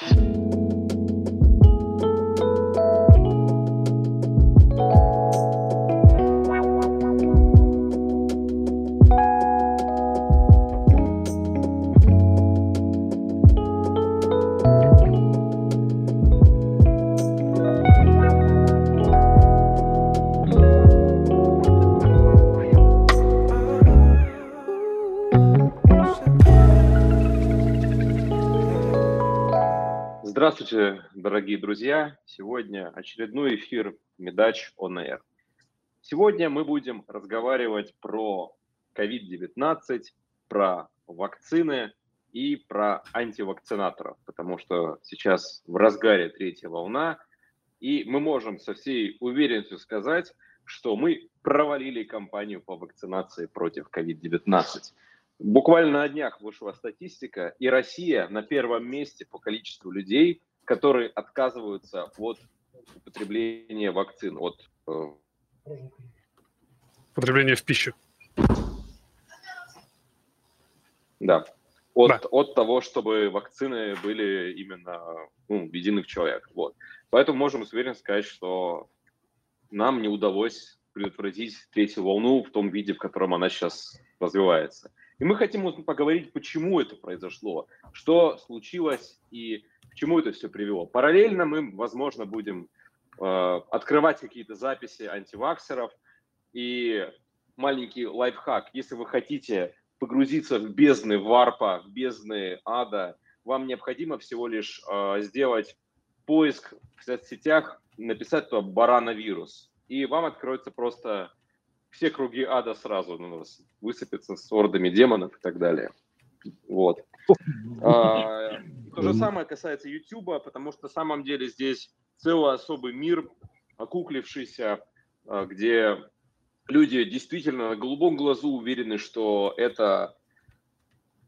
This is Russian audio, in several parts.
Здравствуйте, дорогие друзья! Сегодня очередной эфир Медач On Air. Сегодня мы будем разговаривать про COVID-19, про вакцины и про антивакцинаторов, потому что сейчас в разгаре третья волна, и мы можем со всей уверенностью сказать, что мы провалили кампанию по вакцинации против COVID-19. Буквально на днях вышла статистика, и Россия на первом месте по количеству людей, которые отказываются от употребления вакцин, от э... потребления в пищу. Да. От, да. от того, чтобы вакцины были именно ну, введены в человека. Вот. Поэтому можем с уверенностью сказать, что нам не удалось предотвратить третью волну в том виде, в котором она сейчас развивается. И мы хотим поговорить, почему это произошло, что случилось и к чему это все привело. Параллельно мы, возможно, будем э, открывать какие-то записи антиваксеров. И маленький лайфхак, если вы хотите погрузиться в бездны варпа, в бездны ада, вам необходимо всего лишь э, сделать поиск в соцсетях, написать туда барановирус, и вам откроется просто все круги ада сразу на нас высыпятся с ордами демонов и так далее. Вот. А, то же самое касается YouTube, потому что на самом деле здесь целый особый мир, окуклившийся, а, где люди действительно на голубом глазу уверены, что это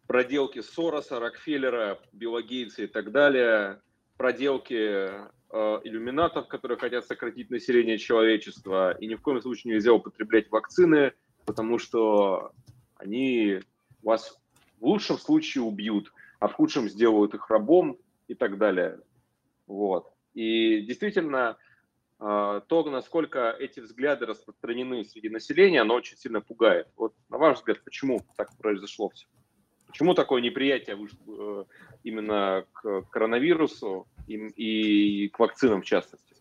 проделки Сороса, Рокфеллера, Билла Гейтса и так далее, проделки Э, иллюминатов, которые хотят сократить население человечества, и ни в коем случае нельзя употреблять вакцины, потому что они вас в лучшем случае убьют, а в худшем сделают их рабом и так далее. Вот. И действительно, э, то, насколько эти взгляды распространены среди населения, оно очень сильно пугает. Вот на ваш взгляд, почему так произошло все? Почему такое неприятие э, именно к коронавирусу и, и к вакцинам в частности?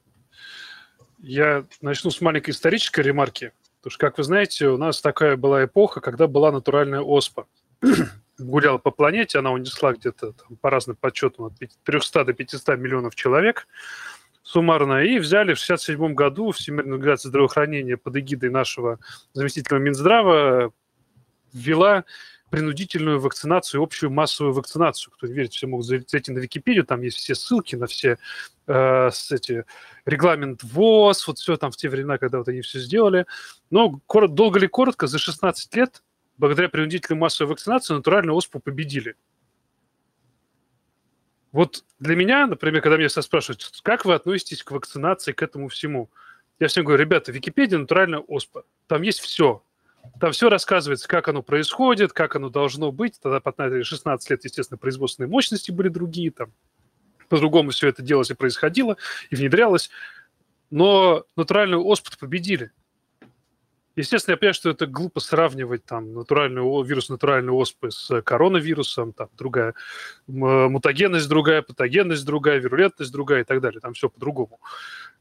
Я начну с маленькой исторической ремарки. Потому что, как вы знаете, у нас такая была эпоха, когда была натуральная оспа. Гуляла по планете, она унесла где-то по разным подсчетам от 300 до 500 миллионов человек суммарно, и взяли в 1967 году Всемирная организация здравоохранения под эгидой нашего заместителя Минздрава ввела принудительную вакцинацию, общую массовую вакцинацию. Кто не верит, все могут зайти на Википедию, там есть все ссылки на все э, эти, регламент ВОЗ, вот все там в те времена, когда вот они все сделали. Но корот, долго ли коротко, за 16 лет, благодаря принудительной массовой вакцинации, натуральную оспу победили. Вот для меня, например, когда меня спрашивают, как вы относитесь к вакцинации, к этому всему, я всем говорю, ребята, Википедия натуральная оспа. Там есть все. Там все рассказывается, как оно происходит, как оно должно быть. Тогда по 16 лет, естественно, производственные мощности были другие, там по-другому все это делалось и происходило, и внедрялось. Но натуральную оспу победили. Естественно, я понимаю, что это глупо сравнивать там натуральную вирус натуральной оспы с коронавирусом, там другая мутагенность другая, патогенность другая, вирулентность другая и так далее. Там все по-другому.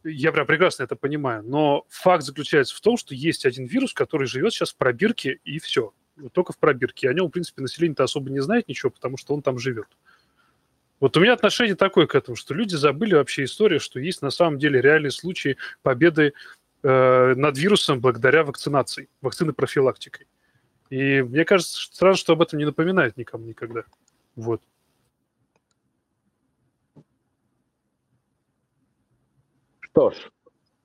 Я прям прекрасно это понимаю. Но факт заключается в том, что есть один вирус, который живет сейчас в пробирке, и все. Только в пробирке. О нем, в принципе, население-то особо не знает ничего, потому что он там живет. Вот у меня отношение такое к этому, что люди забыли вообще историю, что есть на самом деле реальные случаи победы э, над вирусом благодаря вакцинации, вакцины профилактикой. И мне кажется, что странно, что об этом не напоминают никому никогда. Вот. Что ж,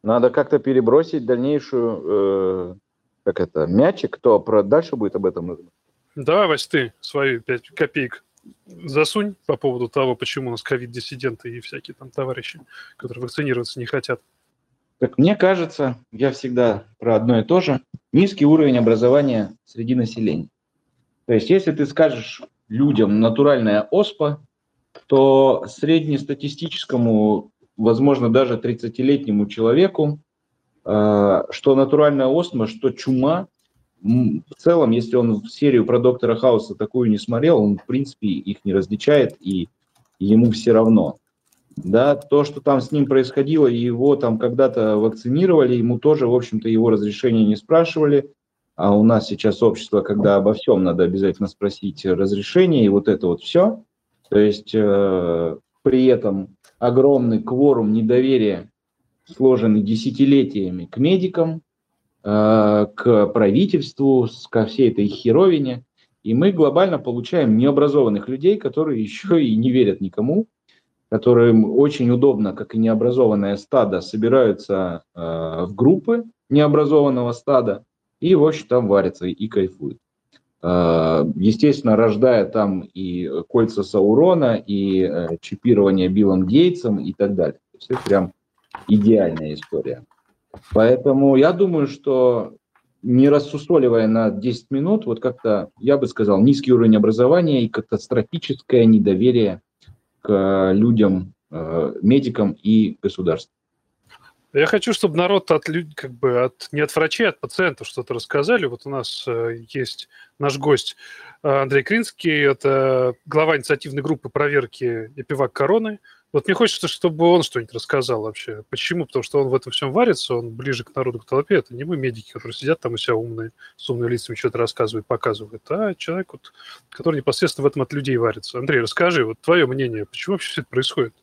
надо как-то перебросить дальнейшую, э, как это, мячик, кто про, дальше будет об этом. Давай, Вась, ты свои пять копеек засунь по поводу того, почему у нас ковид-диссиденты и всякие там товарищи, которые вакцинироваться не хотят. Как мне кажется, я всегда про одно и то же. Низкий уровень образования среди населения. То есть, если ты скажешь людям натуральная оспа, то среднестатистическому, возможно, даже 30-летнему человеку, э, что натуральная оспа, что чума, в целом, если он в серию про доктора Хауса такую не смотрел, он, в принципе, их не различает, и ему все равно. Да, то, что там с ним происходило, его там когда-то вакцинировали, ему тоже, в общем-то, его разрешения не спрашивали. А у нас сейчас общество, когда обо всем надо обязательно спросить разрешение, и вот это вот все. То есть э, при этом огромный кворум недоверия, сложенный десятилетиями к медикам, э, к правительству, ко всей этой херовине. И мы глобально получаем необразованных людей, которые еще и не верят никому, которым очень удобно, как и необразованное стадо, собираются э, в группы необразованного стада и, в общем, там варятся и кайфуют. Э, естественно, рождая там и кольца Саурона, и э, чипирование Биллом Гейтсом и так далее. То есть это прям идеальная история. Поэтому я думаю, что не рассусоливая на 10 минут, вот как-то, я бы сказал, низкий уровень образования и катастрофическое недоверие к людям, э, медикам и государству. Я хочу, чтобы народ от, как бы, от, не от врачей, а от пациентов что-то рассказали. Вот у нас э, есть наш гость э, Андрей Кринский, это глава инициативной группы проверки Эпивак Короны. Вот мне хочется, чтобы он что-нибудь рассказал вообще. Почему? Потому что он в этом всем варится, он ближе к народу, к толпе. Это не мы, медики, которые сидят там у себя умные, с умными лицами что-то рассказывают, показывают, а человек, вот, который непосредственно в этом от людей варится. Андрей, расскажи, вот твое мнение, почему вообще все это происходит?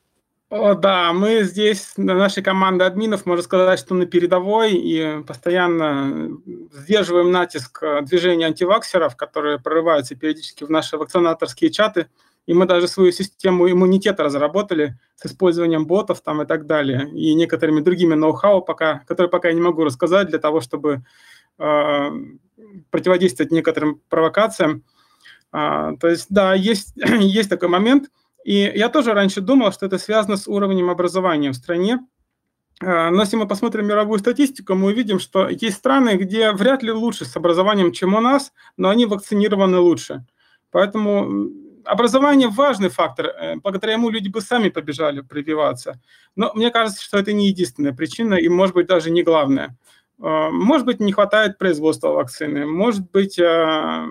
О, да, мы здесь, нашей команды админов, можно сказать, что на передовой и постоянно сдерживаем натиск движения антиваксеров, которые прорываются периодически в наши вакцинаторские чаты – и мы даже свою систему иммунитета разработали с использованием ботов там и так далее, и некоторыми другими ноу-хау, пока, которые пока я не могу рассказать, для того, чтобы э, противодействовать некоторым провокациям. А, то есть, да, есть, есть такой момент. И я тоже раньше думал, что это связано с уровнем образования в стране. А, но если мы посмотрим мировую статистику, мы увидим, что есть страны, где вряд ли лучше с образованием, чем у нас, но они вакцинированы лучше. Поэтому образование важный фактор, э, благодаря ему люди бы сами побежали прививаться. Но мне кажется, что это не единственная причина и, может быть, даже не главная. Э, может быть, не хватает производства вакцины, может быть, э,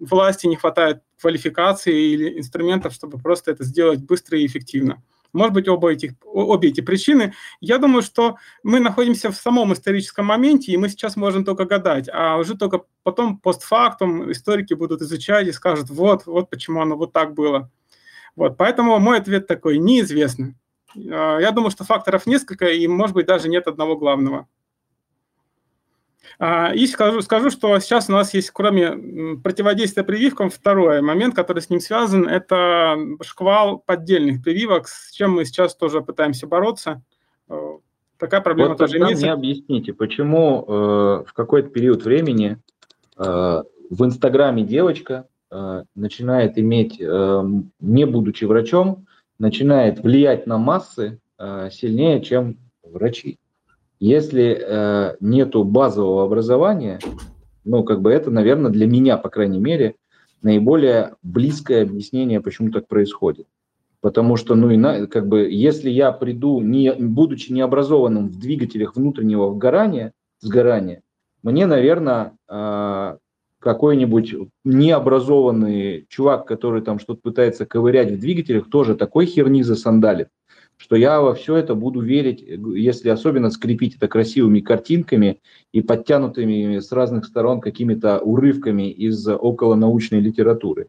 власти не хватает квалификации или инструментов, чтобы просто это сделать быстро и эффективно. Может быть, оба этих, обе эти причины. Я думаю, что мы находимся в самом историческом моменте, и мы сейчас можем только гадать, а уже только потом постфактум историки будут изучать и скажут, вот, вот почему оно вот так было. Вот, поэтому мой ответ такой, неизвестно. А, я думаю, что факторов несколько, и, может быть, даже нет одного главного. А, и скажу, скажу, что сейчас у нас есть, кроме противодействия прививкам, второй момент, который с ним связан, это шквал поддельных прививок, с чем мы сейчас тоже пытаемся бороться. Э, такая проблема вот тоже имеется. мне объясните, почему э, в какой-то период времени э, в Инстаграме девочка э, начинает иметь, э, не будучи врачом, начинает влиять на массы э, сильнее, чем врачи. Если э, нету базового образования, ну, как бы это, наверное, для меня, по крайней мере, наиболее близкое объяснение, почему так происходит. Потому что, ну, и на, как бы, если я приду, не, будучи необразованным в двигателях внутреннего вгорания, сгорания, мне, наверное, э, какой-нибудь необразованный чувак, который там что-то пытается ковырять в двигателях, тоже такой херни засандалит, что я во все это буду верить, если особенно скрепить это красивыми картинками и подтянутыми с разных сторон какими-то урывками из околонаучной литературы.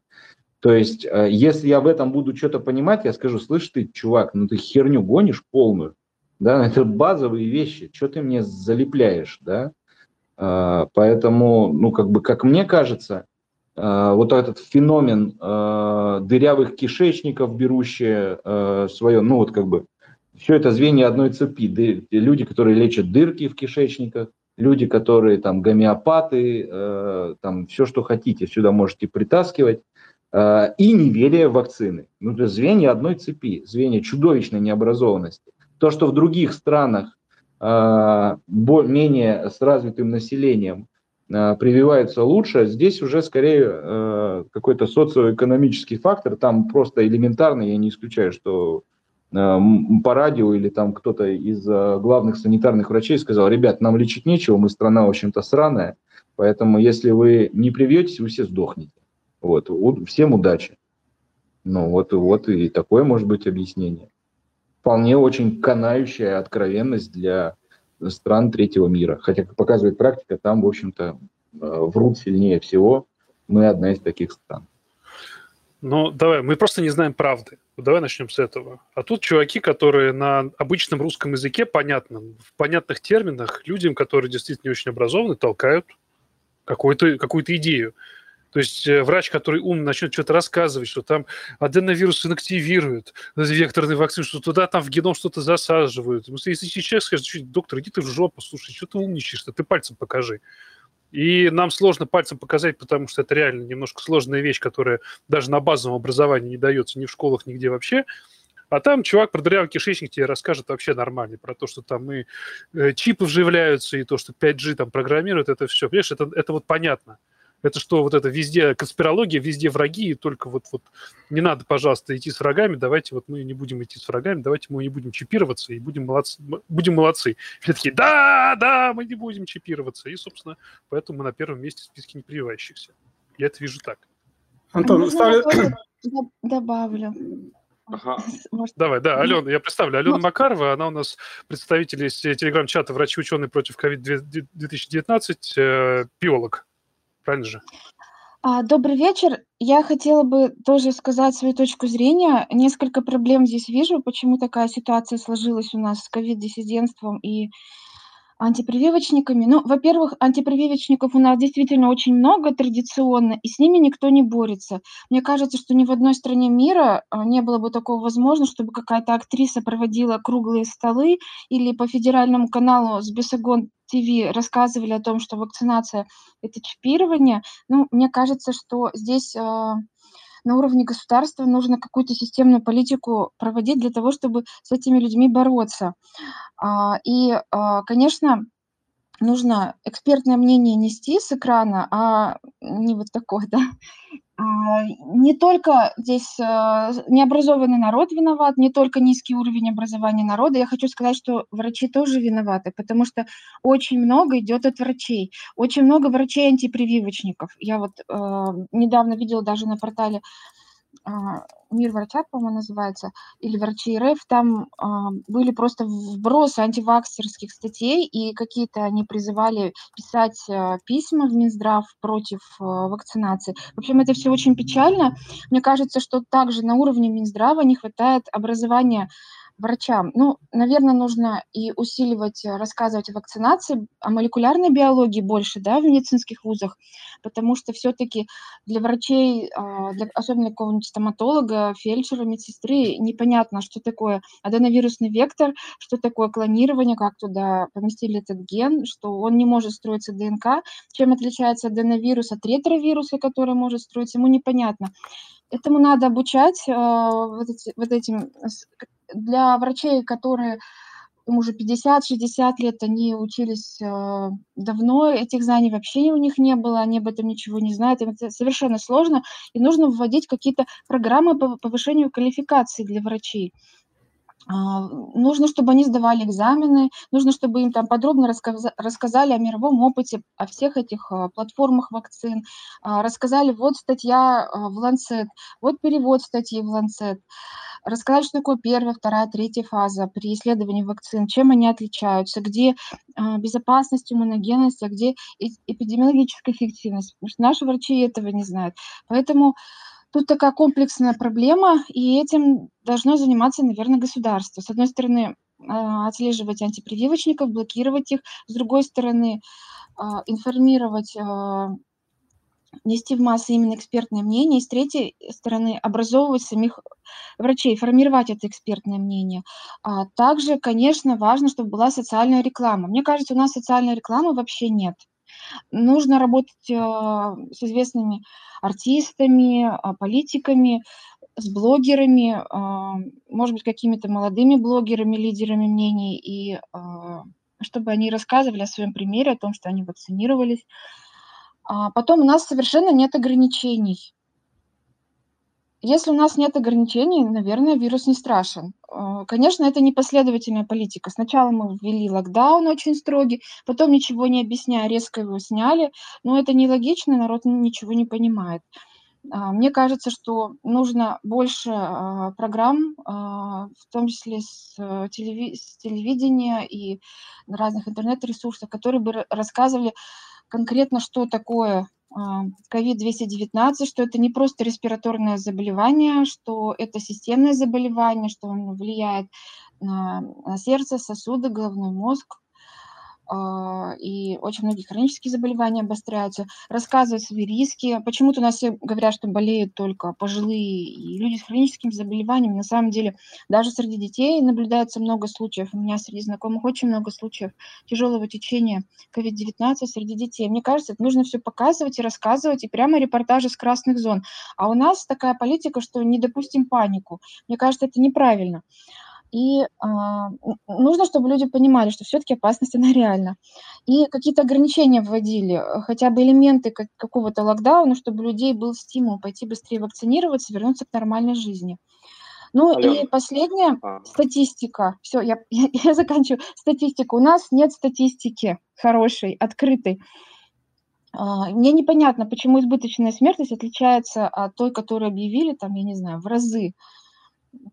То есть, э, если я в этом буду что-то понимать, я скажу, слышь ты, чувак, ну ты херню гонишь полную, да, это базовые вещи, что ты мне залепляешь, да, а, поэтому, ну, как бы, как мне кажется, Э, вот этот феномен э, дырявых кишечников, берущие э, свое, ну вот как бы, все это звенья одной цепи. Люди, которые лечат дырки в кишечниках, люди, которые там гомеопаты, э, там все, что хотите, сюда можете притаскивать. Э, и неверие в вакцины. Ну, это звенья одной цепи, звенья чудовищной необразованности. То, что в других странах э, менее с развитым населением э, прививаются лучше. Здесь уже скорее э, какой-то социоэкономический фактор, там просто элементарно, я не исключаю, что э, по радио или там кто-то из э, главных санитарных врачей сказал, ребят, нам лечить нечего, мы страна, в общем-то, сраная, поэтому если вы не привьетесь, вы все сдохнете. Вот, всем удачи. Ну вот, вот и такое может быть объяснение. Вполне очень канающая откровенность для стран третьего мира. Хотя, как показывает практика, там, в общем-то, э, врут сильнее всего. Мы одна из таких стран. Ну, давай, мы просто не знаем правды. Давай начнем с этого. А тут чуваки, которые на обычном русском языке, понятном, в понятных терминах, людям, которые действительно не очень образованы, толкают какую-то какую идею. То есть э, врач, который ум начнет что-то рассказывать, что там аденовирус инактивирует векторный вакцин, что туда там в геном что-то засаживают. Если человек скажет, доктор, иди ты в жопу, слушай, что ты умничаешь-то, ты пальцем покажи. И нам сложно пальцем показать, потому что это реально немножко сложная вещь, которая даже на базовом образовании не дается ни в школах, нигде вообще. А там чувак про дырявый кишечник тебе расскажет вообще нормально, про то, что там и э, чипы вживляются, и то, что 5G там программируют, это все. Понимаешь, это, это вот понятно. Это что, вот это везде конспирология, везде враги, и только вот, вот не надо, пожалуйста, идти с врагами, давайте вот мы не будем идти с врагами, давайте мы не будем чипироваться и будем молодцы. Будем молодцы. Все такие, да, да, мы не будем чипироваться. И, собственно, поэтому мы на первом месте в списке непрививающихся. Я это вижу так. Антон, ставлю... Добавлю. Ага. Может... Давай, да, Алена, я представлю. Алена Может... Макарова, она у нас представитель из телеграм-чата «Врачи-ученые против COVID-19», э, биолог правильно же? А, добрый вечер. Я хотела бы тоже сказать свою точку зрения. Несколько проблем здесь вижу, почему такая ситуация сложилась у нас с ковид-диссидентством и антипрививочниками. Ну, во-первых, антипрививочников у нас действительно очень много традиционно, и с ними никто не борется. Мне кажется, что ни в одной стране мира а, не было бы такого возможно, чтобы какая-то актриса проводила круглые столы или по федеральному каналу с Бесогон ТВ рассказывали о том, что вакцинация – это чипирование. Ну, мне кажется, что здесь а, на уровне государства нужно какую-то системную политику проводить для того, чтобы с этими людьми бороться. А, и, а, конечно, нужно экспертное мнение нести с экрана, а не вот такое, да. А, не только здесь необразованный народ виноват, не только низкий уровень образования народа. Я хочу сказать, что врачи тоже виноваты, потому что очень много идет от врачей. Очень много врачей-антипрививочников. Я вот недавно видела даже на портале а, «Мир врача», по-моему, называется, или «Врачи РФ», там а, были просто вбросы антиваксерских статей, и какие-то они призывали писать а, письма в Минздрав против вакцинации. В общем, это все очень печально. Мне кажется, что также на уровне Минздрава не хватает образования врачам. Ну, наверное, нужно и усиливать, э, рассказывать о вакцинации, о молекулярной биологии больше, да, в медицинских вузах, потому что все-таки для врачей, а, для, особенно какого-нибудь стоматолога, фельдшера, медсестры, непонятно, что такое аденовирусный вектор, что такое клонирование, как туда поместили этот ген, что он не может строиться ДНК, чем отличается аденовирус от ретровируса, который может строиться, ему непонятно. Этому надо обучать э, вот, эти, вот этим для врачей, которые им уже 50-60 лет, они учились э, давно, этих знаний вообще у них не было, они об этом ничего не знают, им это совершенно сложно, и нужно вводить какие-то программы по повышению квалификации для врачей. А, нужно, чтобы они сдавали экзамены, нужно, чтобы им там подробно рассказали о мировом опыте, о всех этих а, платформах вакцин, а, рассказали, вот статья в Lancet, вот перевод статьи в Lancet, рассказали, что такое первая, вторая, третья фаза при исследовании вакцин, чем они отличаются, где безопасность, иммуногенность, а где эпидемиологическая эффективность. Потому что наши врачи этого не знают. Поэтому Тут такая комплексная проблема, и этим должно заниматься, наверное, государство. С одной стороны, а, отслеживать антипрививочников, блокировать их, с другой стороны, а, информировать, а, нести в массы именно экспертное мнение, и с третьей стороны, образовывать самих врачей, формировать это экспертное мнение. Также, конечно, важно, чтобы была социальная реклама. Мне кажется, у нас социальной рекламы вообще нет. Нужно работать а, с известными артистами, а, политиками, с блогерами, а, может быть, какими-то молодыми блогерами, лидерами мнений, и чтобы они рассказывали о своем примере, о том, что они вакцинировались, потом у нас совершенно нет ограничений. Если у нас нет ограничений, наверное, вирус не страшен. Э, конечно, это непоследовательная политика. Сначала мы ввели локдаун очень строгий, потом ничего не объясняя, резко его сняли. Но это нелогично, народ ничего не понимает. А, мне кажется, что нужно больше а, программ, а, в том числе с, э, телевидения и разных интернет-ресурсов, которые бы рассказывали конкретно, что такое COVID-219, что это не просто респираторное заболевание, что это системное заболевание, что он влияет на, сердце, сосуды, головной мозг, и очень многие хронические заболевания обостряются, рассказывать свои риски. Почему-то у нас все говорят, что болеют только пожилые и люди с хроническими заболеваниями. На самом деле, даже среди детей наблюдается много случаев. У меня среди знакомых очень много случаев тяжелого течения COVID-19 среди детей. Мне кажется, это нужно все показывать и рассказывать, и прямо репортажи с красных зон. А у нас такая политика, что не допустим панику. Мне кажется, это неправильно. И э, нужно, чтобы люди понимали, что все-таки опасность, она реальна. И какие-то ограничения вводили, э, хотя бы элементы как, какого-то локдауна, чтобы у людей был стимул пойти быстрее вакцинироваться, вернуться к нормальной жизни. Ну Алена. и последняя а. статистика. Все, я, я, я заканчиваю. Статистика. У нас нет статистики хорошей, открытой. Мне непонятно, почему избыточная смертность отличается от той, которую объявили, там, я не знаю, в разы.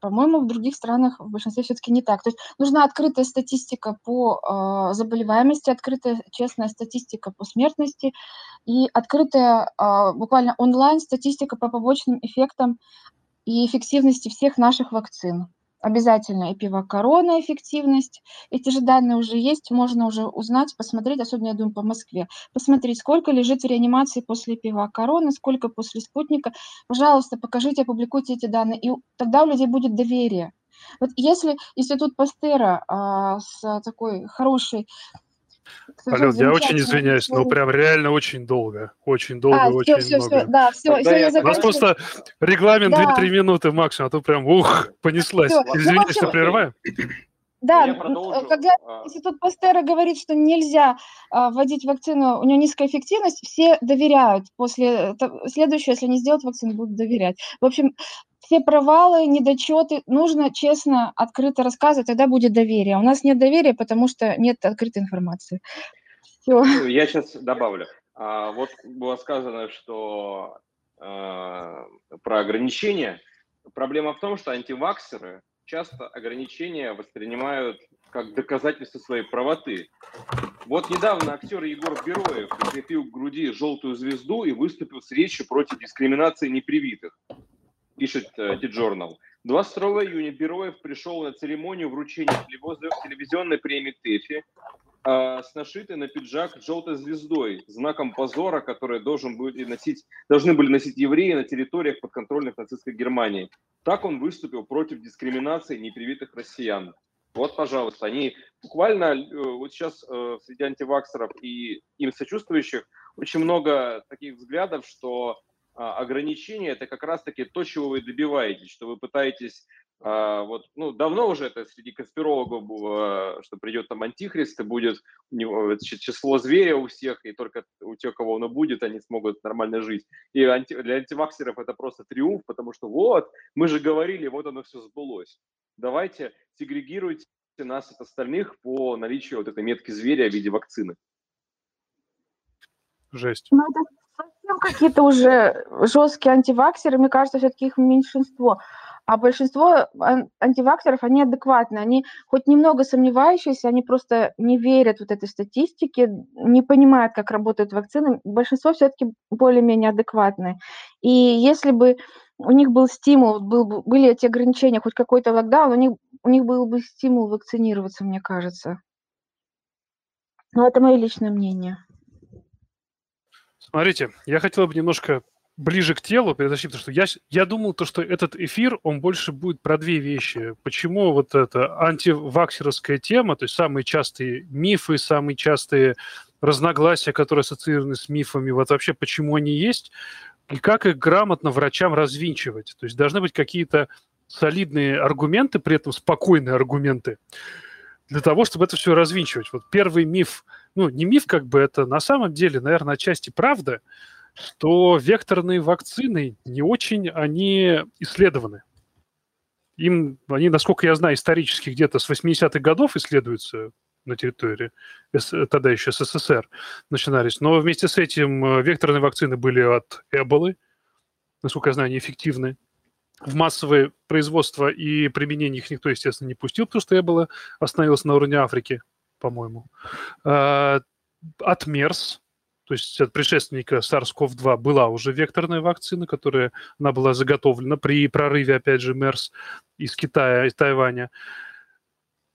По-моему, в других странах в большинстве все-таки не так. То есть нужна открытая статистика по э, заболеваемости, открытая честная статистика по смертности и открытая э, буквально онлайн статистика по побочным эффектам и эффективности всех наших вакцин обязательно эпивак корона эффективность. Эти же данные уже есть, можно уже узнать, посмотреть, особенно, я думаю, по Москве, посмотреть, сколько лежит в реанимации после эпивак корона, сколько после спутника. Пожалуйста, покажите, опубликуйте эти данные, и тогда у людей будет доверие. Вот если Институт Пастера а, с такой хорошей Ален, я очень извиняюсь, но прям реально очень долго. Очень долго, а, очень все, много. Все, да, все, все, я У нас просто регламент да. 2-3 минуты максимум, а то прям ух, понеслась. Все. Извините, ну, что прерываю. Да, когда а. Институт Пастера говорит, что нельзя а, вводить вакцину, у нее низкая эффективность, все доверяют. После следующего, если не сделать вакцину, будут доверять. В общем, все провалы, недочеты нужно честно, открыто рассказывать, тогда будет доверие. У нас нет доверия, потому что нет открытой информации. Все. Ну, я сейчас добавлю. А, вот было сказано, что а, про ограничения. Проблема в том, что антиваксеры часто ограничения воспринимают как доказательство своей правоты. Вот недавно актер Егор Бероев прикрепил к груди желтую звезду и выступил с речью против дискриминации непривитых пишет э, T-Journal. 22 июня Бероев пришел на церемонию вручения телевизионной премии ТЭФИ э, с нашитой на пиджак желтой звездой, знаком позора, который должен были носить, должны были носить евреи на территориях подконтрольных нацистской Германии. Так он выступил против дискриминации непривитых россиян. Вот, пожалуйста, они буквально, э, вот сейчас э, среди антиваксеров и им сочувствующих очень много таких взглядов, что а, ограничения это как раз-таки то, чего вы добиваетесь, что вы пытаетесь а, вот, ну, давно уже это среди конспирологов было, что придет там антихрист, и будет у него число зверя у всех, и только у тех, кого оно будет, они смогут нормально жить. И анти, для антиваксеров это просто триумф, потому что вот, мы же говорили, вот оно все сбылось. Давайте сегрегируйте нас от остальных по наличию вот этой метки зверя в виде вакцины. Жесть. Ну, это совсем какие-то уже жесткие антиваксеры, мне кажется, все-таки их меньшинство. А большинство антиваксеров, они адекватны, они хоть немного сомневающиеся, они просто не верят вот этой статистике, не понимают, как работают вакцины. Большинство все-таки более-менее адекватные. И если бы у них был стимул, был, были эти ограничения, хоть какой-то локдаун, у них, у них был бы стимул вакцинироваться, мне кажется. Но это мое личное мнение. Смотрите, я хотел бы немножко ближе к телу перетащить, потому что я, я думал, то, что этот эфир, он больше будет про две вещи. Почему вот эта антиваксеровская тема, то есть самые частые мифы, самые частые разногласия, которые ассоциированы с мифами, вот вообще почему они есть, и как их грамотно врачам развинчивать. То есть должны быть какие-то солидные аргументы, при этом спокойные аргументы, для того, чтобы это все развинчивать. Вот первый миф ну, не миф, как бы это на самом деле, наверное, отчасти правда, что векторные вакцины не очень, они исследованы. Им, они, насколько я знаю, исторически где-то с 80-х годов исследуются на территории тогда еще СССР начинались. Но вместе с этим э, векторные вакцины были от Эболы, насколько я знаю, неэффективны. В массовое производство и применение их никто, естественно, не пустил, потому что Эбола остановилась на уровне Африки, по-моему. А, от МЕРС, то есть от предшественника SARS-CoV-2 была уже векторная вакцина, которая она была заготовлена при прорыве, опять же, МЕРС из Китая, из Тайваня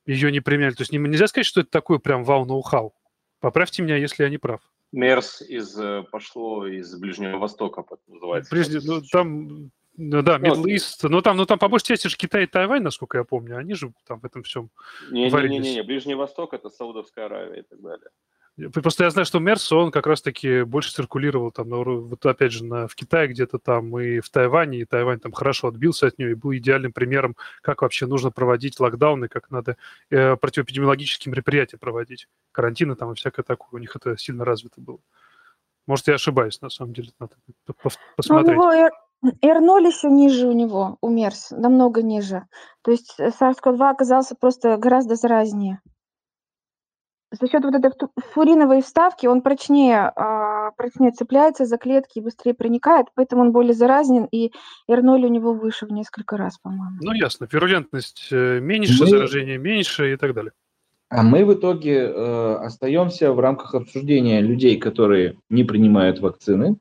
ее не применяли. То есть нельзя сказать, что это такой прям вау-ноу-хау. Поправьте меня, если я не прав. Мерс из, э, пошло из Ближнего Востока, называется. Ближний, ну, там, ну, да, ну, Middle East, ну там, ну там по большей части же Китай и Тайвань, насколько я помню, они же там в этом всем Не-не-не, Ближний Восток – это Саудовская Аравия и так далее. Просто я знаю, что Мерс, он как раз-таки больше циркулировал там, вот опять же, на, в Китае где-то там и в Тайване, и Тайвань там хорошо отбился от нее и был идеальным примером, как вообще нужно проводить локдауны, как надо э, противоэпидемиологические мероприятия проводить, карантины там и всякое такое. У них это сильно развито было. Может, я ошибаюсь, на самом деле, надо посмотреть. Ну, R0 еще ниже у него, у Мерс, намного ниже. То есть SARS-CoV-2 оказался просто гораздо заразнее за счет вот этой фуриновой вставки он прочнее, а, прочнее цепляется за клетки и быстрее проникает, поэтому он более заразнен, и R0 у него выше в несколько раз, по-моему. Ну, ясно. Вирулентность э, меньше, мы... заражение меньше и так далее. А мы в итоге э, остаемся в рамках обсуждения людей, которые не принимают вакцины,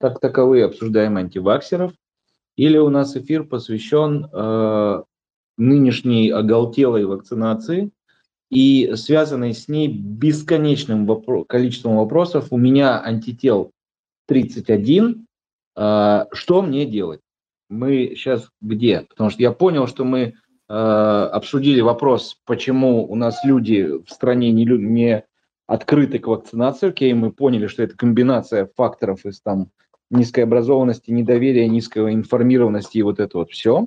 как таковые обсуждаем антиваксеров, или у нас эфир посвящен э, нынешней оголтелой вакцинации – и связанной с ней бесконечным вопро- количеством вопросов. У меня антител 31. Э, что мне делать? Мы сейчас где? Потому что я понял, что мы э, обсудили вопрос, почему у нас люди в стране не, не открыты к вакцинации. Окей, мы поняли, что это комбинация факторов из там низкой образованности, недоверия, низкой информированности и вот это вот все.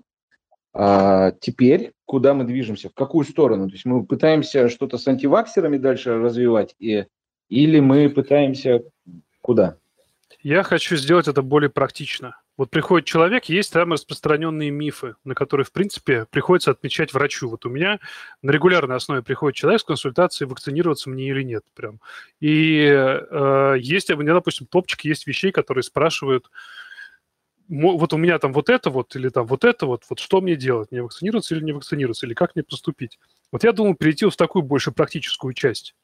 А теперь куда мы движемся, в какую сторону? То есть мы пытаемся что-то с антиваксерами дальше развивать, и, или мы пытаемся куда? Я хочу сделать это более практично. Вот приходит человек, есть там распространенные мифы, на которые, в принципе, приходится отмечать врачу. Вот у меня на регулярной основе приходит человек с консультацией, вакцинироваться мне или нет. Прям. И э, есть, у меня, допустим, топчик есть вещей, которые спрашивают, вот у меня там вот это вот или там вот это вот, вот что мне делать, мне вакцинироваться или не вакцинироваться, или как мне поступить? Вот я думаю перейти в такую больше практическую часть.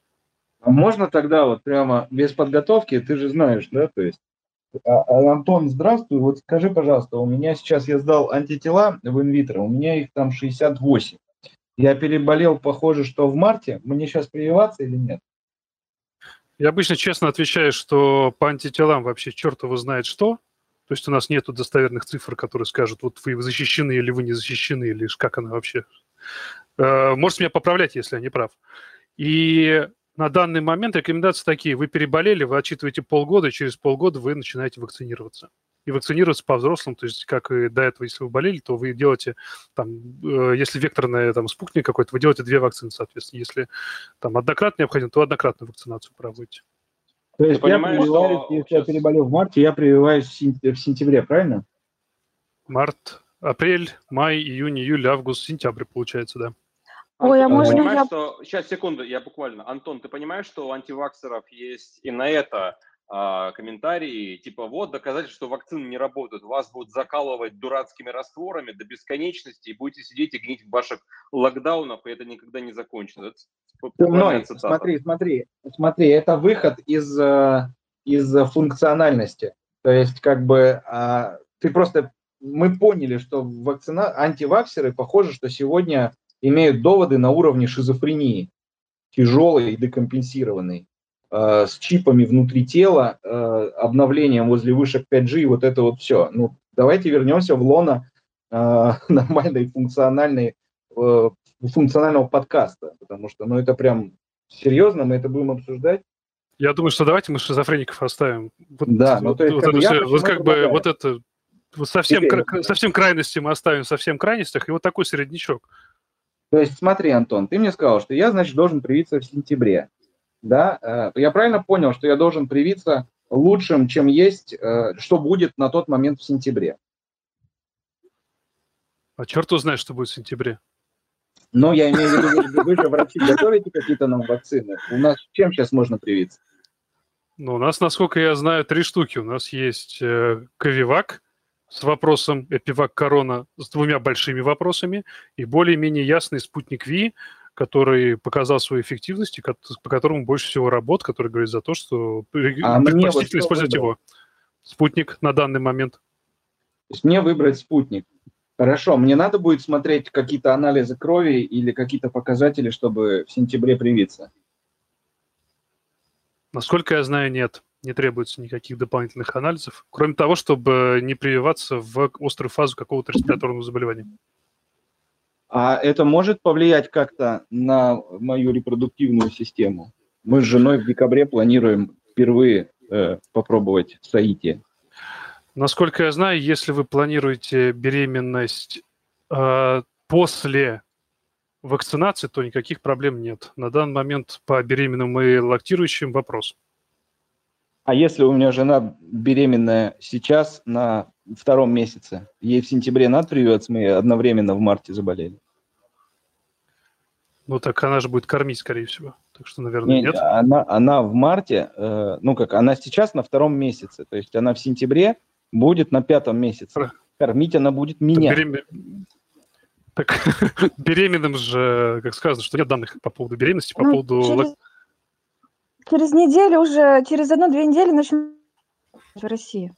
А можно тогда вот прямо без подготовки, ты же знаешь, да, то есть а, а, Антон, здравствуй. Вот скажи, пожалуйста, у меня сейчас я сдал антитела в инвитро, у меня их там 68. Я переболел, похоже, что в марте. Мне сейчас прививаться или нет? Я обычно честно отвечаю, что по антителам вообще черт его знает что. То есть у нас нет достоверных цифр, которые скажут, вот вы защищены или вы не защищены, или как она вообще. Э, можете меня поправлять, если я не прав. И на данный момент рекомендации такие. Вы переболели, вы отчитываете полгода, и через полгода вы начинаете вакцинироваться. И вакцинироваться по-взрослому, то есть как и до этого, если вы болели, то вы делаете, там, э, если векторная там, спутник какой-то, вы делаете две вакцины, соответственно. Если там однократно необходимо, то однократную вакцинацию проводите. То есть я прививаюсь, что... если я переболел в марте, я прививаюсь в сентябре, правильно? Март, апрель, май, июнь, июль, август, сентябрь, получается, да. Ой, а можно я... Что... Сейчас, секунду, я буквально. Антон, ты понимаешь, что у антиваксеров есть и на это комментарии, типа, вот доказательство, что вакцины не работают, вас будут закалывать дурацкими растворами до бесконечности, и будете сидеть и гнить в ваших локдаунах, и это никогда не закончится. Это мной, смотри, смотри, смотри, это выход из, э, из функциональности. То есть, как бы, а, ты просто, мы поняли, что вакцина, антиваксеры, похоже, что сегодня имеют доводы на уровне шизофрении, тяжелой и декомпенсированной. Э, с чипами внутри тела, э, обновлением возле вышек 5G и вот это вот все. Ну, давайте вернемся в лоно э, нормальной функциональной, функционального подкаста, потому что, ну, это прям серьезно, мы это будем обсуждать. Я думаю, что давайте мы шизофреников оставим. Вот, да, ну, то есть, вот, как, это, вот как бы вот это вот совсем, Теперь, совсем крайности мы оставим совсем крайностях, и вот такой среднячок. То есть смотри, Антон, ты мне сказал, что я, значит, должен привиться в сентябре. Да, э, я правильно понял, что я должен привиться лучшим, чем есть, э, что будет на тот момент в сентябре? А черт узнает, что будет в сентябре. Но я имею в виду, вы, же врачи готовите какие-то нам вакцины. У нас чем сейчас можно привиться? Ну, у нас, насколько я знаю, три штуки. У нас есть э, Ковивак с вопросом Эпивак Корона с двумя большими вопросами и более-менее ясный спутник Ви, который показал свою эффективность и по которому больше всего работ, который говорит за то, что а предпочтительно вот использовать его. Спутник на данный момент. То есть мне выбрать спутник. Хорошо, мне надо будет смотреть какие-то анализы крови или какие-то показатели, чтобы в сентябре привиться? Насколько я знаю, нет. Не требуется никаких дополнительных анализов, кроме того, чтобы не прививаться в острую фазу какого-то респираторного заболевания. А это может повлиять как-то на мою репродуктивную систему? Мы с женой в декабре планируем впервые э, попробовать соитие. Насколько я знаю, если вы планируете беременность э, после вакцинации, то никаких проблем нет. На данный момент по беременным и лактирующим вопрос. А если у меня жена беременная сейчас на втором месяце, ей в сентябре надо прививаться, мы одновременно в марте заболели? Ну так она же будет кормить, скорее всего. Так что, наверное, нет. нет. Она, она в марте, э, ну как, она сейчас на втором месяце, то есть она в сентябре будет на пятом месяце. Кормить она будет меня. Так, берем... так беременным же, как сказано, что нет данных по поводу беременности, по ну, поводу... Через, через неделю уже, через одну-две недели начнут в России.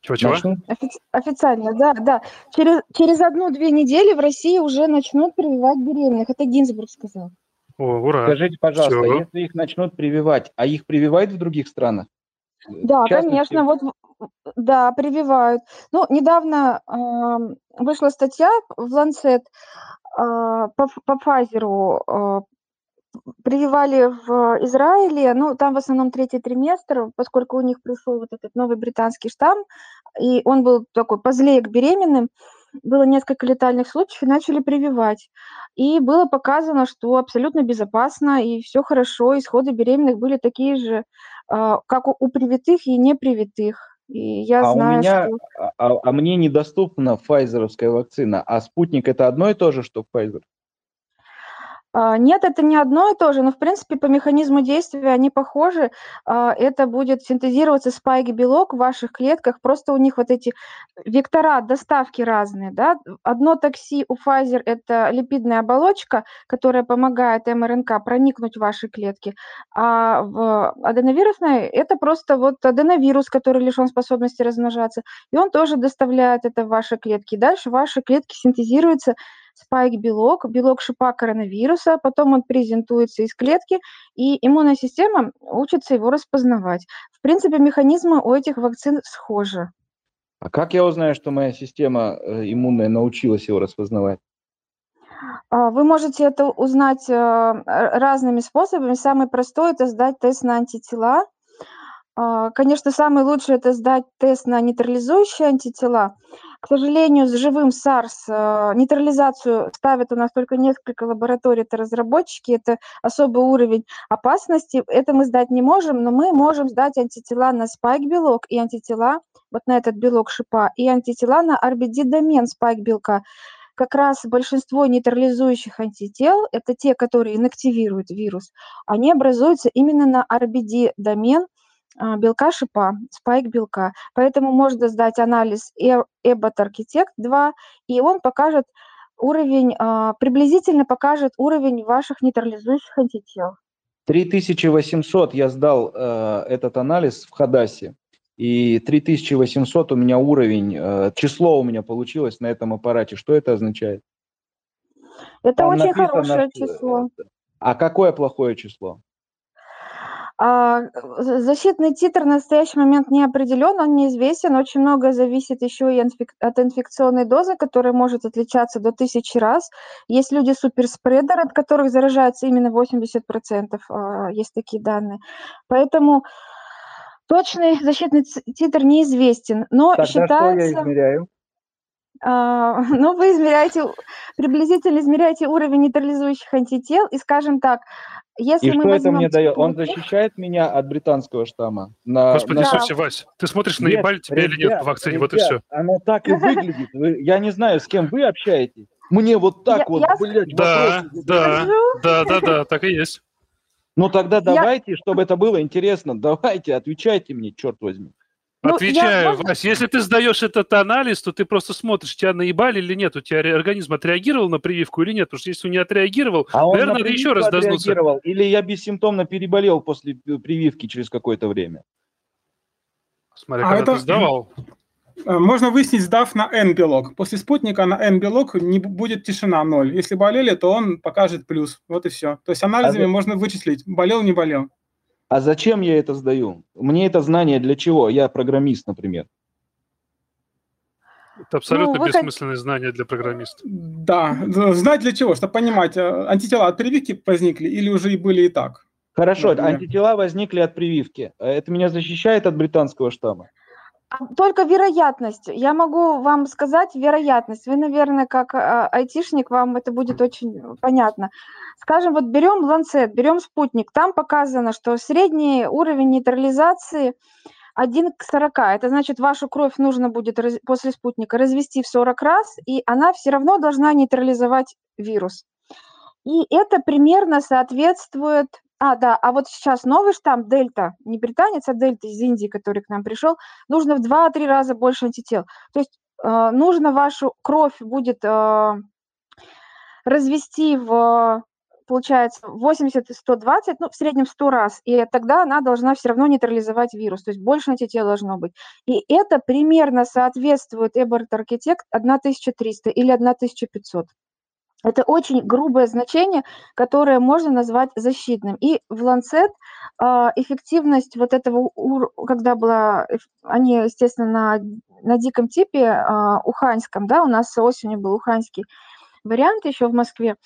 Чего-чего? Офи- официально, да, да. Через, через одну-две недели в России уже начнут прививать беременных. Это Гинзбург сказал. О, ура. Скажите, пожалуйста, Все. если их начнут прививать, а их прививают в других странах? Да, конечно, вот да, прививают. Ну, недавно э, вышла статья в Lancet э, по, по Pfizer, э, прививали в Израиле, ну, там в основном третий триместр, поскольку у них пришел вот этот новый британский штамм, и он был такой позлее к беременным, было несколько летальных случаев, и начали прививать. И было показано, что абсолютно безопасно, и все хорошо, исходы беременных были такие же, а, как у привитых и непривитых. И я а знаю, у меня, что... а, а, а мне недоступна файзеровская вакцина, а спутник это одно и то же, что Pfizer? А, нет, это не одно и то же, но, в принципе, по механизму действия они похожи. А, это будет синтезироваться спайк-белок в ваших клетках, просто у них вот эти вектора доставки разные. Да? Одно такси у Pfizer – это липидная оболочка, которая помогает МРНК проникнуть в ваши клетки, а в аденовирусной – это просто вот аденовирус, который лишен способности размножаться, и он тоже доставляет это в ваши клетки. Дальше ваши клетки синтезируются спайк-белок, белок шипа коронавируса, потом он презентуется из клетки, и иммунная система учится его распознавать. В принципе, механизмы у этих вакцин схожи. А как я узнаю, что моя система э, иммунная научилась его распознавать? А, вы можете это узнать э, разными способами. Самый простой – это сдать тест на антитела. А, конечно, самый лучший – это сдать тест на нейтрализующие антитела. К сожалению, с живым SARS э, нейтрализацию ставят у нас только несколько лабораторий, это разработчики, это особый уровень опасности. Это мы сдать не можем, но мы можем сдать антитела на спайк-белок и антитела вот на этот белок шипа, и антитела на RBD-домен спайк-белка. Как раз большинство нейтрализующих антител, это те, которые инактивируют вирус, они образуются именно на RBD-домен, белка шипа, спайк белка. Поэтому можно сдать анализ EBOT Architect 2, и он покажет уровень, а, приблизительно покажет уровень ваших нейтрализующих антител. 3800 я сдал э, этот анализ в Хадасе, и 3800 у меня уровень, э, число у меня получилось на этом аппарате. Что это означает? Это Там очень хорошее число. А какое плохое число? А, защитный титр в настоящий момент не определен, он неизвестен. Очень много зависит еще и от инфекционной дозы, которая может отличаться до тысячи раз. Есть люди суперспредеры, от которых заражается именно 80%, а, есть такие данные. Поэтому точный защитный титр неизвестен, но Тогда считается... что я измеряю? А, ну, вы измеряете приблизительно измеряйте уровень нейтрализующих антител, и, скажем так, если и мы что возьмем... это мне дает? Он защищает меня от британского штамма? На, Господи, на- Да. слушай, Вась, ты смотришь, наебали тебя или нет ребят, по вакцине, вот и ребят, все. Оно так и выглядит. Вы- я не знаю, с кем вы общаетесь. Мне вот так Я- вот, я- блядь, Да, да, да, да, да, так и есть. Ну тогда давайте, чтобы это было интересно, давайте, отвечайте мне, черт возьми. Ну, я- Отвечаю, можно- Вась, если ты сдаешь этот анализ, то ты просто смотришь, тебя наебали или нет, у тебя организм отреагировал на прививку или нет, потому что если он не отреагировал, А он Наверное, на надо еще раз отреагировал, Или я бессимптомно переболел после прививки через какое-то время? смотри, А когда это- ты сдавал, Э, Можно выяснить, сдав на N-белок. После спутника на N-белок не будет тишина 0. Если болели, то он покажет плюс. Вот и все. То есть анализами А можно вычислить, болел, не болел. А зачем я это сдаю? Мне это знание для чего? Я программист, например. это абсолютно Ну, бессмысленное знание для программиста. Да, знать для чего? Чтобы понимать, э, антитела от прививки возникли или уже и были и так. Хорошо, Например. антитела возникли от прививки. А Это меня защищает от британского штамма? А, Только вероятность. Я могу вам сказать вероятность. Вы, наверное, как а, айтишник, вам это будет очень понятно. Скажем, вот берем Lancet, берем спутник. Там показано, что средний уровень нейтрализации 1 к 40. Это значит, вашу кровь нужно будет раз- после спутника развести в 40 раз, и она все равно должна нейтрализовать вирус. И это примерно соответствует... А, да, а вот сейчас новый штамм Дельта, не британец, а Дельта из Индии, который к нам пришел, нужно в 2-3 раза больше антител. То есть э, нужно вашу кровь будет э, развести в, получается, 80 и 120, ну, в среднем 100 раз, и тогда она должна все равно нейтрализовать вирус, то есть больше антител должно быть. И это примерно соответствует Эберт Architect 1300 или 1500. Это очень грубое значение, которое можно назвать защитным. И в Lancet а, эффективность вот этого, когда была, они, естественно, на, на диком типе а, уханьском, да, у нас осенью был уханьский вариант еще в Москве,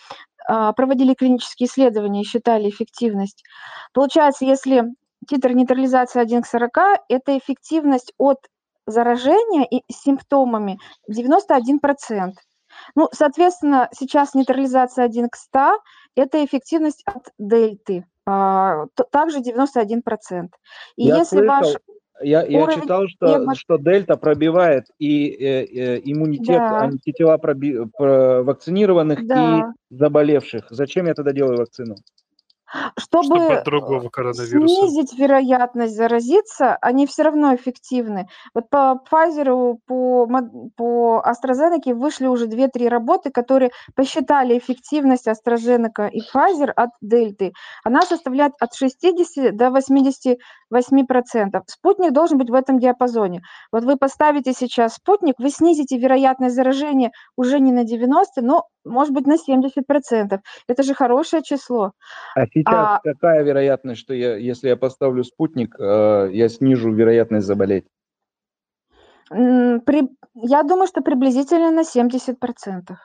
проводили клинические исследования и считали эффективность. Получается, если титр нейтрализации 1 к 40, это эффективность от заражения и с симптомами 91%. Ну, соответственно, сейчас нейтрализация 1 к 100 – это эффективность от дельты, а, также 91%. И Я если ваш... Я, я читал, что, эмо- что дельта пробивает и э, э, иммунитет Да. антитела проби- про- вакцинированных Да. и заболевших. Зачем я тогда делаю вакцину? Чтобы, Чтобы э, снизить вероятность заразиться, они все равно эффективны. Вот по Pfizer, по, по AstraZeneca вышли уже 2-3 работы, которые посчитали эффективность AstraZeneca и Pfizer от дельты. Она составляет от 60 до 88%. Спутник должен быть в этом диапазоне. Вот вы поставите сейчас спутник, вы снизите вероятность заражения уже не на 90, но, может быть, на 70%. Это же хорошее число. А сейчас А- какая вероятность, что я, если я поставлю спутник, э, я снижу вероятность заболеть? При- я думаю, что приблизительно на 70%.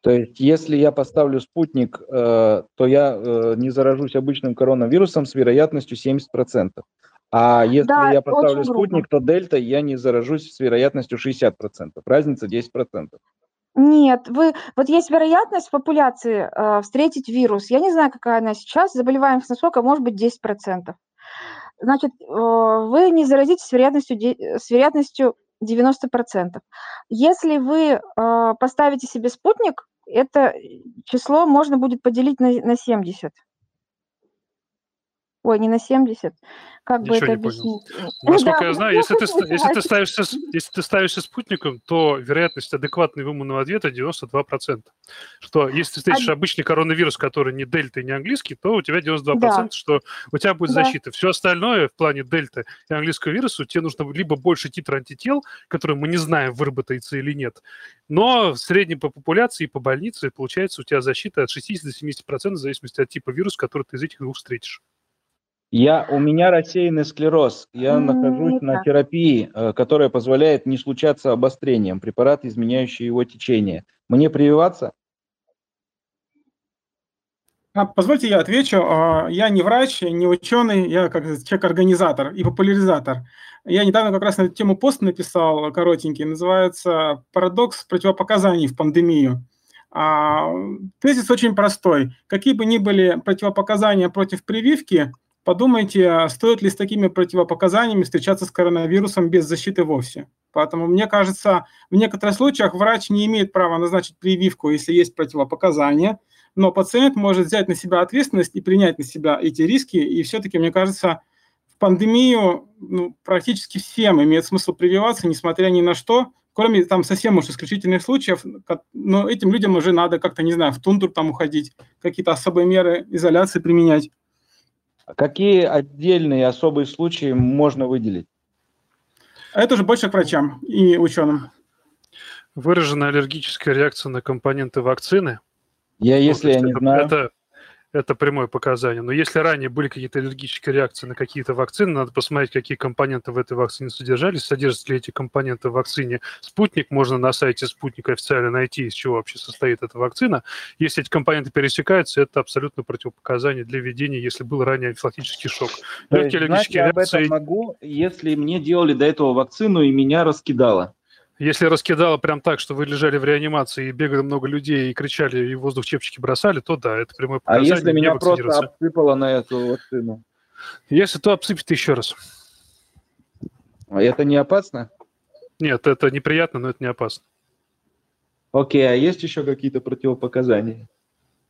То есть, если я поставлю спутник, э, то я э, не заражусь обычным коронавирусом с вероятностью 70%. А если Да, я поставлю грубо. спутник, то дельта я не заражусь с вероятностью 60%. Разница 10%. Нет, вы, вот есть вероятность в популяции э, встретить вирус. Я не знаю, какая она сейчас. Заболеваемость насколько, может быть, 10%. Значит, э, вы не заразитесь с вероятностью, де- с вероятностью 90%. Если вы э, поставите себе спутник, это число можно будет поделить на, на 70. Ой, не на 70. Как бы Ничего это не понял. объяснить? Насколько Да, я знаю, ну, если ты, если, ты ставишься, с- если ты ставишься спутником, то вероятность адекватного иммунного ответа 92%. Что если ты встретишь А- обычный коронавирус, который не дельта и не английский, то у тебя 92%, Да. что у тебя будет Да. защита. Все остальное в плане дельта и английского вируса, тебе нужно либо больше титра антител, который мы не знаем, выработается или нет, но в среднем по популяции и по больнице получается у тебя защита от 60 до 70% в зависимости от типа вируса, который ты из этих двух встретишь. Я, у меня рассеянный склероз. Я М, нахожусь на терапии, э, которая позволяет не случаться обострением. Препарат, изменяющий его течение. Мне прививаться? А, Позвольте я отвечу. А, Я не врач, не ученый, я как человек-организатор и популяризатор. Я недавно как раз на эту тему пост написал коротенький, называется «Парадокс противопоказаний в пандемию». А, тезис очень простой. Какие бы ни были противопоказания против прививки, подумайте, стоит ли с такими противопоказаниями встречаться с коронавирусом без защиты вовсе. Поэтому, мне кажется, в некоторых случаях врач не имеет права назначить прививку, если есть противопоказания, но пациент может взять на себя ответственность и принять на себя эти риски. И все-таки, мне кажется, в пандемию ну, практически всем имеет смысл прививаться, несмотря ни на что, кроме там совсем уж исключительных случаев, но этим людям уже надо как-то, не знаю, в тундру там уходить, какие-то особые меры изоляции применять. А какие отдельные особые случаи можно выделить? Это уже больше к врачам и ученым. Выраженная аллергическая реакция на компоненты вакцины. Я, ну, если я не это, знаю... Это, это прямое показание. Но если ранее были какие-то аллергические реакции на какие-то вакцины, надо посмотреть, какие компоненты в этой вакцине содержались, содержатся ли эти компоненты в вакцине. Спутник можно на сайте Спутника официально найти, из чего вообще состоит эта вакцина. Если эти компоненты пересекаются, это абсолютно противопоказание для введения, если был ранее анфилактический шок. Легкие аллергические реакции... Я об этом могу, если мне делали до этого вакцину и меня раскидало. Если раскидало прям так, что вы лежали в реанимации и бегали много людей и кричали, и воздух чепчики бросали, то да, это прямое а показание. А если меня просто обсыпало на эту вакцину? Если то обсыпет еще раз. А это не опасно? Нет, это неприятно, но это не опасно. Окей, а есть еще какие-то противопоказания?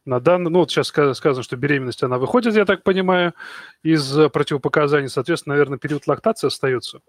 На данный, ну, вот сейчас сказано, что беременность, она выходит, я так понимаю, из противопоказаний. Соответственно, наверное, период лактации остается.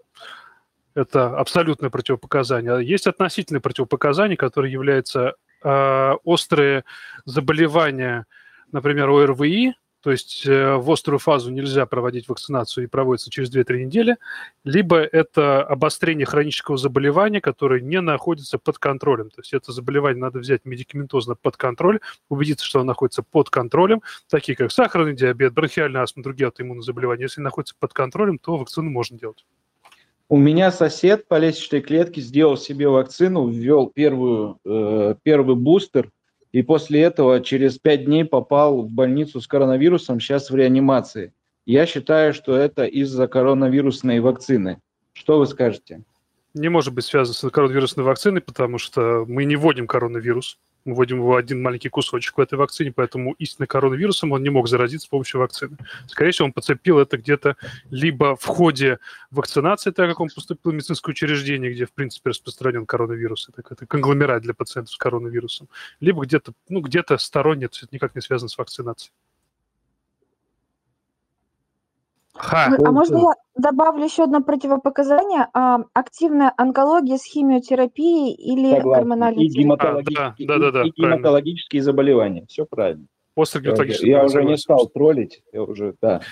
Это абсолютное противопоказание. А есть относительные противопоказания, которые являются э, острые заболевания, например, ОРВИ, то есть э, в острую фазу нельзя проводить вакцинацию и проводится через 2-3 недели, либо это обострение хронического заболевания, которое не находится под контролем. То есть это заболевание надо взять медикаментозно под контроль, убедиться, что оно находится под контролем, такие как сахарный диабет, бронхиальная астма, другие аутоиммунные заболевания. Если находится под контролем, то вакцину можно делать. У меня сосед по лестничной клетке сделал себе вакцину, ввел первую, э, первый бустер, и после этого через пять дней попал в больницу с коронавирусом, сейчас в реанимации. Я считаю, что это из-за коронавирусной вакцины. Что вы скажете? Не может быть связано с коронавирусной вакциной, потому что мы не вводим коронавирус мы вводим его один маленький кусочек в этой вакцине, поэтому истинно коронавирусом он не мог заразиться с помощью вакцины. Скорее всего, он подцепил это где-то либо в ходе вакцинации, так как он поступил в медицинское учреждение, где, в принципе, распространен коронавирус, это, это конгломерат для пациентов с коронавирусом, либо где-то ну, где-то сторонне, это никак не связано с вакцинацией. Ха. А можно я добавлю еще одно противопоказание? А, активная онкология с химиотерапией или Согласен. гормональной и гематологические, а, да, да, да, и, и гематологические заболевания. Все правильно. После Я уже не стал троллить. Я уже, да.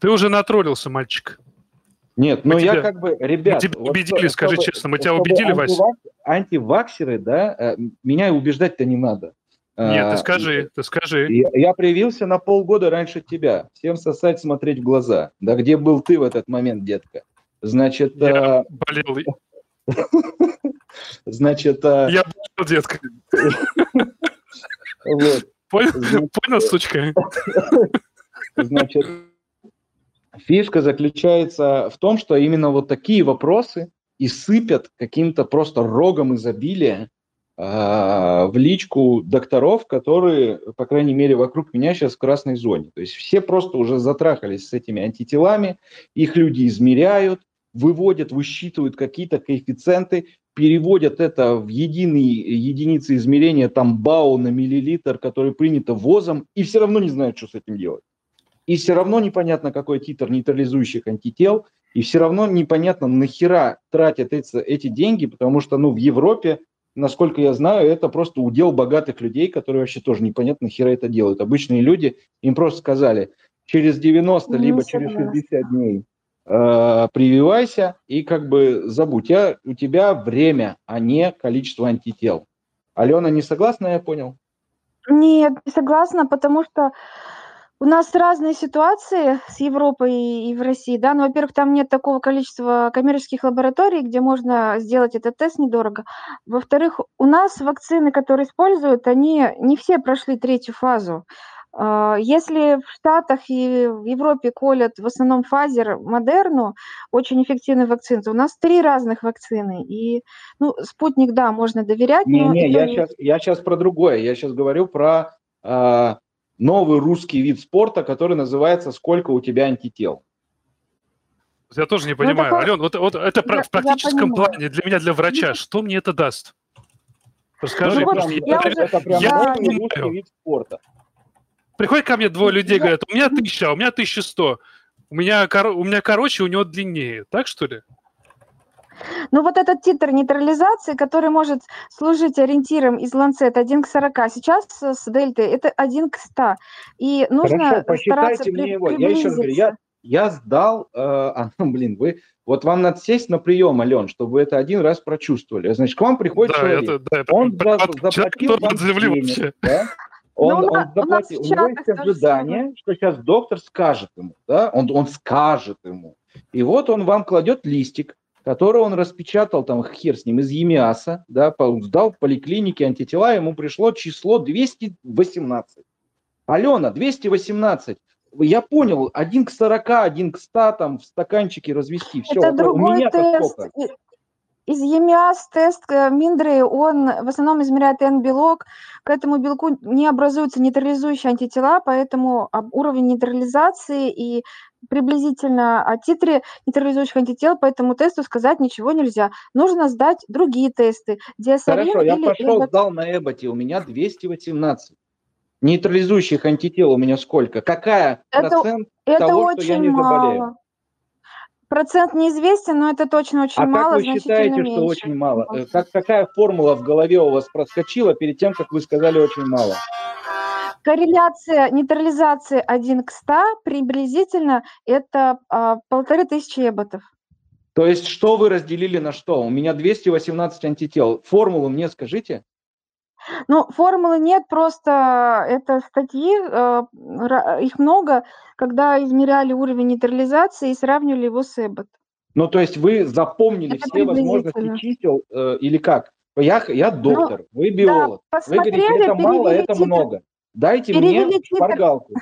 Ты уже натроллился, мальчик. Нет, ну я как бы, ребят... Мы тебя вот убедили, скажи чтобы, честно, мы тебя убедили, Вася? Антиваксеры, да, э, меня убеждать-то не надо. Нет, ты а, скажи, ты скажи. Я, я привился на полгода раньше тебя. Всем сосать, смотреть в глаза. Да где был ты в этот момент, детка? Значит... Я а... болел. Значит... А... Я болел, детка. Понял, Понял, сучка? Значит, фишка заключается в том, что именно вот такие вопросы и сыпят каким-то просто рогом изобилия в личку докторов, которые, по крайней мере, вокруг меня сейчас в красной зоне. То есть все просто уже затрахались с этими антителами, их люди измеряют, выводят, высчитывают какие-то коэффициенты, переводят это в единые единицы измерения, там БАУ на миллилитр, который принято ВОЗом, и все равно не знают, что с этим делать. И все равно непонятно, какой титр нейтрализующих антител, и все равно непонятно, нахера тратят эти, эти деньги, потому что ну, в Европе насколько я знаю, это просто удел богатых людей, которые вообще тоже непонятно хера это делают. Обычные люди, им просто сказали, через 90 ну, либо через 60 дней э, прививайся и как бы забудь. Я, у тебя время, а не количество антител. Алена не согласна, я понял? Нет, не согласна, потому что у нас разные ситуации с Европой и в России, да. Ну, во-первых, там нет такого количества коммерческих лабораторий, где можно сделать этот тест недорого. Во-вторых, у нас вакцины, которые используют, они не все прошли третью фазу. А, если в Штатах и в Европе колят в основном Pfizer, Модерну, очень эффективные вакцины, то у нас три разных вакцины. И, ну, спутник, да, можно доверять. Не, не, я, сейчас, я сейчас про другое. Я сейчас говорю про э, новый русский вид спорта, который называется «Сколько у тебя антител?». Я тоже не ну, понимаю. Ну, Ален, вот, вот это я, в практическом плане для меня, для врача, что мне это даст? Расскажи, ну, вот, я, я, это прям я, не понимаю. вид спорта. Приходит ко мне двое людей, говорят, у меня тысяча, а у меня тысяча сто. У меня, у меня короче, у него длиннее. Так что ли? Ну вот этот титр нейтрализации, который может служить ориентиром из Lancet 1 к 40, сейчас с дельтой это 1 к 100. И нужно Хорошо, стараться мне его. Я еще раз говорю, я, я сдал, э, а, ну, блин, вы, вот вам надо сесть на прием, Ален, чтобы вы это один раз прочувствовали. Значит, к вам приходит да, человек, это, да, это, он за, заплатил вам денег, да? Он, ну, он заплатил, у него есть ожидание, что сейчас доктор скажет ему, да, он, он скажет ему. И вот он вам кладет листик, который он распечатал, там, хер с ним, из ЕМИАСа, да, сдал в поликлинике антитела, ему пришло число 218. Алена, 218. Я понял, один к 40, один к 100, там, в стаканчике развести. Все, Это другой у меня тест. Сколько? Из ЕМИАС тест э, Миндры, он в основном измеряет N-белок, к этому белку не образуются нейтрализующие антитела, поэтому уровень нейтрализации и приблизительно о титре нейтрализующих антител по этому тесту сказать ничего нельзя. Нужно сдать другие тесты. Хорошо, я пошел, Эбот... сдал на Эботе, у меня 218. Нейтрализующих антител у меня сколько? Какая это, процент это того, очень что я не заболею? Мало. Процент неизвестен, но это точно очень а мало. А как вы считаете, меньше. что очень мало? Э, как, какая формула в голове у вас проскочила перед тем, как вы сказали очень мало? Корреляция нейтрализации 1 к 100 приблизительно это а, полторы тысячи эботов. То есть что вы разделили на что? У меня 218 антител. Формулу мне скажите. Ну, формулы нет, просто это статьи, э, их много, когда измеряли уровень нейтрализации и сравнивали его с Эббот. Ну, то есть вы запомнили это все возможности чисел э, или как? Я, я ну, доктор, ну, вы биолог. Да, вы говорите, это мало, это много. Дайте перевели мне титр. шпаргалку.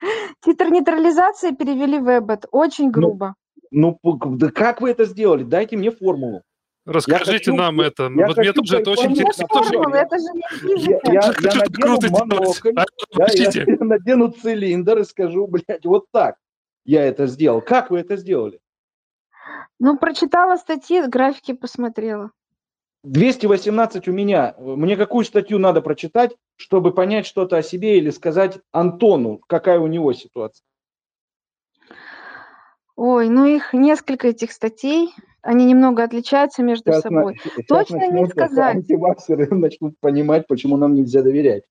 Титр нейтрализации перевели в Эббот. Очень ну, грубо. Ну, ну, как вы это сделали? Дайте мне формулу. Расскажите хочу, нам это. Я вот мне тоже это очень интересно. Это же не я, я, я надену монокль, а, да, я, я надену цилиндр и скажу, блядь, вот так я это сделал. Как вы это сделали? Ну, прочитала статьи, графики посмотрела. 218 у меня. Мне какую статью надо прочитать, чтобы понять что-то о себе или сказать Антону, какая у него ситуация? Ой, ну их несколько этих статей. Они немного отличаются между сейчас собой. На, Точно не сказать. Антиваксеры начнут понимать, почему нам нельзя доверять.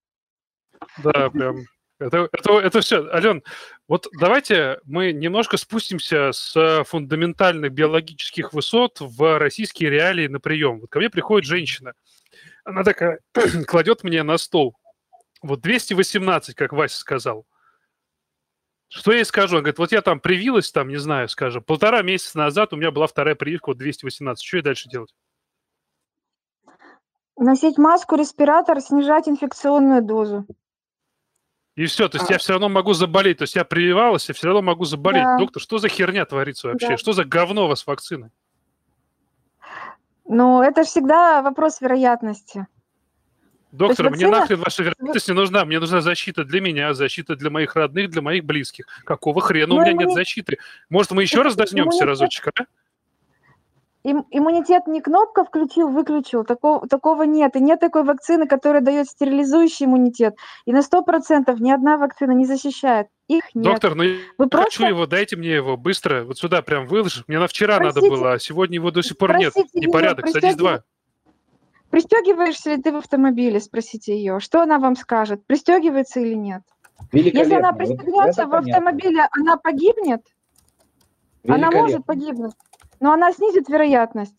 Да, прям. Это, это, это все. Ален, вот давайте мы немножко спустимся с фундаментальных биологических высот в российские реалии на прием. Вот ко мне приходит женщина. Она такая кладет мне на стол. Вот 218, как Вася сказал. Что я ей скажу? Он говорит, вот я там привилась, там, не знаю, скажем, полтора месяца назад у меня была вторая прививка, вот 218. Что я дальше делать? Носить маску, респиратор, снижать инфекционную дозу. И все, то есть а. я все равно могу заболеть. То есть я прививалась, я все равно могу заболеть. Да. Доктор, что за херня творится вообще? Да. Что за говно у вас вакцины? Ну, это же всегда вопрос вероятности. Доктор, мне вакцина... нахрен ваша вероятность не нужна. Мне нужна защита для меня, защита для моих родных, для моих близких. Какого хрена Но у меня иммунитет... нет защиты? Может, мы еще раз дождемся иммунитет... разочек, а? Им, иммунитет не кнопка включил, выключил, такого, такого нет. И нет такой вакцины, которая дает стерилизующий иммунитет. И на 100% ни одна вакцина не защищает. Их нет. Доктор, ну Вы я просто... хочу его, дайте мне его быстро, вот сюда прям выложи. Мне на вчера Простите, надо было, а сегодня его до сих пор Простите, нет. Непорядок, садись два. Пристегиваешься ли ты в автомобиле, спросите ее. Что она вам скажет, пристегивается или нет? Если она пристегнется в автомобиле, она погибнет? Она может погибнуть, но она снизит вероятность.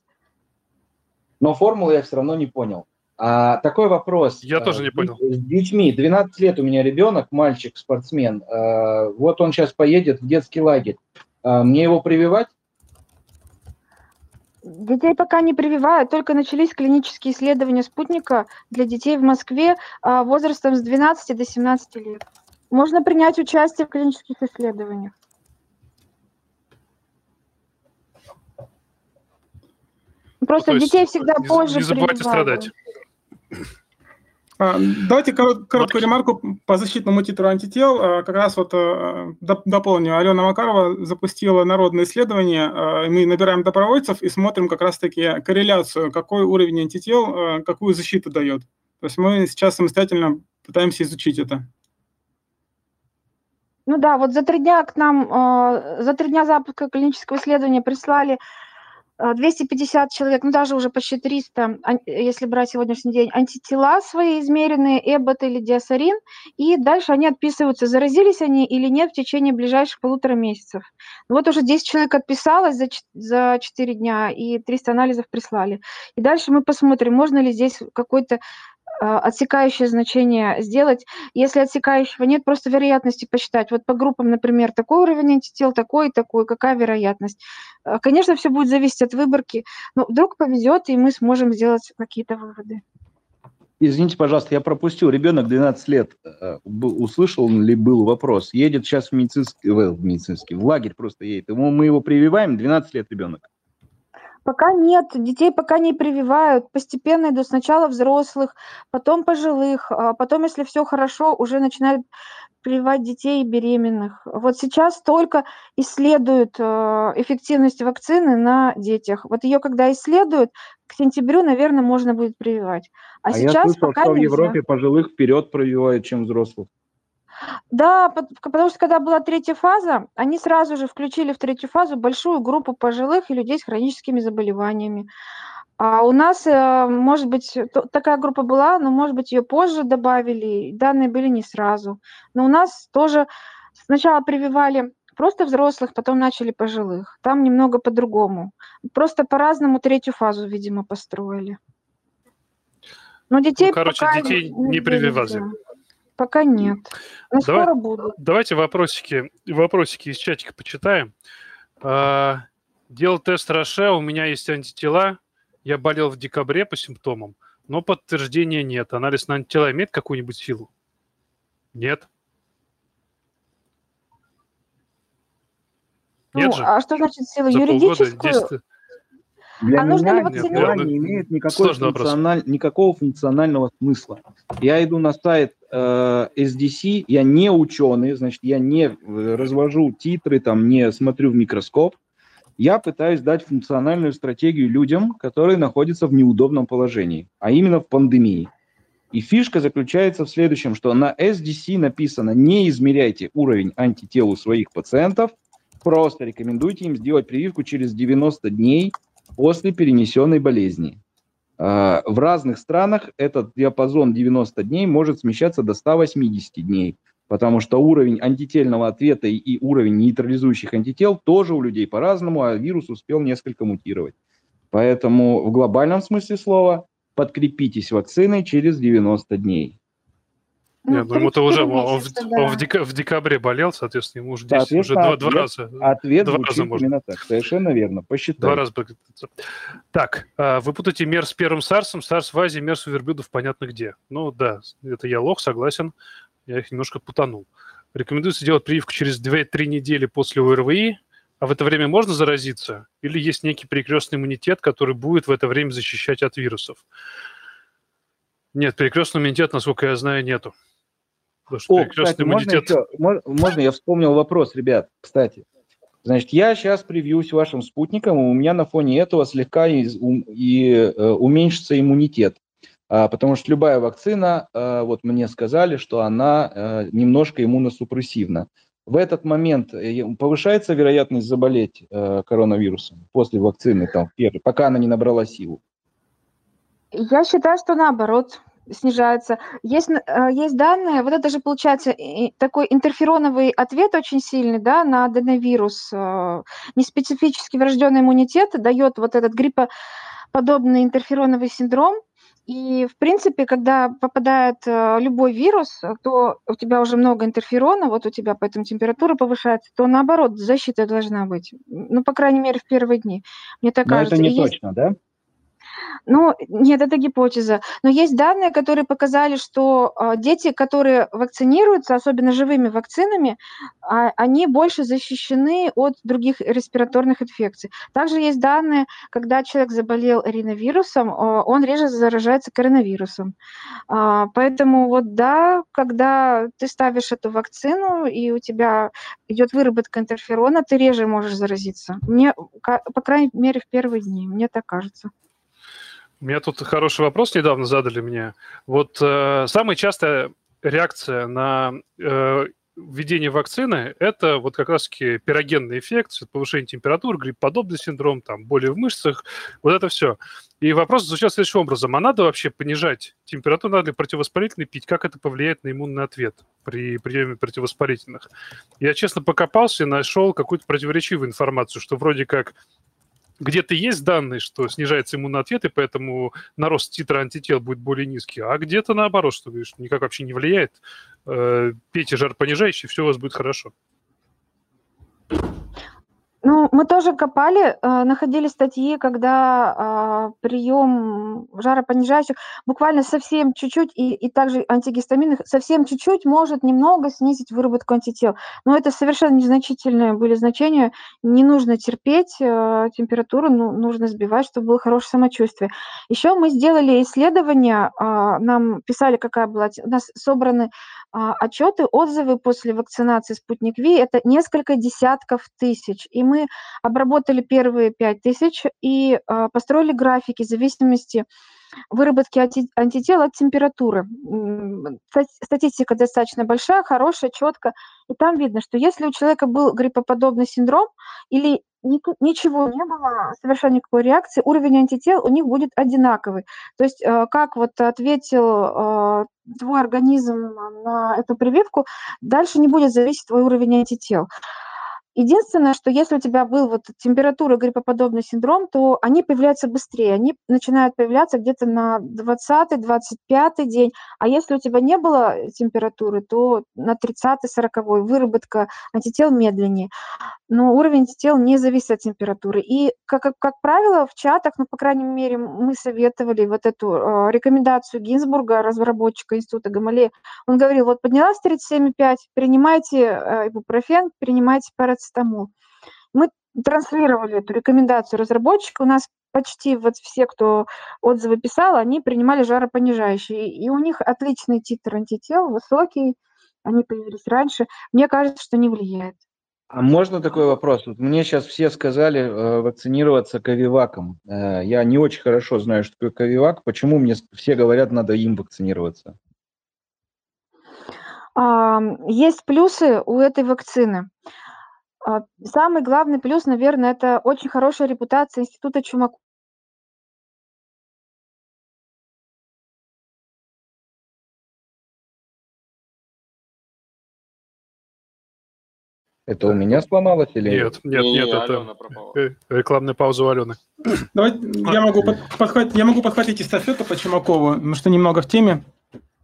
Но формулу я все равно не понял. А, такой вопрос. Я тоже не понял. С детьми. 12 лет у меня ребенок, мальчик, спортсмен. А, вот он сейчас поедет в детский лагерь. А, мне его прививать? Детей пока не прививают, только начались клинические исследования спутника для детей в Москве а, возрастом с 12 до 17 лет. Можно принять участие в клинических исследованиях. Просто ну, детей всегда не, позже Не забывайте страдать. А, давайте короткую ремарку по защитному титру антител. А, как раз вот а, дополню. Алена Макарова запустила народное исследование. Мы набираем добровольцев и смотрим как раз-таки корреляцию, какой уровень антител, какую защиту дает. То есть мы сейчас самостоятельно пытаемся изучить это. Ну да, вот за три дня к нам, за три дня запуска клинического исследования прислали 250 человек, ну даже уже почти 300, если брать сегодняшний день, антитела свои измеренные, эбот или диасарин, и дальше они отписываются, заразились они или нет в течение ближайших полутора месяцев. Вот уже 10 человек отписалось за, за 4 дня, и 300 анализов прислали. И дальше мы посмотрим, можно ли здесь какой-то отсекающее значение сделать. Если отсекающего нет, просто вероятности посчитать. Вот по группам, например, такой уровень антител, такой и такой, какая вероятность. А, конечно, все будет зависеть от выборки, но вдруг повезет, и мы сможем сделать какие-то выводы. Извините, пожалуйста, я пропустил. Ребенок 12 лет. Э, услышал ли был вопрос? Едет сейчас в медицинский, в медицинский, в лагерь просто едет. Мы его прививаем, 12 лет ребенок. Пока нет, детей пока не прививают. Постепенно идут сначала взрослых, потом пожилых, а потом, если все хорошо, уже начинают прививать детей и беременных. Вот сейчас только исследуют э, эффективность вакцины на детях. Вот ее когда исследуют, к сентябрю, наверное, можно будет прививать. А, а сейчас я слышал, пока что нельзя. в Европе пожилых вперед прививают, чем взрослых. Да, потому что когда была третья фаза, они сразу же включили в третью фазу большую группу пожилых и людей с хроническими заболеваниями. А у нас, э, может быть, такая группа была, но, может быть, ее позже добавили, данные были не сразу. Но у нас тоже сначала прививали просто взрослых, потом начали пожилых. Там немного по-другому. Просто по-разному третью фазу, видимо, построили. Но детей ну, короче, пока детей не, не прививали. Пока нет. Но Давай, скоро будут. Давайте вопросики, вопросики из чатика почитаем. А, делал тест Роше, у меня есть антитела. Я болел в декабре по симптомам, но подтверждения нет. Анализ на антитела имеет какую-нибудь силу? Нет. Нет ну, же. А что значит сила? За Юридическую? Полгода, для а нужно ли вакцинировать? не имеет никакой функциональ... никакого функционального смысла. Я иду на сайт э, SDC, я не ученый, значит, я не э, развожу титры, там, не смотрю в микроскоп. Я пытаюсь дать функциональную стратегию людям, которые находятся в неудобном положении, а именно в пандемии. И фишка заключается в следующем, что на SDC написано «не измеряйте уровень антител у своих пациентов», просто рекомендуйте им сделать прививку через 90 дней после перенесенной болезни. А, в разных странах этот диапазон 90 дней может смещаться до 180 дней, потому что уровень антительного ответа и уровень нейтрализующих антител тоже у людей по-разному, а вирус успел несколько мутировать. Поэтому в глобальном смысле слова подкрепитесь вакциной через 90 дней. Ну, Нет, ну ему-то уже он, в, да. он в, дека, в декабре болел, соответственно, ему уже здесь уже два, ответ, два раза. Ответ два раза можно. именно так, совершенно верно, посчитай. Два раза. Так, а, вы путаете мер с первым САРСом, САРС в Азии, мер с верблюдов понятно где. Ну да, это я лох, согласен, я их немножко путанул. Рекомендуется делать прививку через 2-3 недели после ОРВИ, а в это время можно заразиться? Или есть некий перекрестный иммунитет, который будет в это время защищать от вирусов? Нет, перекрестного иммунитета, насколько я знаю, нету. О, кстати, можно, еще, можно я вспомнил вопрос, ребят, кстати. Значит, я сейчас привьюсь вашим спутником, и у меня на фоне этого слегка и, и э, уменьшится иммунитет. А, потому что любая вакцина, а, вот мне сказали, что она а, немножко иммуносупрессивна. В этот момент э, повышается вероятность заболеть а, коронавирусом после вакцины, там, первый, пока она не набрала силу? Я считаю, что наоборот снижается. Есть, э, есть данные, вот это же получается такой интерфероновый ответ очень сильный да, на аденовирус. Э, неспецифически врожденный иммунитет дает вот этот гриппоподобный интерфероновый синдром, и, в принципе, когда попадает э, любой вирус, то у тебя уже много интерферона, вот у тебя поэтому температура повышается, то наоборот, защита должна быть. Ну, по крайней мере, в первые дни. Мне так Но кажется. это не и точно, есть... да? Ну, нет, это гипотеза. Но есть данные, которые показали, что э, дети, которые вакцинируются, особенно живыми вакцинами, э, они больше защищены от других респираторных инфекций. Также есть данные, когда человек заболел риновирусом, э, он реже заражается коронавирусом. Поэтому вот да, когда ты ставишь эту вакцину и у тебя идет выработка интерферона, ты реже можешь заразиться. Мне, по крайней мере, в первые дни, мне так кажется. У меня тут хороший вопрос недавно задали мне. Вот э, самая частая реакция на э, введение вакцины – это вот как раз-таки пирогенный эффект, повышение температуры, грипп-подобный синдром, там, боли в мышцах, вот это все. И вопрос звучал следующим образом. А надо вообще понижать температуру, надо ли противовоспалительный пить? Как это повлияет на иммунный ответ при приеме противовоспалительных? Я, честно, покопался и нашел какую-то противоречивую информацию, что вроде как где-то есть данные, что снижается иммунный и поэтому нарост титра антител будет более низкий, а где-то наоборот, что говоришь, никак вообще не влияет. Э, пейте жаропонижающий, все у вас будет хорошо. Ну, мы тоже копали, э, находили статьи, когда э, прием жаропонижающих буквально совсем чуть-чуть, и, и также антигистаминных, совсем чуть-чуть может немного снизить выработку антител. Но это совершенно незначительные были значения. Не нужно терпеть э, температуру, ну, нужно сбивать, чтобы было хорошее самочувствие. Еще мы сделали исследование, э, нам писали, какая была... У нас собраны а, отчеты, отзывы после вакцинации «Спутник Ви» – это несколько десятков тысяч. И мы обработали первые пять тысяч и а, построили графики в зависимости выработки антител от температуры. Статистика достаточно большая, хорошая, четко. И там видно, что если у человека был гриппоподобный синдром или ничего не было, совершенно никакой реакции, уровень антител у них будет одинаковый. То есть э, как вот ответил э, твой организм на эту прививку, дальше не будет зависеть твой уровень антител. Единственное, что если у тебя был вот температура, гриппоподобный синдром, то они появляются быстрее. Они начинают появляться где-то на 20-25 день. А если у тебя не было температуры, то на 30-40 выработка антител медленнее. Но уровень антител не зависит от температуры. И, как, как, как правило, в чатах, ну, по крайней мере, мы советовали вот эту э, рекомендацию Гинзбурга, разработчика Института Гамалея. Он говорил, вот поднялась 37,5, принимайте э, ибупрофен, принимайте парацетамол парацетамол. Мы транслировали эту рекомендацию разработчика. У нас почти вот все, кто отзывы писал, они принимали жаропонижающие. И у них отличный титр антител, высокий, они появились раньше. Мне кажется, что не влияет. А можно такой вопрос? Вот мне сейчас все сказали э, вакцинироваться ковиваком. Э, я не очень хорошо знаю, что такое ковивак. Почему мне все говорят, надо им вакцинироваться? Есть плюсы у этой вакцины. А, самый главный плюс, наверное, это очень хорошая репутация Института Чумакова. Это у меня сломалось или нет? Нет, нет, нет, это э, рекламная пауза у Алены. Давайте, я могу, подхватить, я могу подхватить эстафету по Чумакову, потому что немного в теме.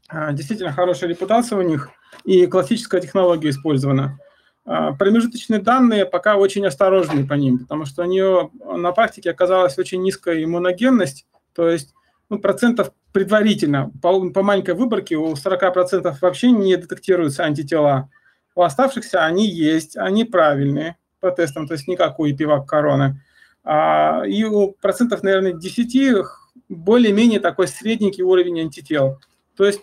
А, действительно хорошая репутация у них, и классическая технология использована. А, промежуточные данные пока очень осторожны по ним, потому что у нее на практике оказалась очень низкая иммуногенность, то есть ну, процентов предварительно, по, по маленькой выборке у 40% вообще не детектируются антитела. У оставшихся они есть, они правильные по тестам, то есть никакой пивак короны. А, и у процентов, наверное, 10 более-менее такой средненький уровень антител. То есть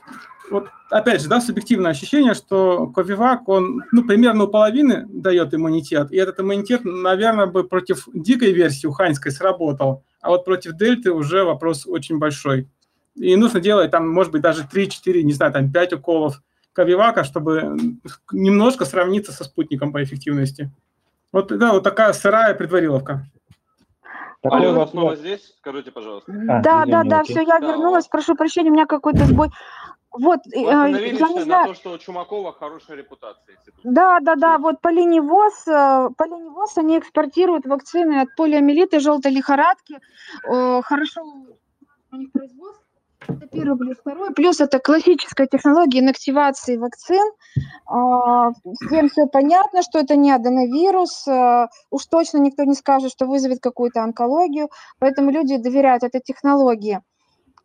вот опять же, да, субъективное ощущение, что Ковивак, он ну, примерно у половины дает иммунитет, и этот иммунитет, наверное, бы против дикой версии уханьской сработал, а вот против дельты уже вопрос очень большой. И нужно делать там, может быть, даже 3-4, не знаю, там 5 уколов Ковивака, чтобы немножко сравниться со спутником по эффективности. Вот, да, вот такая сырая предвариловка. Такой Алена, вопрос. снова здесь? Скажите, пожалуйста. А, да, да, да, все, я вернулась. Прошу прощения, у меня какой-то сбой. Вот, э, я не знаю. на то, что у Чумакова хорошая репутация. Да, да, да, вот по линии ВОЗ, э, по линии ВОЗ они экспортируют вакцины от полиомиелита желтой лихорадки. Хорошо у них производство. Это первый плюс. Второй плюс – это классическая технология инактивации вакцин. А, всем все понятно, что это не аденовирус. А, уж точно никто не скажет, что вызовет какую-то онкологию. Поэтому люди доверяют этой технологии.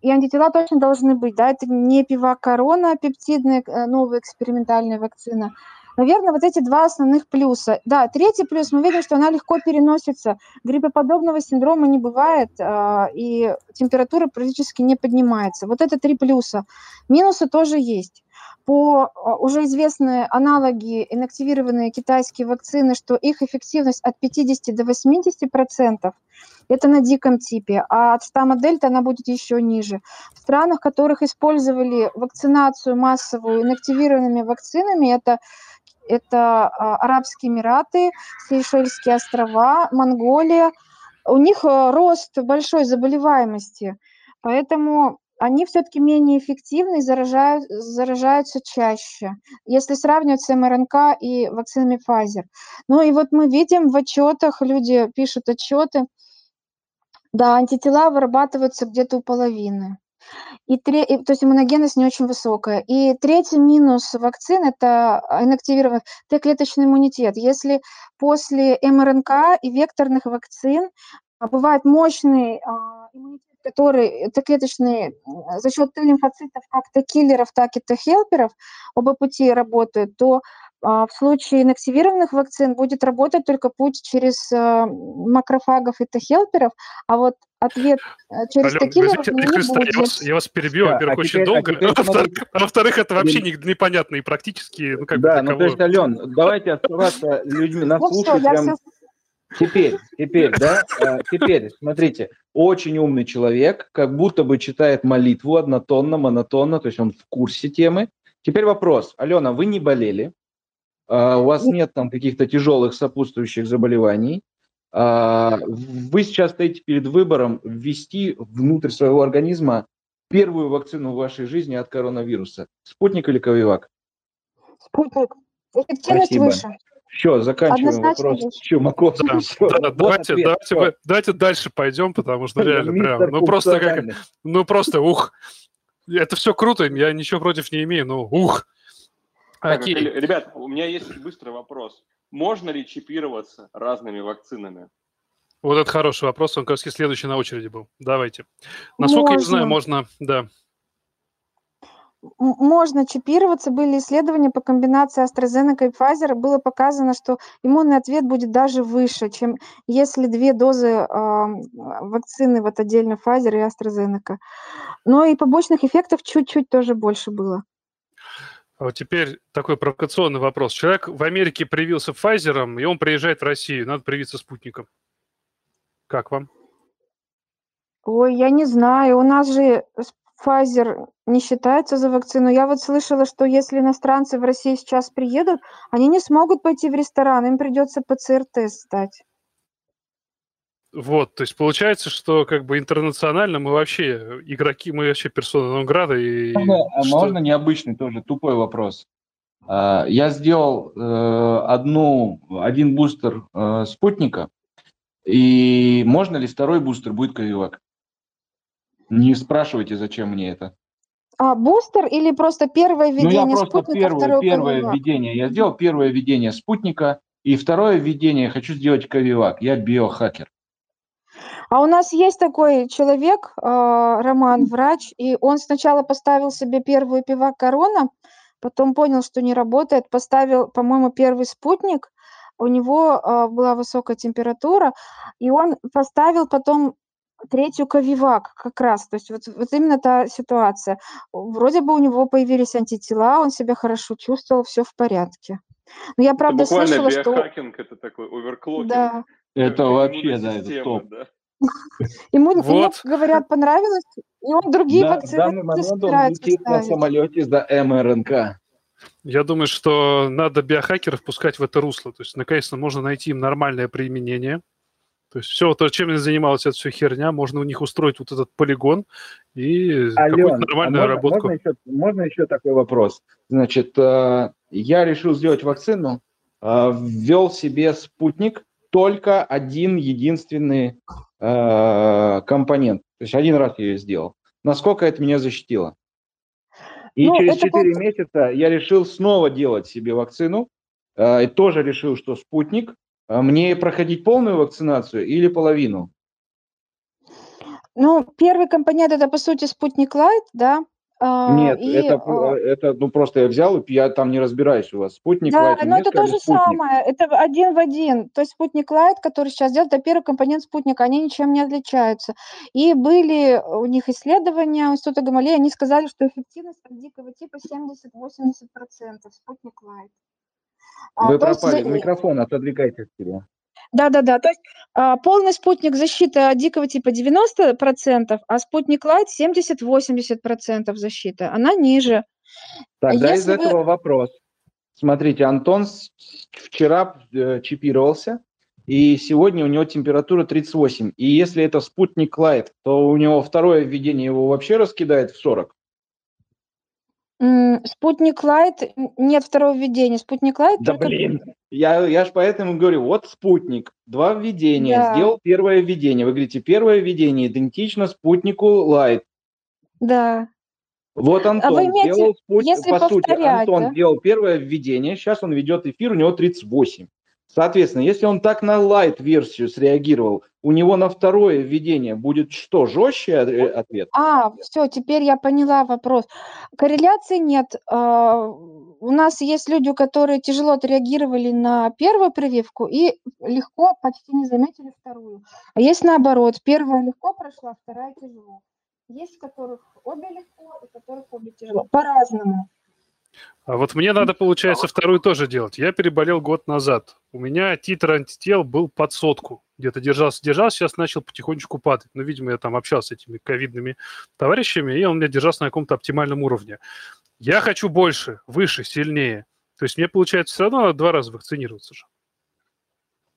И антитела точно должны быть. Да? Это не пивак корона, а пептидная э, новая экспериментальная вакцина – Наверное, вот эти два основных плюса. Да, третий плюс, мы видим, что она легко переносится. Гриппоподобного синдрома не бывает, а, и температура практически не поднимается. Вот это три плюса. Минусы тоже есть. По а, уже известные аналоги, инактивированные китайские вакцины, что их эффективность от 50 до 80 процентов, это на диком типе, а от штамма дельта она будет еще ниже. В странах, в которых использовали вакцинацию массовую инактивированными вакцинами, это это а, Арабские Эмираты, Сейшельские острова, Монголия. У них э, рост большой заболеваемости, поэтому они все-таки менее эффективны и заражают, заражаются чаще, если сравнивать с МРНК и вакцинами Pfizer. Ну и вот мы видим в отчетах, люди пишут отчеты, да, антитела вырабатываются где-то у половины. И тре... то есть иммуногенность не очень высокая. И третий минус вакцин – это инактивированный Т-клеточный иммунитет. Если после МРНК и векторных вакцин а, бывает мощный а, иммунитет, который Т-клеточный за счет Т-лимфоцитов как Т-киллеров, так и Т-хелперов, оба пути работают, то а, в случае инактивированных вакцин будет работать только путь через макрофагов и Т-хелперов, а вот ответ э, через Ален, такие извините, Христа, я вас, я вас перебью, Да, во-первых, а очень теперь- а долго, теперь а во-вторых, а во-вторых, это вообще не- непонятно и практически, ну как Да, бы ну то есть. Ален, давайте оставаться людьми, нас Ну слушают прям все Теперь, теперь, да, а, теперь, смотрите, очень умный человек, как будто бы читает молитву однотонно, монотонно, то есть он в курсе темы. Теперь вопрос. Алена, вы не болели, а, у вас нет там каких-то тяжелых сопутствующих заболеваний, а, вы сейчас стоите перед выбором ввести внутрь своего организма первую вакцину в вашей жизни от коронавируса. Спутник или Ковивак? спутник. Эффективность Спасибо. выше. Все, заканчиваем Однозначно вопрос с Чумаком. Да, да, вот давайте, ответ, давайте, вы- давайте дальше пойдем, потому что реально прям, Мистер ну просто как, ну просто ух, это все круто, я ничего против не имею, но ух. Так, Окей, э, Ребят, у меня есть быстрый вопрос. Можно ли чипироваться разными вакцинами? вот это хороший вопрос, он, кажется, следующий на очереди был. Давайте. Насколько я знаю, можно, да. Можно чипироваться. Были исследования по комбинации AstraZeneca и Pfizer. Было показано, что иммунный ответ будет даже выше, чем если две дозы а, вакцины, вот отдельно Pfizer и AstraZeneca. Но и побочных эффектов чуть-чуть тоже больше было. А вот теперь такой провокационный вопрос. Человек в Америке привился Pfizer, и он приезжает в Россию, надо привиться спутником. Как вам? Ой, я не знаю. У нас же Pfizer не считается за вакцину. Я вот слышала, что если иностранцы в Россию сейчас приедут, они не смогут пойти в ресторан, им придется ПЦР-тест сдать. Вот, то есть получается, что как бы интернационально мы вообще игроки, мы вообще персона нон-града, и Можно, а что- можно необычный тоже тупой вопрос? А, Я сделал э, одну, один бустер э, спутника, и можно ли второй бустер будет Ковивак? Не спрашивайте, зачем мне это. А бустер или просто первое Ну, я введение просто спутника, первое, второе первое Ковивак? введение. Я сделал первое введение спутника, и второе введение хочу сделать Ковивак. Я биохакер. А у нас есть такой человек, а, Роман, врач, и он сначала поставил себе первую пивак корона, потом понял, что не работает, поставил, по-моему, первый спутник, у него а, была высокая температура, и он поставил потом третью ковивак как раз. То есть вот, вот именно та ситуация. Вроде бы у него появились антитела, он себя хорошо чувствовал, все в порядке. Но я, правда, это буквально слышала, что... это такой оверклокинг. Да, Это вообще, да, это топ. да. ему, говорят, понравилось, и он другие Да, в вакцины данный тоже момент он собирается летит на самолете за МРНК. Я думаю, что надо биохакеров пускать в это русло. То есть, наконец-то, можно найти им нормальное применение. То есть все то, чем занималась эта все херня, можно у них устроить вот этот полигон и какую-то Ален, нормальную а можно, работку. можно, еще, можно еще такой вопрос? Значит, э, я решил сделать вакцину, э, ввел себе спутник, только один единственный э, компонент. То есть один раз я ее сделал. насколько это меня защитило. И Ну, через это 4 пол- месяца я решил снова делать себе вакцину. э, И тоже решил, что спутник. А Мне проходить полную вакцинацию или половину? Ну, первый компонент это по сути спутник Лайт, да. а, Нет, и, это, а, это ну просто я взял, я там не разбираюсь у вас. Спутник, Да, Лайт, но это то же спутник? самое, это один в один. То есть спутник Лайт, который сейчас делают, это первый компонент спутника, они ничем не отличаются. И были у них исследования у Института Гамалеи, они сказали, что эффективность от дикого типа 70-80%, спутник Лайт. А, Вы то есть пропали, за- микрофон отодвигайте от себя. Да-да-да, то есть а, полный спутник защиты от дикого типа 90%, а спутник Лайт 70-80% защиты. Она ниже. Тогда из если вы- этого вопрос. Смотрите, Антон вчера э, чипировался, и сегодня у него температура 38. И если это спутник Лайт, то у него второе введение его вообще раскидает в 40. Спутник Лайт, нет второго введения. Спутник Лайт Да только блин, я, я же поэтому говорю, вот спутник, два введения, Да. сделал первое введение. Вы говорите, первое введение идентично спутнику Лайт. Да. Вот Антон А вы имеете- сделал спутник, если по сути, Антон да? сделал первое введение, сейчас он ведет эфир, у него 38. Соответственно, если он так на лайт-версию среагировал, у него на второе введение будет что, жестче э, ответ? А, все, теперь я поняла вопрос. Корреляции нет. А, У нас есть люди, которые тяжело отреагировали на первую прививку и легко, почти не заметили вторую. А есть наоборот, первая легко прошла, вторая тяжело. Есть, у которых обе легко, у которых обе тяжело. По-разному. А вот мне надо, получается, вторую тоже делать. Я переболел год назад. У меня титр антител был под сотку. Где-то держался, держался, сейчас начал потихонечку падать. Ну, видимо, я там общался с этими ковидными товарищами, и он у меня держался на каком-то оптимальном уровне. Я хочу больше, выше, сильнее. То есть мне, получается, все равно надо два раза вакцинироваться же.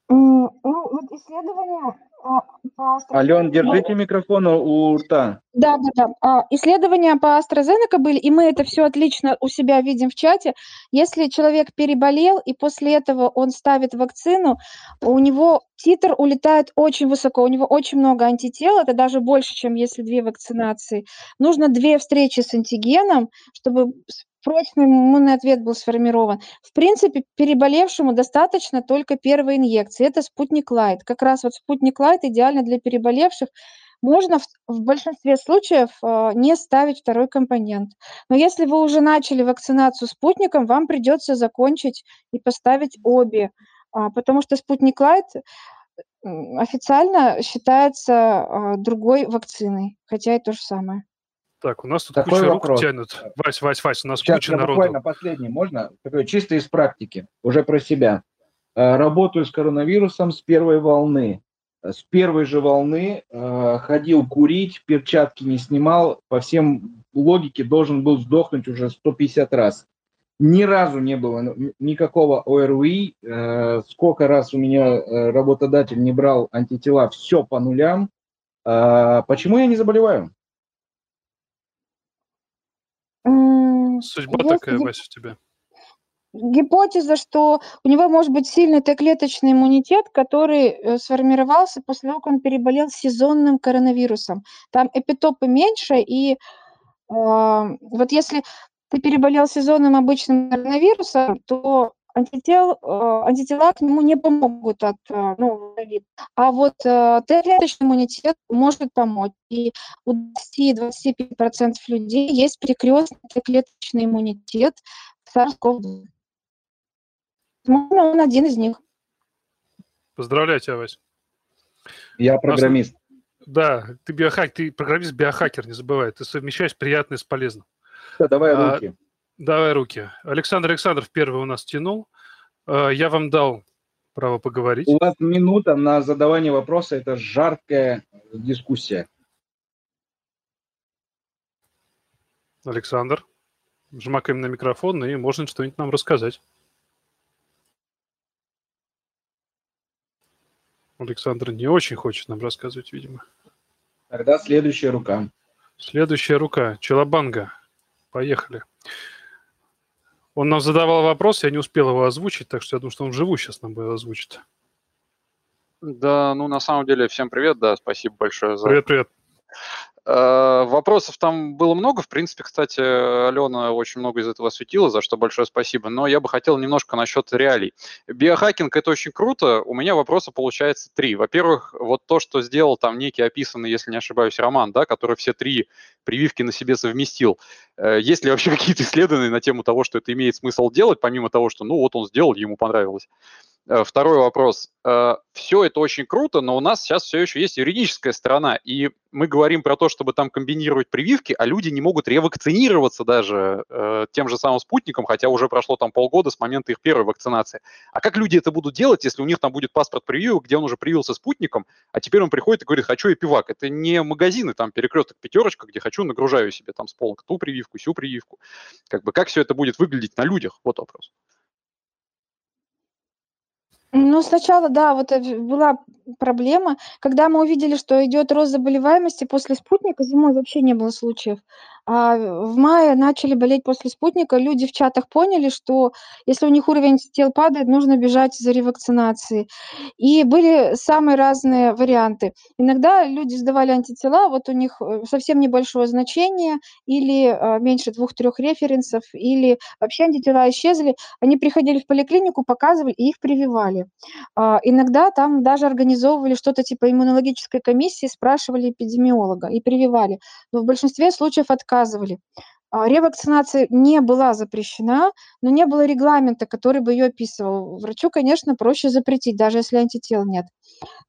Ну, вот исследования а, Ален, AstraZeneca держите микрофон у рта. Да, да, да. А, Исследования по AstraZeneca были, и мы это все отлично у себя видим в чате. Если человек переболел, и после этого он ставит вакцину, у него титр улетает очень высоко, у него очень много антител, это даже больше, чем если две вакцинации. Нужно две встречи с антигеном, чтобы прочный иммунный ответ был сформирован. В принципе, переболевшему достаточно только первой инъекции. Это спутник Лайт. Как раз вот спутник Лайт идеально для переболевших. Можно в, в большинстве случаев э, не ставить второй компонент. Но если вы уже начали вакцинацию спутником, вам придется закончить и поставить обе, А, потому что спутник Лайт официально считается а, другой вакциной, хотя и то же самое. Так, у нас тут Такой куча вопрос. рук тянут. Вась, Вась, Вась, у нас Сейчас куча народу. буквально последний, можно? Такой чисто из практики, уже про себя. Э, Работаю с коронавирусом с первой волны. С первой же волны э, ходил курить, перчатки не снимал, по всем логике должен был сдохнуть уже 150 раз. Ни разу не было никакого ОРВИ. Э, Сколько раз у меня работодатель не брал антитела, все по нулям. Почему я не заболеваю? Судьба есть такая, гип- Вася, у тебя. гипотеза, что у него может быть сильный Т-клеточный иммунитет, который э, сформировался после того, как он переболел сезонным коронавирусом. Там эпитопы меньше, и а, вот если ты переболел сезонным обычным коронавирусом, то антител, э, антитела к нему не помогут от э, нового ковида. А вот э, Т-клеточный иммунитет может помочь. И у 20-25% людей есть перекрестный Т-клеточный иммунитет SARS-CoV-2. Возможно, он один из них. Поздравляю тебя, Вась. Я программист. Да, ты биохак, ты программист-биохакер, не забывай. Ты совмещаешь приятное с полезным. Всё, Давай А, руки. Давай руки. Александр Александров первый у нас тянул. Э, Я вам дал право поговорить. У вас минута на задавание вопроса. Это жаркая дискуссия. Александр, жмакаем на микрофон, и можно что-нибудь нам рассказать. Александр не очень хочет нам рассказывать, видимо. Тогда следующая рука. Следующая рука. Челобанга. Поехали. Он нам задавал вопрос, я не успел его озвучить, так что я думаю, что он вживую сейчас нам его озвучит. Да, ну на самом деле всем привет, да, спасибо большое за Привет, привет. Э, вопросов там было много. В принципе, кстати, Алена очень много из этого осветила, за что большое спасибо. Но я бы хотел немножко насчет реалий. Биохакинг – это очень круто. У меня вопроса получается три. Во-первых, вот то, что сделал там некий описанный, если не ошибаюсь, Роман, да, который все три прививки на себе совместил. Э, есть ли вообще какие-то исследования на тему того, что это имеет смысл делать, помимо того, что, ну, вот он сделал, ему понравилось? Э, второй вопрос. Э, все это очень круто, но у нас сейчас все еще есть юридическая сторона, и мы говорим про то, чтобы там комбинировать прививки, а люди не могут ревакцинироваться даже э, тем же самым спутником, хотя уже прошло там полгода с момента их первой вакцинации. А как люди это будут делать, если у них там будет паспорт прививок, где он уже привился спутником, а теперь он приходит и говорит, хочу эпивак. Это не магазины, там перекресток пятерочка, где хочу, нагружаю себе там с полок ту прививку, сю прививку. Как бы как все это будет выглядеть на людях? Вот вопрос. Ну, сначала, да, вот была проблема, когда мы увидели, что идет рост заболеваемости после спутника, зимой вообще не было случаев. А в мае начали болеть после спутника. Люди в чатах поняли, что если у них уровень тел падает, нужно бежать за ревакцинацией. И были самые разные варианты. Иногда люди сдавали антитела, вот у них э, совсем небольшое значение, или э, меньше двух-трех референсов, или вообще антитела исчезли. Они приходили в поликлинику, показывали и их прививали. А, иногда там даже организовывали что-то типа иммунологической комиссии, спрашивали эпидемиолога и прививали. Но в большинстве случаев отказывали отказывали. А, ревакцинация не была запрещена, но не было регламента, который бы ее описывал. Врачу, конечно, проще запретить, даже если антител нет.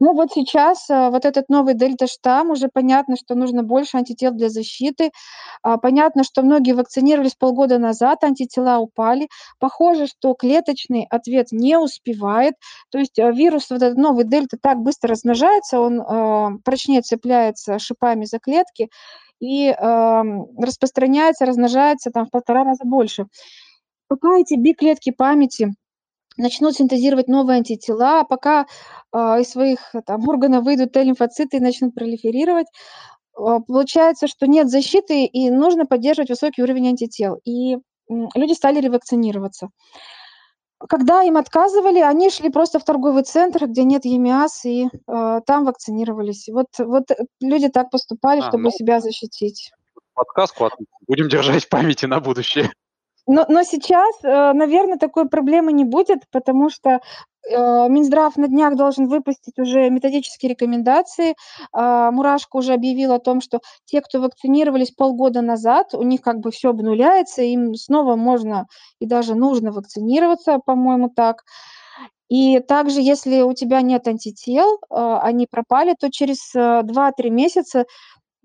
Ну вот сейчас а, вот этот новый дельта-штамм, уже понятно, что нужно больше антител для защиты. А, понятно, что многие вакцинировались полгода назад, антитела упали. Похоже, что клеточный ответ не успевает. То есть вирус, вот этот новый дельта так быстро размножается, он прочнее цепляется шипами за клетки, и э, распространяется, размножается там в полтора раза больше. Пока эти би-клетки памяти начнут синтезировать новые антитела, пока э, из своих там, органов выйдут Т-лимфоциты и начнут пролиферировать, э, получается, что нет защиты и нужно поддерживать высокий уровень антител. И э, люди стали ревакцинироваться. Когда им отказывали, они шли просто в торговый центр, где нет ЕМИАС, и э, там вакцинировались. Вот, вот люди так поступали, а, чтобы ну, себя защитить. Подсказку будем держать в памяти на будущее. Но, но сейчас, э, наверное, такой проблемы не будет, потому что Э, Минздрав на днях должен выпустить уже методические рекомендации. А, Мурашко уже объявил о том, что те, кто вакцинировались полгода назад, у них как бы все обнуляется, им снова можно и даже нужно вакцинироваться, по-моему, так. И также, если у тебя нет антител, а, они пропали, то через 2-3 э, месяца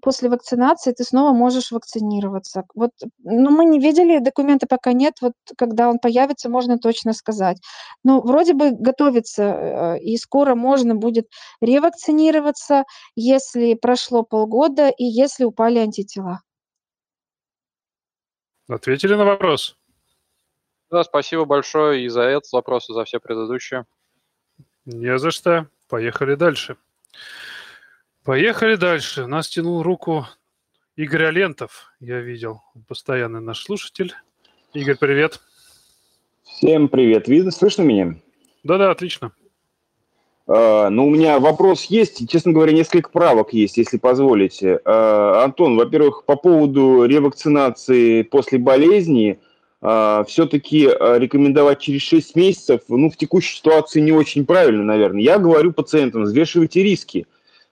после вакцинации ты снова можешь вакцинироваться. Вот, ну, мы не видели, документа пока нет, вот когда он появится, можно точно сказать. Но вроде бы готовится, э, и скоро можно будет ревакцинироваться, если прошло полгода и если упали антитела. Ответили на вопрос? Да, спасибо большое и за этот вопрос, и за все предыдущие. Не за что. Поехали дальше. Поехали дальше. Нас тянул руку Игорь Алентов, я видел, постоянный наш слушатель. Игорь, привет. Всем привет. Видно, слышно меня? Да-да, отлично. Uh, ну, у меня вопрос есть, честно говоря, несколько правок есть, если позволите. Uh, Антон, во-первых, по поводу ревакцинации после болезни, uh, все-таки рекомендовать через 6 месяцев, ну, в текущей ситуации не очень правильно, наверное. Я говорю пациентам, взвешивайте риски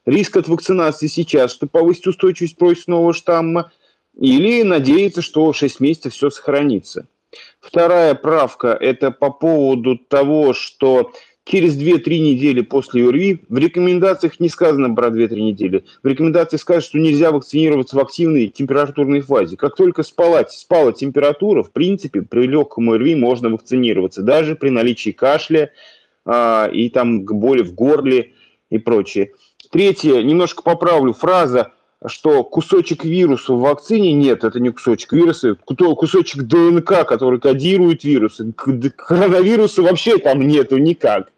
риск от вакцинации сейчас, чтобы повысить устойчивость против нового штамма, или надеяться, что 6 месяцев все сохранится. Вторая правка – это по поводу того, что через 2-3 недели после ОРВИ, в рекомендациях не сказано про 2-3 недели, в рекомендациях сказано, что нельзя вакцинироваться в активной температурной фазе. Как только спала, спала температура, в принципе, при легком ОРВИ можно вакцинироваться, даже при наличии кашля а, и там боли в горле и прочее. Третье, немножко поправлю, фраза, что кусочек вируса в вакцине нет, это не кусочек вируса, кусочек ДНК, который кодирует вирусы. Коронавируса вообще там нету никак.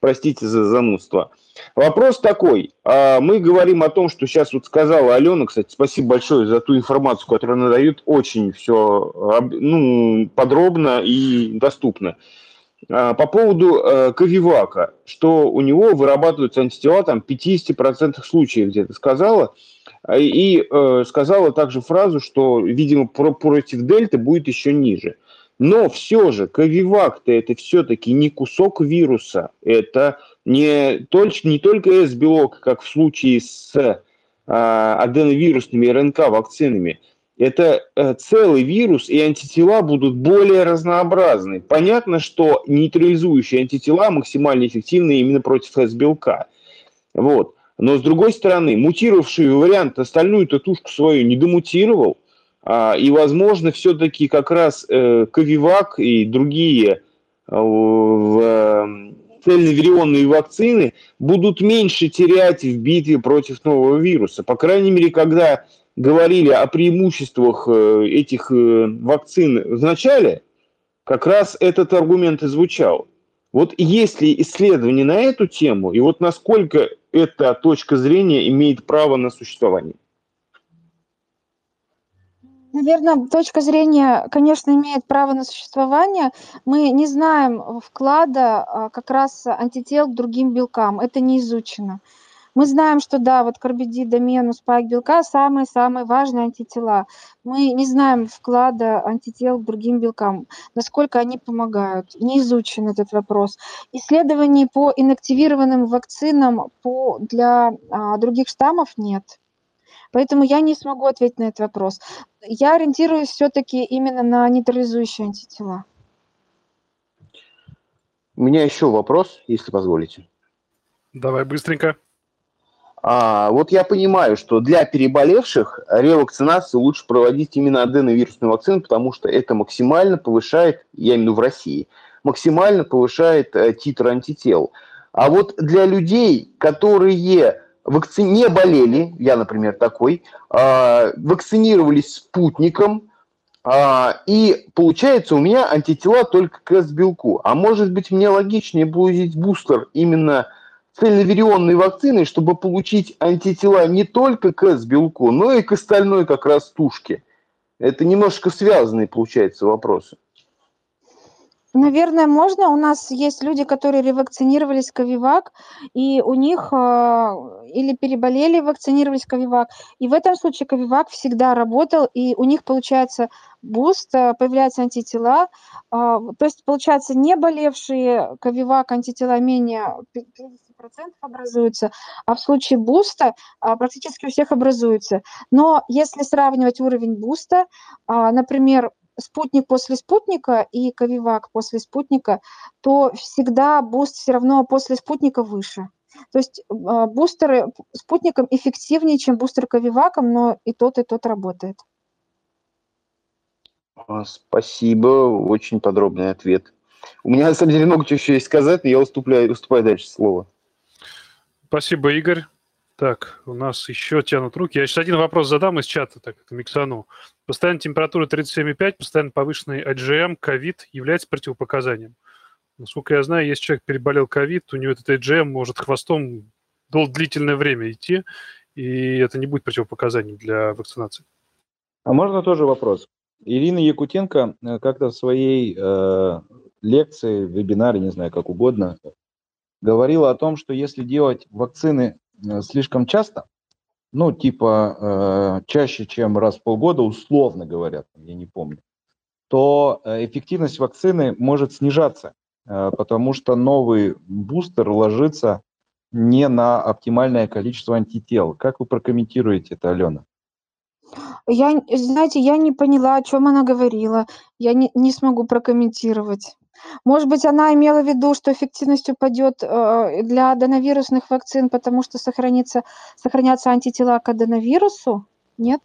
Простите за занудство. Вопрос такой. А, мы говорим о том, что сейчас вот сказала Алена, кстати, спасибо большое за ту информацию, которую она дает, очень все ну, подробно и доступно. По поводу э, Ковивака, что у него вырабатываются антитела там 50% случаев, где-то сказала, и э, сказала также фразу, что, видимо, про против дельты будет еще ниже. Но все же Ковивак-то это все-таки не кусок вируса, это не, только, не только S-белок, как в случае с э, аденовирусными РНК-вакцинами, это э, целый вирус, и антитела будут более разнообразны. Понятно, что нейтрализующие антитела максимально эффективны именно против S-белка. Вот. Но, с другой стороны, мутировавший вариант остальную-то тушку свою не домутировал, а, и, возможно, все-таки как раз э, Ковивак и другие э, э, цельноверионные вакцины будут меньше терять в битве против нового вируса. По крайней мере, когда говорили о преимуществах э, этих э, вакцин в начале, как раз этот аргумент и звучал. Вот есть ли исследования на эту тему, и вот насколько эта точка зрения имеет право на существование? Наверное, точка зрения, конечно, имеет право на существование. Мы не знаем вклада а, как раз антител к другим белкам. Это не изучено. Мы знаем, что да, вот карбидид, домену, спайк белка самые-самые важные антитела. Мы не знаем вклада антител к другим белкам, насколько они помогают. Не изучен этот вопрос. Исследований по инактивированным вакцинам по, для а, других штаммов нет. Поэтому я не смогу ответить на этот вопрос. Я ориентируюсь все-таки именно на нейтрализующие антитела. У меня еще вопрос, если позволите. Давай быстренько. А, вот я понимаю, что для переболевших ревакцинацию лучше проводить именно аденовирусную вакцину, потому что это максимально повышает, я имею в виду в России, максимально повышает э, титр антител. А вот для людей, которые вакци... не болели, я, например, такой, э, вакцинировались спутником, э, и получается у меня антитела только к S-белку. А может быть мне логичнее будет бустер именно цельноверионной вакциной, чтобы получить антитела не только к S-белку, но и к остальной как раз тушке. Это немножко связанные, получается, вопросы. Наверное, можно. У нас есть люди, которые ревакцинировались Ковивак, и у них э, или переболели, вакцинировались Ковивак. И в этом случае Ковивак всегда работал, и у них получается буст, э, появляются антитела. Э, то есть, получается, не болевшие Ковивак антитела менее 50% образуются, а в случае буста а, практически у всех образуются. Но если сравнивать уровень буста, а, например, спутник после спутника и ковивак после спутника, то всегда буст все равно после спутника выше. То есть а, бустеры спутником эффективнее, чем бустер ковиваком, но и тот, и тот работает. Спасибо, очень подробный ответ. У меня на самом деле много чего еще есть сказать, но я уступляю, уступаю дальше слово. Спасибо, Игорь. Так, у нас еще тянут руки. Я сейчас один вопрос задам из чата, так это миксану. Постоянная температура 37,5, постоянно повышенный IgM, ковид является противопоказанием. Насколько я знаю, если человек переболел ковид, у него этот IgM может хвостом длительное время идти, и это не будет противопоказанием для вакцинации. А можно тоже вопрос? Ирина Якутенко э, как-то в своей э, лекции, вебинаре, не знаю, как угодно, говорила о том, что если делать вакцины э, слишком часто, ну, типа э, чаще, чем раз в полгода, условно говорят, я не помню, то э, эффективность вакцины может снижаться, э, потому что новый бустер ложится не на оптимальное количество антител. Как вы прокомментируете это, Алена? Я, знаете, я не поняла, о чем она говорила. Я не, не смогу прокомментировать. Может быть, она имела в виду, что эффективность упадет э, для аденовирусных вакцин, потому что сохранится, сохранятся антитела к аденовирусу? Нет?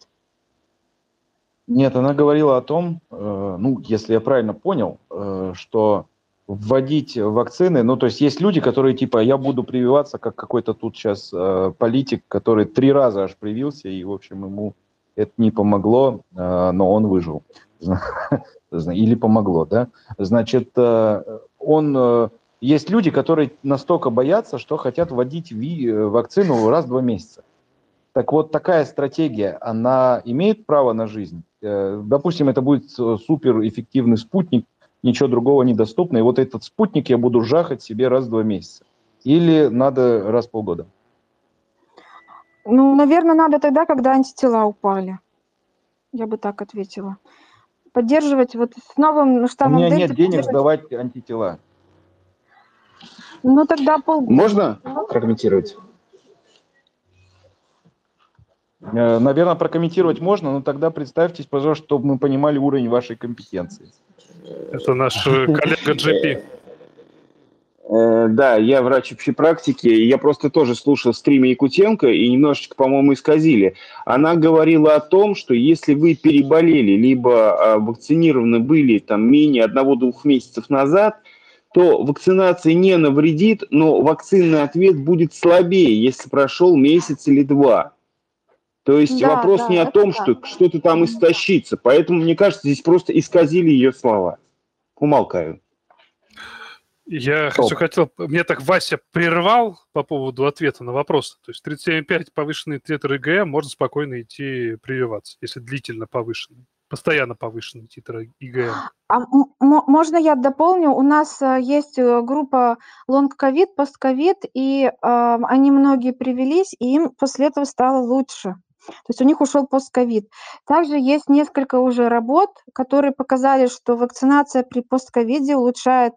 Нет, она говорила о том, э, ну, если я правильно понял, э, что вводить вакцины, ну, то есть есть люди, которые типа, я буду прививаться, как какой-то тут сейчас политик, который три раза аж привился, и, в общем, ему это не помогло, но он выжил или помогло, да, значит, э, он, э, есть люди, которые настолько боятся, что хотят вводить э, вакцину раз в два месяца. Так вот, такая стратегия, она имеет право на жизнь? Допустим, это будет суперэффективный спутник, ничего другого недоступно, и вот этот спутник я буду жахать себе раз в два месяца. Или надо раз в полгода? Ну, наверное, надо тогда, когда антитела упали. Я бы так ответила. Поддерживать вот с новым штаммом У меня нет денег сдавать антитела. Ну, тогда полгода. Можно? Прокомментировать. Э, Наверное, прокомментировать можно, но тогда представьтесь, пожалуйста, чтобы мы понимали уровень вашей компетенции. Это наш э, коллега GP. Э, Да, я врач общей практики, я просто тоже слушал стримы Якутенко и немножечко, по-моему, исказили. Она говорила о том, что если вы переболели, либо а, вакцинированы были там менее одного-двух месяцев назад, то вакцинация не навредит, но вакцинный ответ будет слабее, если прошел месяц или два. То есть Да, вопрос да, не о том, так. что что-то там истощится. Поэтому, мне кажется, здесь просто исказили ее слова. Умолкаю. Я все хотел... Мне так Вася прервал по поводу ответа на вопрос. То есть 37,5 повышенный титр ИГМ можно спокойно идти прививаться, если длительно повышенный. Постоянно повышенный титр ИГМ. А можно я дополню? У нас э, есть э, группа лонг-ковид, пост-ковид, и э, они многие привились, и им после этого стало лучше. То есть у них ушел постковид. Также есть несколько уже работ, которые показали, что вакцинация при постковиде улучшает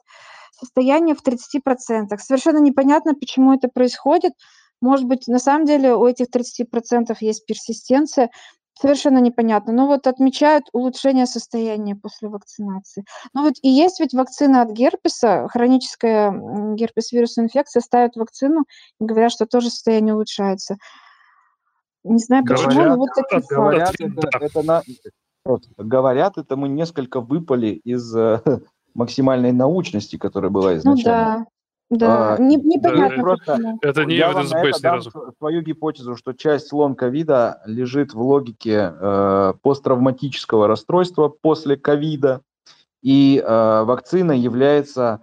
состояние в 30%. Совершенно непонятно, почему это происходит. Может быть, на самом деле у этих 30% есть персистенция. Совершенно непонятно. Но вот отмечают улучшение состояния после вакцинации. Ну вот и есть ведь вакцина от герпеса, хроническая герпес-вирусная инфекция, ставят вакцину и говорят, что тоже состояние улучшается. Не знаю почему, Говорят, но вот такие факты. Говорят, это, это на- просто говорят, это мы несколько выпали из э, максимальной научности, которая была Ну изначально. да, да. А, Не- непонятно просто-. Это не Я вам на это evidence-based ни дам разу. свою гипотезу, что часть слон ковида лежит в логике э, посттравматического расстройства после ковида, и э, вакцина является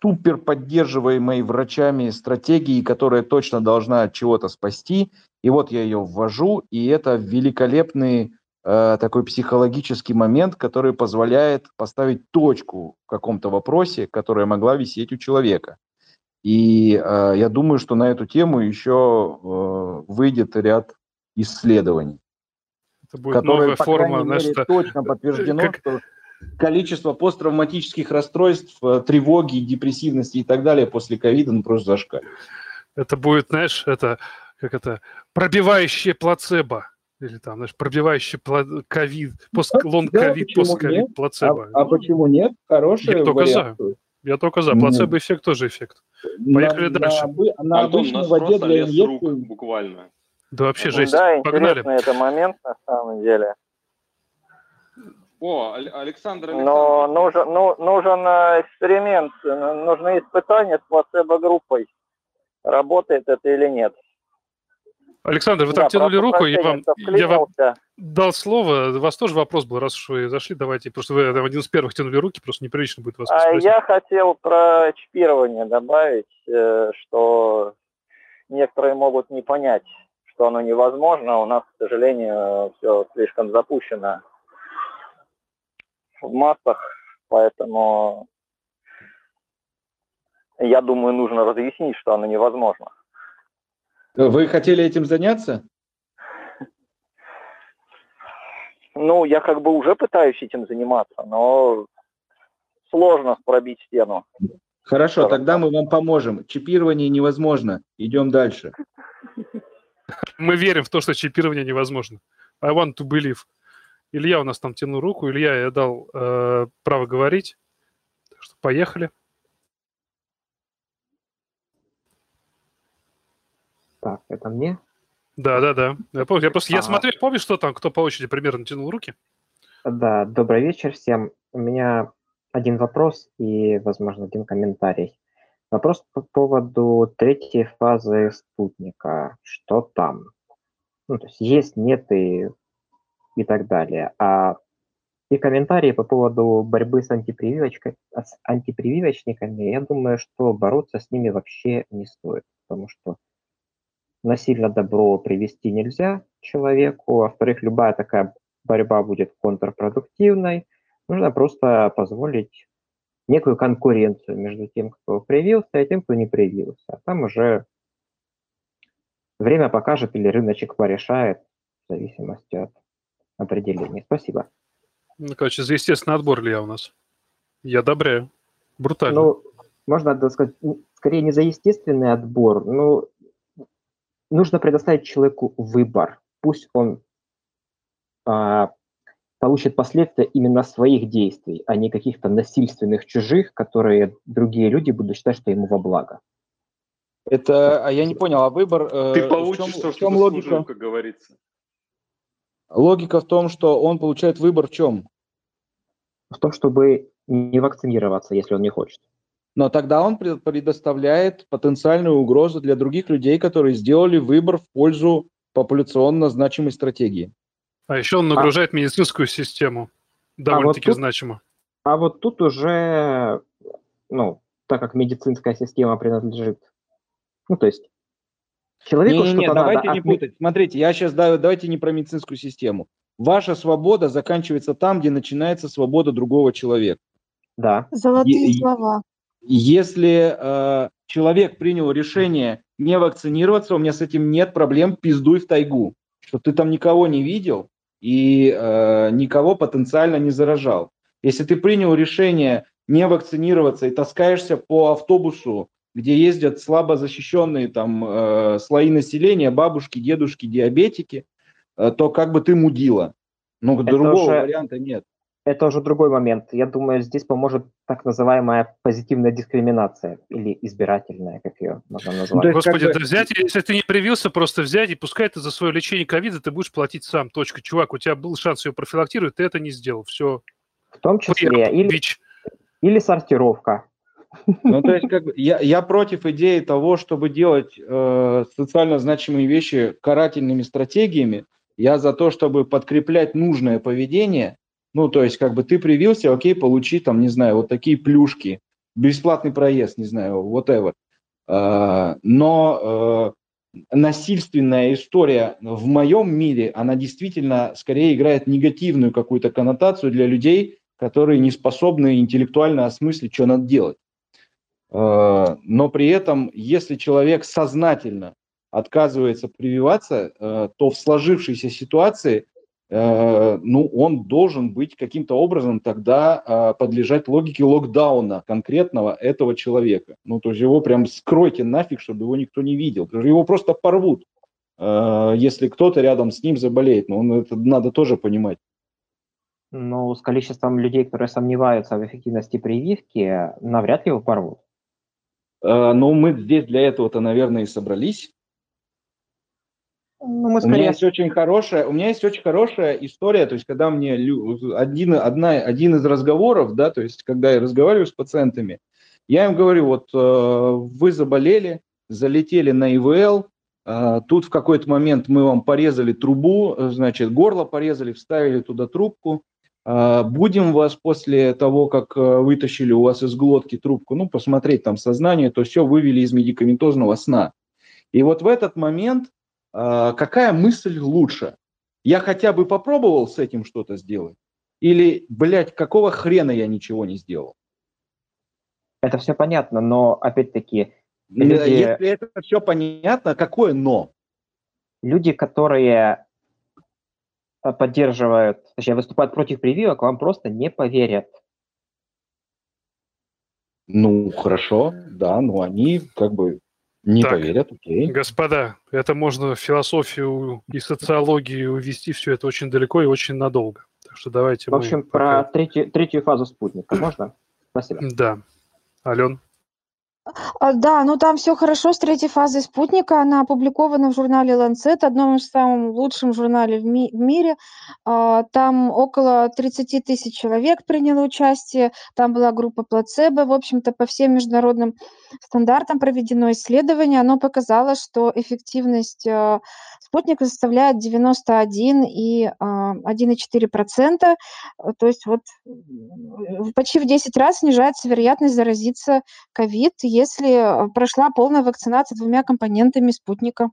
супер поддерживаемой врачами стратегией, которая точно должна от чего-то спасти. И вот я ее ввожу, и это великолепный такой психологический момент, который позволяет поставить точку в каком-то вопросе, которая могла висеть у человека. И э, я думаю, что на эту тему еще э, выйдет ряд исследований, Это будет которые, новая по форма крайней мере, наша... точно подтверждено, как- что количество посттравматических расстройств, э, тревоги, депрессивности и так далее после ковида ну, просто зашкаливает. Это будет, знаешь, это как это пробивающее плацебо. Или там, знаешь, пробивающий ковид, пост, Да, лонг-ковид, постковид, нет? А, плацебо. а почему нет? Хороший Я только вариант. Я только за. Плацебо-эффект тоже эффект. Поехали на, дальше. На, на Антон, обычной нас воде для инъекции буквально. Да вообще жесть. Да, Погнали. интересный это момент на самом деле. О, Александр Но нужен, ну, нужен э, эксперимент, нужны испытания с плацебо-группой. Работает это или нет. Александр, вы Да, так тянули руку, я вам, я вам дал слово. У вас тоже вопрос был, раз уж вы зашли, давайте. Просто вы там один из первых тянули руки, просто неприлично будет вас А спросить. я хотел про чипирование добавить, э, что некоторые могут не понять, что оно невозможно. У нас, к сожалению, все слишком запущено в массах, поэтому я думаю, нужно разъяснить, что оно невозможно. Вы хотели этим заняться? Ну, я как бы уже пытаюсь этим заниматься, но сложно пробить стену. Хорошо, тогда мы вам поможем. Чипирование невозможно. Идем дальше. Мы верим в то, что чипирование невозможно. I want to believe. Илья у нас там тянул руку. Илья, я дал э, право говорить. Так что поехали. Так, это мне? Да, да, да. Я, помню, я просто я Ага. смотрел, помнишь, что там, кто по очереди примерно тянул руки? Да, добрый вечер всем. У меня один вопрос и, возможно, один комментарий. Вопрос по поводу третьей фазы спутника. Что там? Ну, то есть есть, нет и, и так далее. А и комментарии по поводу борьбы с, антипрививочкой, с антипрививочниками. Я думаю, что бороться с ними вообще не стоит, потому что насильно добро привести нельзя человеку, во-вторых, любая такая борьба будет контрпродуктивной. Нужно просто позволить некую конкуренцию между тем, кто привился, и тем, кто не привился. А там уже время покажет или рыночек порешает в зависимости от определения. Спасибо. Ну, короче, за естественный отбор ли я у нас? Я одобряю. Брутально. Ну, можно сказать, скорее не за естественный отбор, но нужно предоставить человеку выбор. Пусть он а, получит последствия именно своих действий, а не каких-то насильственных чужих, которые другие люди будут считать, что ему во благо. Это, а я не понял, а выбор... Э, Ты получишь в чем, то, что в чем логика? Служил, как говорится. Логика в том, что он получает выбор в чем? В том, чтобы не вакцинироваться, если он не хочет. Но тогда он предоставляет потенциальную угрозу для других людей, которые сделали выбор в пользу популяционно значимой стратегии. А еще он нагружает а, медицинскую систему довольно-таки а вот значимо. А вот тут уже, ну, так как медицинская система принадлежит, ну, то есть человеку не, не, не, давайте надо... не путать. Смотрите, я сейчас давайте не про медицинскую систему. Ваша свобода заканчивается там, где начинается свобода другого человека. Да. Золотые е- слова. Если э, человек принял решение не вакцинироваться, у меня с этим нет проблем, пиздуй в тайгу. Что ты там никого не видел, и э, никого потенциально не заражал. Если ты принял решение не вакцинироваться и таскаешься по автобусу, где ездят слабо защищенные там э, слои населения, бабушки, дедушки, диабетики, э, то как бы ты мудила. Ну, это другого уже, варианта нет. Это уже другой момент. Я думаю, здесь поможет так называемая позитивная дискриминация или избирательная, как ее можно назвать. Ну, Господи, как да взять, если ты не привился, просто взять и пускай ты за свое лечение ковида ты будешь платить сам. Точка. Чувак, у тебя был шанс ее профилактировать, ты это не сделал. Все. В том числе. Или, или сортировка. Ну, то есть, как бы, я, я против идеи того, чтобы делать э, социально значимые вещи карательными стратегиями. Я за то, чтобы подкреплять нужное поведение ну, то есть, как бы ты привился, окей, получи там, не знаю, вот такие плюшки, бесплатный проезд, не знаю, whatever. А, но э, насильственная история в моем мире, она действительно скорее играет негативную какую-то коннотацию для людей, которые не способны интеллектуально осмыслить, что надо делать. А, но при этом, если человек сознательно отказывается прививаться, э, то в сложившейся ситуации ну, он должен быть каким-то образом тогда а, подлежать логике локдауна конкретного этого человека. Ну, то есть его прям скройте нафиг, чтобы его никто не видел. Его просто порвут, э, если кто-то рядом с ним заболеет. Но он это надо тоже понимать. Ну, с количеством людей, которые сомневаются в эффективности прививки, навряд ли его порвут. Э, ну, мы здесь для этого-то, наверное, и собрались. Ну, мы скорее... У меня есть очень хорошая, у меня есть очень хорошая история, то есть когда мне один, одна, один из разговоров, да, то есть когда я разговариваю с пациентами, я им говорю, вот э, вы заболели, залетели на ИВЛ, э, тут в какой-то момент мы вам порезали трубу, значит, горло порезали, вставили туда трубку, э, будем вас после того, как вытащили у вас из глотки трубку, ну, посмотреть там сознание, то все вывели из медикаментозного сна. И вот в этот момент какая мысль лучше? Я хотя бы попробовал с этим что-то сделать? Или, блядь, какого хрена я ничего не сделал? Это все понятно, но опять-таки... Люди... Если это все понятно, какое но? Люди, которые поддерживают, точнее, выступают против прививок, вам просто не поверят. Ну, хорошо, да, но они как бы не так, поверят, окей. Господа, это можно в философию и социологию увести все это очень далеко и очень надолго. Так что давайте В общем, пока... про третью, третью фазу спутника можно? Спасибо. Да. Ален? А, да, ну там все хорошо с третьей фазой спутника. Она опубликована в журнале Lancet, одном из самых лучших журналов в, ми- в мире. А, там около 30 тысяч человек приняло участие. Там была группа плацебо. В общем-то, по всем международным стандартам проведено исследование. Оно показало, что эффективность а, спутника составляет 91 и 1,4%. То есть вот почти в 10 раз снижается вероятность заразиться ковид, если э, прошла полная вакцинация двумя компонентами спутника.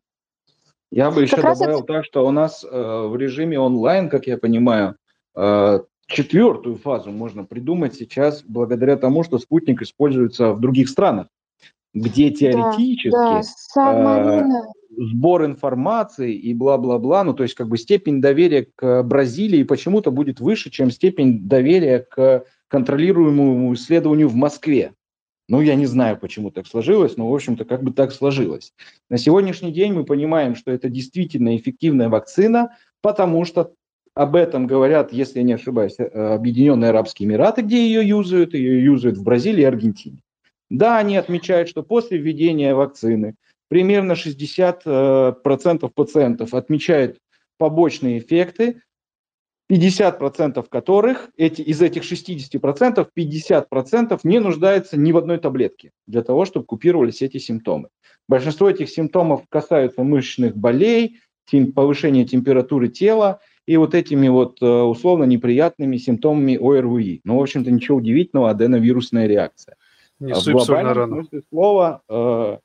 Я бы еще добавил это... так, что у нас э, в режиме онлайн, как я понимаю, э, четвертую фазу можно придумать сейчас благодаря тому, что спутник используется в других странах, где теоретически да, да, э, сбор информации и бла-бла-бла, ну то есть как бы степень доверия к Бразилии почему-то будет выше, чем степень доверия к контролируемому исследованию в Москве. Ну, я не знаю, почему так сложилось, но, в общем-то, как бы так сложилось. На сегодняшний день мы понимаем, что это действительно эффективная вакцина, потому что об этом говорят, если я не ошибаюсь, э, Объединенные Арабские Эмираты, где ее юзают, ее юзают в Бразилии и Аргентине. Да, они отмечают, что после введения вакцины примерно 60% э, пациентов отмечают побочные эффекты, 50% которых, эти, из этих 60%, 50% не нуждаются ни в одной таблетке для того, чтобы купировались эти симптомы. Большинство этих симптомов касаются мышечных болей, повышения температуры тела и вот этими вот э, условно неприятными симптомами ОРВИ. Ну, в общем-то, ничего удивительного, аденовирусная реакция. Не в глобальном смысле слова э,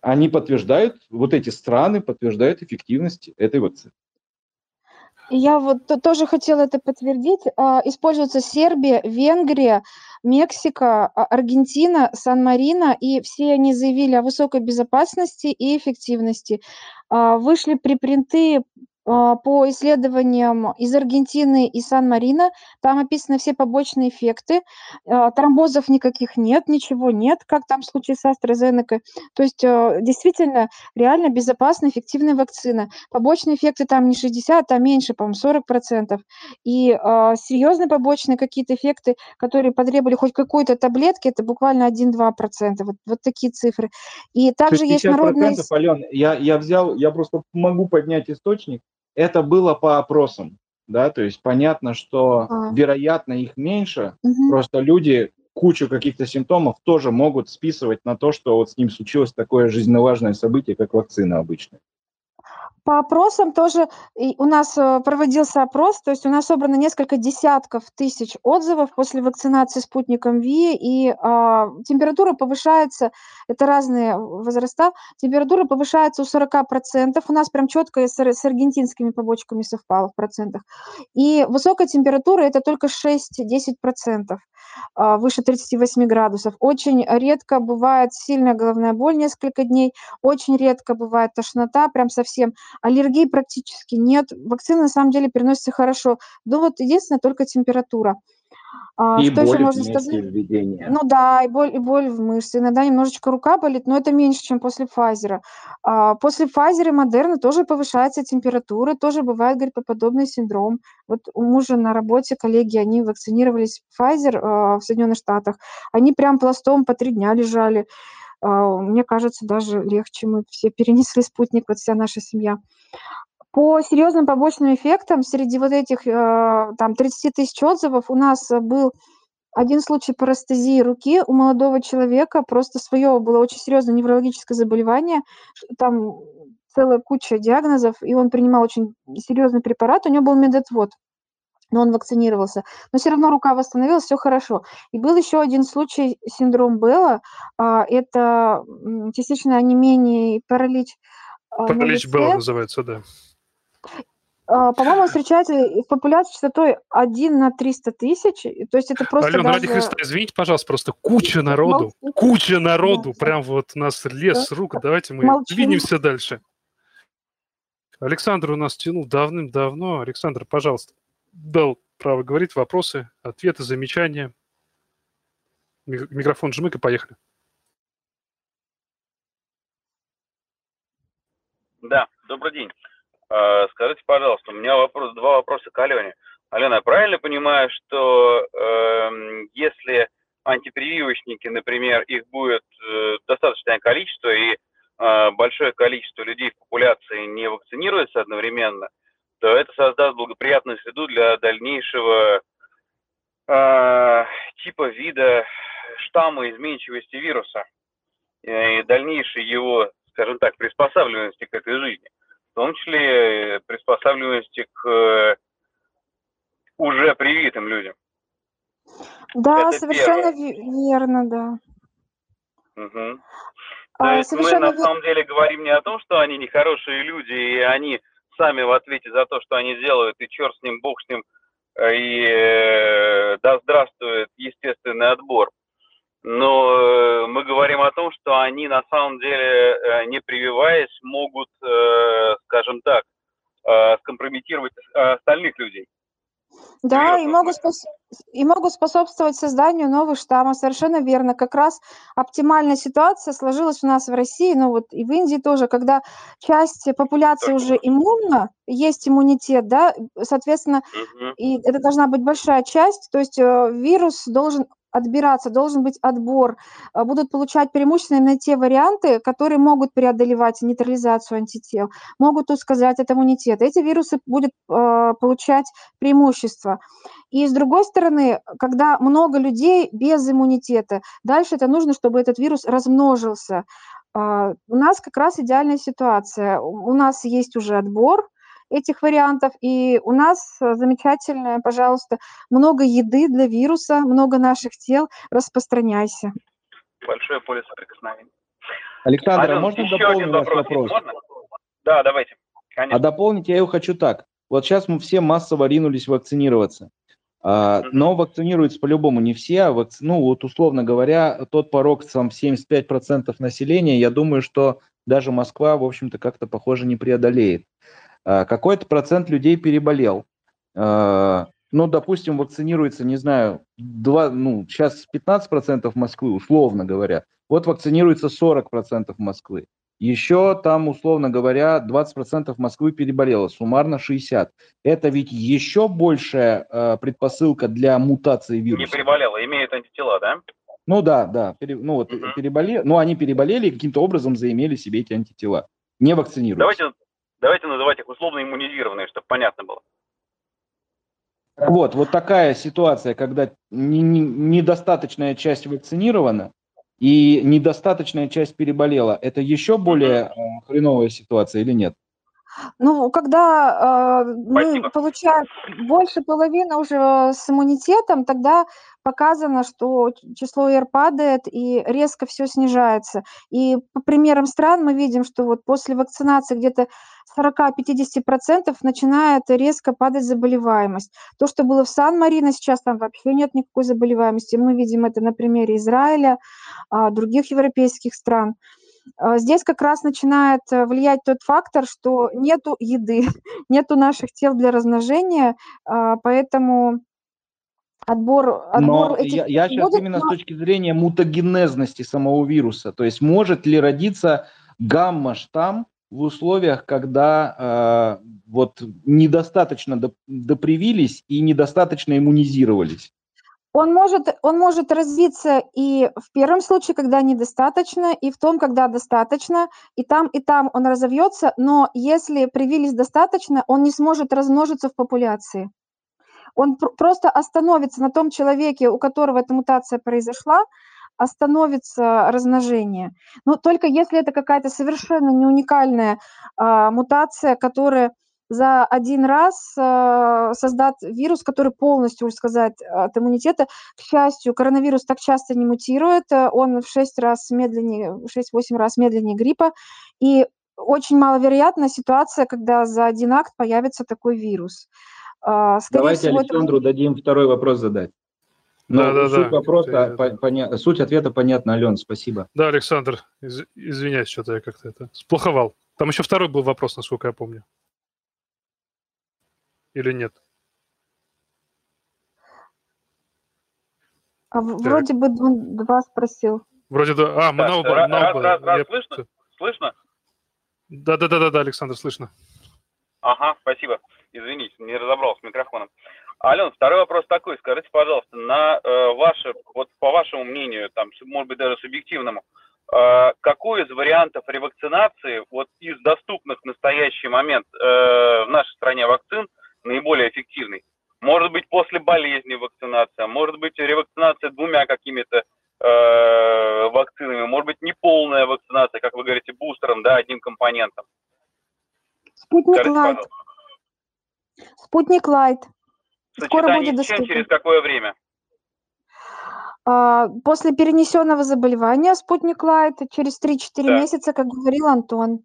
они подтверждают, вот эти страны подтверждают эффективность этой вакцины. Я вот тоже хотела это подтвердить. А, используется Сербия, Венгрия, Мексика, а, Аргентина, Сан-Марино, и все они заявили о высокой безопасности и эффективности. А, вышли припринты по исследованиям из Аргентины и Сан-Марино. Там описаны все побочные эффекты. А, тромбозов никаких нет, ничего нет, как там в случае с AstraZeneca. То есть а, действительно реально безопасная, эффективная вакцина. Побочные эффекты там не 60, а меньше, по-моему, 40%. И серьезные побочные какие-то эффекты, которые потребовали хоть какой-то таблетки, это буквально 1-2%. Вот, вот такие цифры. И также есть народные... Ален, я, я взял, я просто могу поднять источник это было по опросам, да, то есть понятно, что а. вероятно их меньше, угу. просто люди кучу каких-то симптомов тоже могут списывать на то, что вот с ним случилось такое жизненно важное событие, как вакцина обычная. По опросам тоже у нас э, проводился опрос, то есть у нас собрано несколько десятков тысяч отзывов после вакцинации спутником ВИ, и а, температура повышается, это разные возраста, температура повышается у 40%, у нас прям четко с, с аргентинскими побочками совпало в процентах, и высокая температура это только 6-10%. А, выше 38 градусов. Очень редко бывает сильная головная боль несколько дней, очень редко бывает тошнота, прям совсем. Аллергии практически нет. Вакцина на самом деле переносится хорошо. Ну вот единственное, только температура. А, и что боль еще можно сказать? Введения. Ну да, и боль, и боль в мышце. Иногда немножечко рука болит, но это меньше, чем после Файзера. А, после Файзера и Модерна тоже повышается температура, тоже бывает гриппоподобный синдром. Вот у мужа на работе коллеги, они вакцинировались Pfizer а, в Соединенных Штатах, они прям пластом по три дня лежали. А, мне кажется, даже легче мы все перенесли спутник, вот вся наша семья. По серьезным побочным эффектам среди вот этих э, там 30 тысяч отзывов у нас был один случай парастезии руки у молодого человека, просто свое было очень серьезное неврологическое заболевание, там целая куча диагнозов, и он принимал очень серьезный препарат, у него был медотвод, но он вакцинировался. Но все равно рука восстановилась, все хорошо. И был еще один случай синдром Белла, а, это частичное онемение и паралич. А, паралич Белла называется, да. А, по-моему, встречается в популяции частотой 1 на 300 тысяч. То есть это просто Алена, даже... ради Христа, извините, пожалуйста, просто куча народу, Молчу. куча народу, прям вот у нас лес с рук. Давайте мы Молчу. двинемся дальше. Александр у нас тянул давным-давно. Александр, пожалуйста, дал право говорить, вопросы, ответы, замечания. Микрофон жмык и поехали. Да, добрый день. А, скажите, пожалуйста, у меня вопрос, два вопроса к Алене. Алена, я правильно понимаю, что э, если антипрививочники, например, их будет э, достаточное количество и э, большое количество людей в популяции не вакцинируется одновременно, то это создаст благоприятную среду для дальнейшего э, типа вида штамма изменчивости вируса и дальнейшей его, скажем так, приспосабливаемости к этой жизни том числе э, приспосабливаемости к э, уже привитым людям. Да, Это совершенно первое. верно, да. Угу. А, То есть мы на самом деле говорим не о том, что они нехорошие люди, и они сами в ответе за то, что они делают, и черт с ним, бог с ним, и да здравствует естественный отбор. Но мы говорим о том, что они на самом деле, не прививаясь, могут, скажем так, скомпрометировать остальных людей. Да, и могут, спос... и могут способствовать созданию новых штаммов, совершенно верно. Как раз оптимальная ситуация сложилась у нас в России, ну вот и в Индии тоже, когда часть популяции уже иммунна, есть иммунитет, да, соответственно, угу. и это должна быть большая часть, то есть э, вирус должен отбираться, должен быть отбор, а, будут получать преимущественно именно те варианты, которые могут преодолевать нейтрализацию антител, могут ускользать от иммунитета. Эти вирусы будут э, получать преимущество. И с другой стороны, когда много людей без иммунитета, дальше это нужно, чтобы этот вирус размножился. Э, у нас как раз идеальная ситуация. У нас есть уже отбор, этих вариантов. И у нас э, замечательное, пожалуйста, много еды для вируса, много наших тел. Распространяйся. Большое поле соприкосновения. Александр, а можно дополнить ваш вопрос? Можно? Да, давайте. Конечно. А дополнить я его хочу так. Вот сейчас мы все массово ринулись вакцинироваться. А, но вакцинируются по-любому не все, а вакци... ну вот условно говоря, тот порог сам 75% населения, я думаю, что даже Москва, в общем-то, как-то похоже не преодолеет. А, какой-то процент людей переболел. А, ну, допустим, вакцинируется, не знаю, 2, ну, сейчас 15% Москвы, условно говоря. Вот вакцинируется 40% Москвы. Еще там, условно говоря, 20% Москвы переболело, суммарно 60%. Это ведь еще большая э, предпосылка для мутации вируса. Не переболело, имеют антитела, да? Ну да, да. Пере, ну вот угу. переболели, ну они переболели и каким-то образом заимели себе эти антитела. Не вакцинируются. Давайте Давайте называть их условно иммунизированные, чтобы понятно было. Вот, вот такая ситуация, когда недостаточная часть вакцинирована и недостаточная часть переболела, это еще более э, хреновая ситуация или нет? Ну, когда э, мы получаем больше половины уже с иммунитетом, тогда показано, что число R падает и резко все снижается. И по примерам стран мы видим, что вот после вакцинации где-то 40-50% начинает резко падать заболеваемость. То, что было в Сан-Марино, сейчас там вообще нет никакой заболеваемости. Мы видим это на примере Израиля, а, других европейских стран. А, здесь как раз начинает э, влиять тот фактор, что нету еды, нету наших тел для размножения, а, поэтому отбор, отбор Но этих я, я сейчас именно с точки зрения мутагенезности самого вируса, то есть может ли родиться гамма-штамм в условиях, когда э, вот недостаточно допривились и недостаточно иммунизировались? Он может, он может развиться и в первом случае, когда недостаточно, и в том, когда достаточно, и там, и там он разовьется, но если привились достаточно, он не сможет размножиться в популяции. Он пр- просто остановится на том человеке, у которого эта мутация произошла, остановится размножение. Но только если это какая-то совершенно не уникальная а, мутация, которая за один раз э, создать вирус, который полностью, уже сказать, от иммунитета. К счастью, коронавирус так часто не мутирует, э, он в 6 раз медленнее, 6-8 раз медленнее гриппа, и очень маловероятна ситуация, когда за один акт появится такой вирус. Э, скорее Давайте всего, Александру это... дадим второй вопрос задать. Но да, да, суть да. вопроса, по, поня... суть ответа понятна, Ален, спасибо. Да, Александр, из... извиняюсь, что-то я как-то это сплоховал. Там еще второй был вопрос, насколько я помню или нет? А так. вроде бы два спросил. Вроде да. А, мы на оба. На оба. Раз, раз, слышно? Слышно? Да, да, да, да, да, Александр, слышно. Ага, спасибо. Извините, не разобрался с микрофоном. Ален, второй вопрос такой. Скажите, пожалуйста, на э, ваше, вот по вашему мнению, там, может быть, даже субъективному, э, какой из вариантов ревакцинации, вот из доступных в настоящий момент э, в нашей стране вакцин, наиболее эффективный. Может быть, после болезни вакцинация, может быть, ревакцинация двумя какими-то э, вакцинами, может быть, неполная вакцинация, как вы говорите, бустером, да, одним компонентом. Спутник Лайт. Спутник Лайт. Скоро будет доступен. через какое время? А, после перенесенного заболевания спутник Лайт через 3-4 да. месяца, как говорил Антон.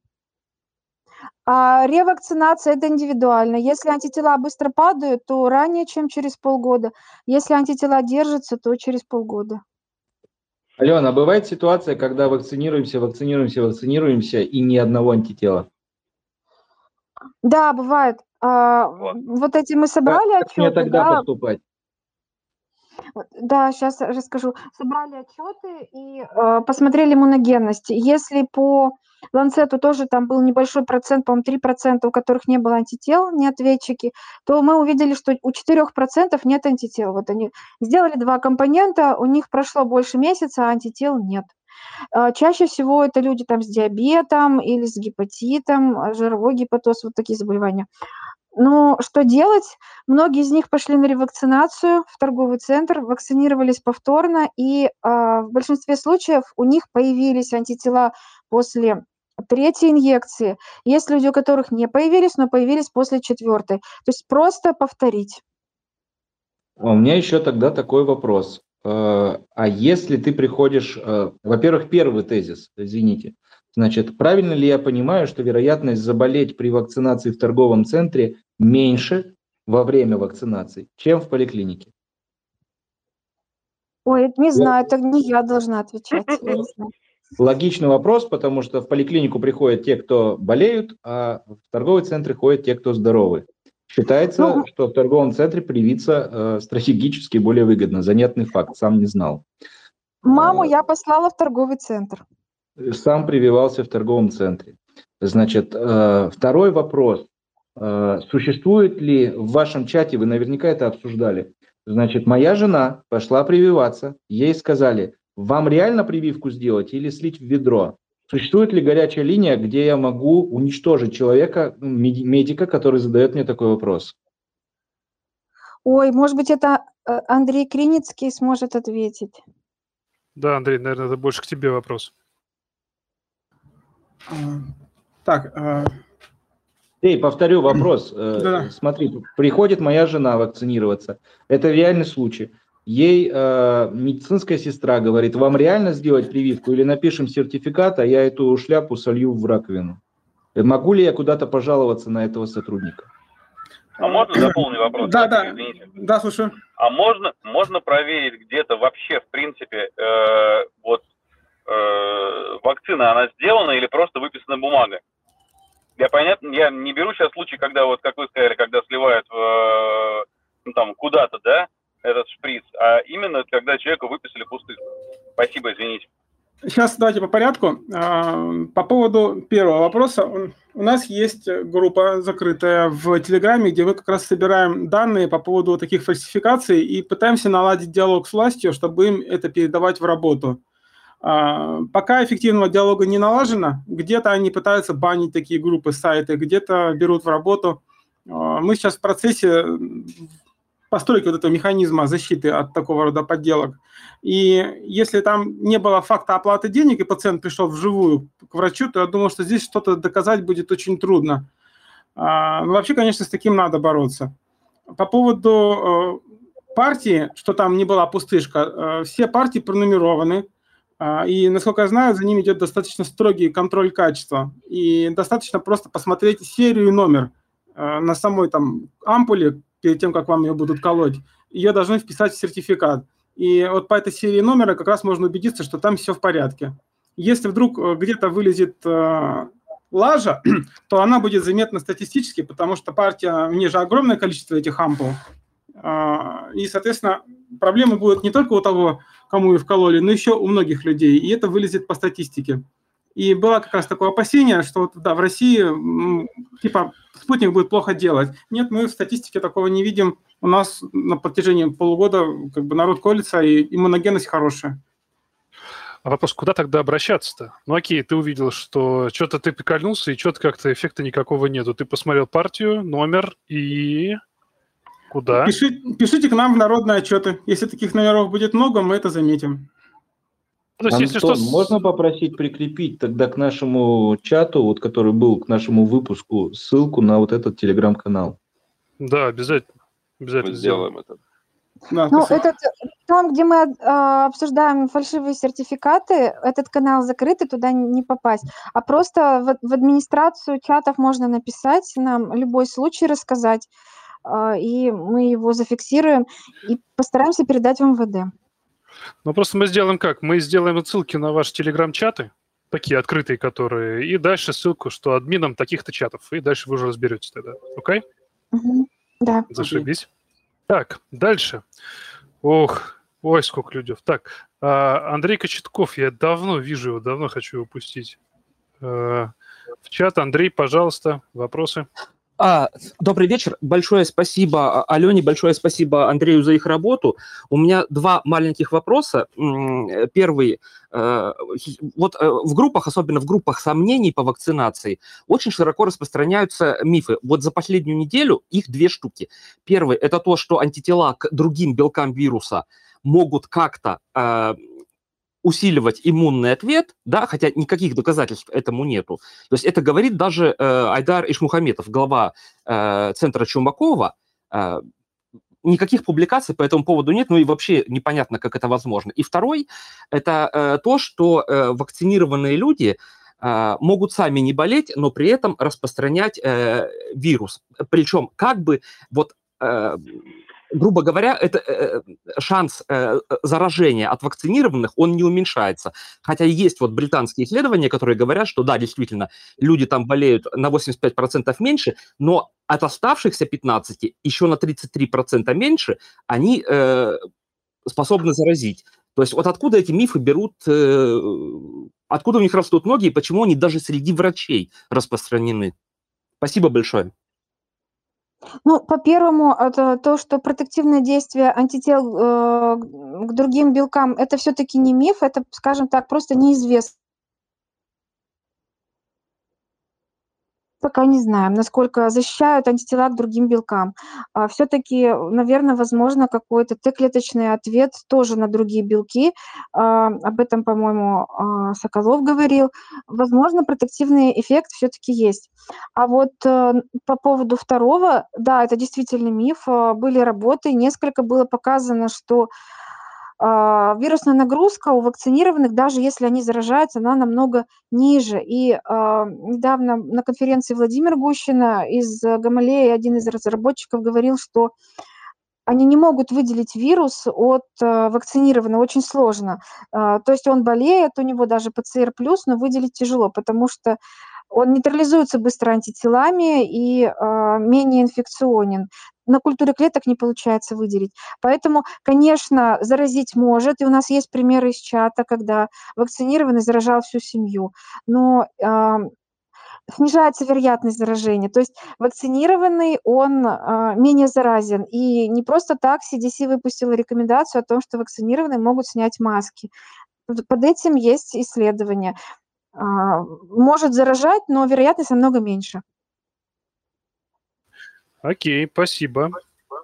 А ревакцинация – это индивидуально. Если антитела быстро падают, то ранее, чем через полгода. Если антитела держатся, то через полгода. Алена, а бывает ситуация, когда вакцинируемся, вакцинируемся, вакцинируемся, и ни одного антитела? Да, бывает. А, Вот. вот эти мы собрали Как мне отчеты, тогда да, поступать? Вот, Да, сейчас расскажу. Собрали отчеты и э, посмотрели иммуногенность. Если по Ланцету тоже там был небольшой процент, по-моему, 3%, у которых не было антител, не ответчики, то мы увидели, что у 4% нет антител. Вот они сделали два компонента, у них прошло больше месяца, а антител нет. Э, Чаще всего это люди там с диабетом или с гепатитом, э, жировой гепатоз, вот такие заболевания. Но что делать? Многие из них пошли на ревакцинацию в торговый центр, вакцинировались повторно, и а, в большинстве случаев у них появились антитела после третьей инъекции. Есть люди, у которых не появились, но появились после четвертой. То есть просто повторить. А У меня еще тогда такой вопрос. Э, А если ты приходишь, э, во-первых, первый тезис, извините, значит, правильно ли я понимаю, что вероятность заболеть при вакцинации в торговом центре меньше во время вакцинации, чем в поликлинике? Ой, не знаю, это не я должна отвечать. я. Логичный вопрос, потому что в поликлинику приходят те, кто болеют, а в торговый центр ходят те, кто здоровы. Считается, Ну, что в торговом центре привиться э, стратегически более выгодно. Занятный факт, сам не знал. Маму А, я послала в торговый центр. Сам прививался в торговом центре. Значит, э, второй вопрос. Э, Существует ли в вашем чате, вы наверняка это обсуждали, значит, моя жена пошла прививаться, ей сказали, вам реально прививку сделать или слить в ведро? Существует ли горячая линия, где я могу уничтожить человека, ну, меди- медика, который задает мне такой вопрос? Ой, может быть, это э, Андрей Криницкий сможет ответить. Да, Андрей, наверное, это больше к тебе вопрос. Так, а, Эй, повторю вопрос. Э, Да-да. Смотри, приходит моя жена вакцинироваться. Это реальный случай. Ей э, медицинская сестра говорит, вам реально сделать прививку или напишем сертификат, а я эту шляпу солью в раковину. Э, Могу ли я куда-то пожаловаться на этого сотрудника? А можно дополнить вопрос? Да, да. Извините. да, слушаю. А можно, можно проверить где-то вообще, в принципе, э, вот э, вакцина, она сделана или просто выписана бумага? Я понятно, я не беру сейчас случай, когда вот, как вы сказали, когда сливают э, ну, там куда-то, да, этот шприц, а именно когда человеку выписали пустых. Спасибо, извините. Сейчас давайте по порядку. А, По поводу первого вопроса. У- нас есть группа закрытая в Телеграме, где мы как раз собираем данные по поводу таких фальсификаций и пытаемся наладить диалог с властью, чтобы им это передавать в работу. А, Пока эффективного диалога не налажено, где-то они пытаются банить такие группы, сайты, где-то берут в работу. А, Мы сейчас в процессе постройки вот этого механизма защиты от такого рода подделок. И если там не было факта оплаты денег, и пациент пришел вживую к врачу, то я думаю, что здесь что-то доказать будет очень трудно. А, Ну, вообще, конечно, с таким надо бороться. По поводу э, партии, что там не была пустышка, э, все партии пронумерованы, и, насколько я знаю, за ними идет достаточно строгий контроль качества. И достаточно просто посмотреть серию и номер э, на самой там ампуле, перед тем, как вам ее будут колоть. Ее должны вписать в сертификат. И вот по этой серии номера как раз можно убедиться, что там все в порядке. Если вдруг э, где-то вылезет э, лажа, то она будет заметна статистически, потому что партия, у нее же огромное количество этих ампул. А, И, соответственно, проблемы будут не только у того, кому ее вкололи, но еще у многих людей. И это вылезет по статистике. И было как раз такое опасение, что да, в России типа спутник будет плохо делать. Нет, мы в статистике такого не видим. У нас на протяжении полугода как бы народ колется, и иммуногенность хорошая. А вопрос, куда тогда обращаться-то? Ну окей, ты увидел, что что-то ты прикольнулся, и что-то как-то эффекта никакого нету. Ты посмотрел партию, номер и... Куда? Пиши- пишите к нам в народные отчеты. Если таких номеров будет много, мы это заметим. Ну, то есть, если Антон, что... с- можно попросить прикрепить тогда к нашему чату, вот который был к нашему выпуску, ссылку на вот этот телеграм-канал? Да, обязательно. Мы Обязательно сделаем. сделаем это. Да, Ну, спасибо. этот, Там, где мы а, обсуждаем фальшивые сертификаты, этот канал закрыт, и туда не попасть. А просто в, в администрацию чатов можно написать, нам любой случай рассказать, и мы его зафиксируем и постараемся передать в МВД. Ну, просто мы сделаем как? Мы сделаем ссылки на ваши телеграм-чаты, такие открытые, которые, и дальше ссылку, что админом таких-то чатов, и дальше вы уже разберетесь тогда. Окей? Okay? Угу. Да. Зашибись. Так, дальше. Ох, ой, сколько людей. Так, а, Андрей Кочетков, я давно вижу его, давно хочу его пустить. А, в чат, Андрей, пожалуйста, вопросы. А, добрый вечер. Большое спасибо а, Алене, большое спасибо Андрею за их работу. У меня два маленьких вопроса. Первый. Э, вот э, в группах, особенно в группах сомнений по вакцинации, очень широко распространяются мифы. Вот за последнюю неделю их две штуки. Первый – это то, что антитела к другим белкам вируса могут как-то э, усиливать иммунный ответ, да, хотя никаких доказательств этому нету. То есть это говорит даже э, Айдар Ишмухаметов, глава э, центра Чумакова. Э, никаких публикаций по этому поводу нет, ну и вообще непонятно, как это возможно. И второй – это э, то, что э, вакцинированные люди э, могут сами не болеть, но при этом распространять э, вирус. Причем как бы вот э, грубо говоря, это э, шанс э, заражения от вакцинированных, он не уменьшается. Хотя есть вот британские исследования, которые говорят, что да, действительно, люди там болеют на 85% меньше, но от оставшихся 15 еще на 33% меньше они э, способны заразить. То есть вот откуда эти мифы берут, э, откуда у них растут ноги и почему они даже среди врачей распространены? Спасибо большое. Ну, по первому, это то, что протективное действие антител э, к другим белкам, это все-таки не миф, это, скажем так, просто неизвестно. Пока не знаем, насколько защищают антитела к другим белкам. А все-таки, наверное, возможно какой-то Т-клеточный ответ тоже на другие белки. А, об этом, по-моему, а, Соколов говорил. Возможно, протективный эффект все-таки есть. А вот э, по поводу второго, да, это действительно миф. Были работы, несколько было показано, что а, вирусная нагрузка у вакцинированных, даже если они заражаются, она намного ниже. И а, недавно на конференции Владимир Гущина из Гамалеи, один из разработчиков, говорил, что они не могут выделить вирус от э, вакцинированного, очень сложно. Э, то есть он болеет, у него даже ПЦР+, но выделить тяжело, потому что он нейтрализуется быстро антителами и э, менее инфекционен. На культуре клеток не получается выделить. Поэтому, конечно, заразить может, и у нас есть примеры из чата, когда вакцинированный заражал всю семью. Но э, снижается вероятность заражения. То есть вакцинированный, он э, менее заразен. И не просто так CDC выпустила рекомендацию о том, что вакцинированные могут снять маски. Под этим есть исследования. А, может заражать, но вероятность намного меньше. Окей, спасибо.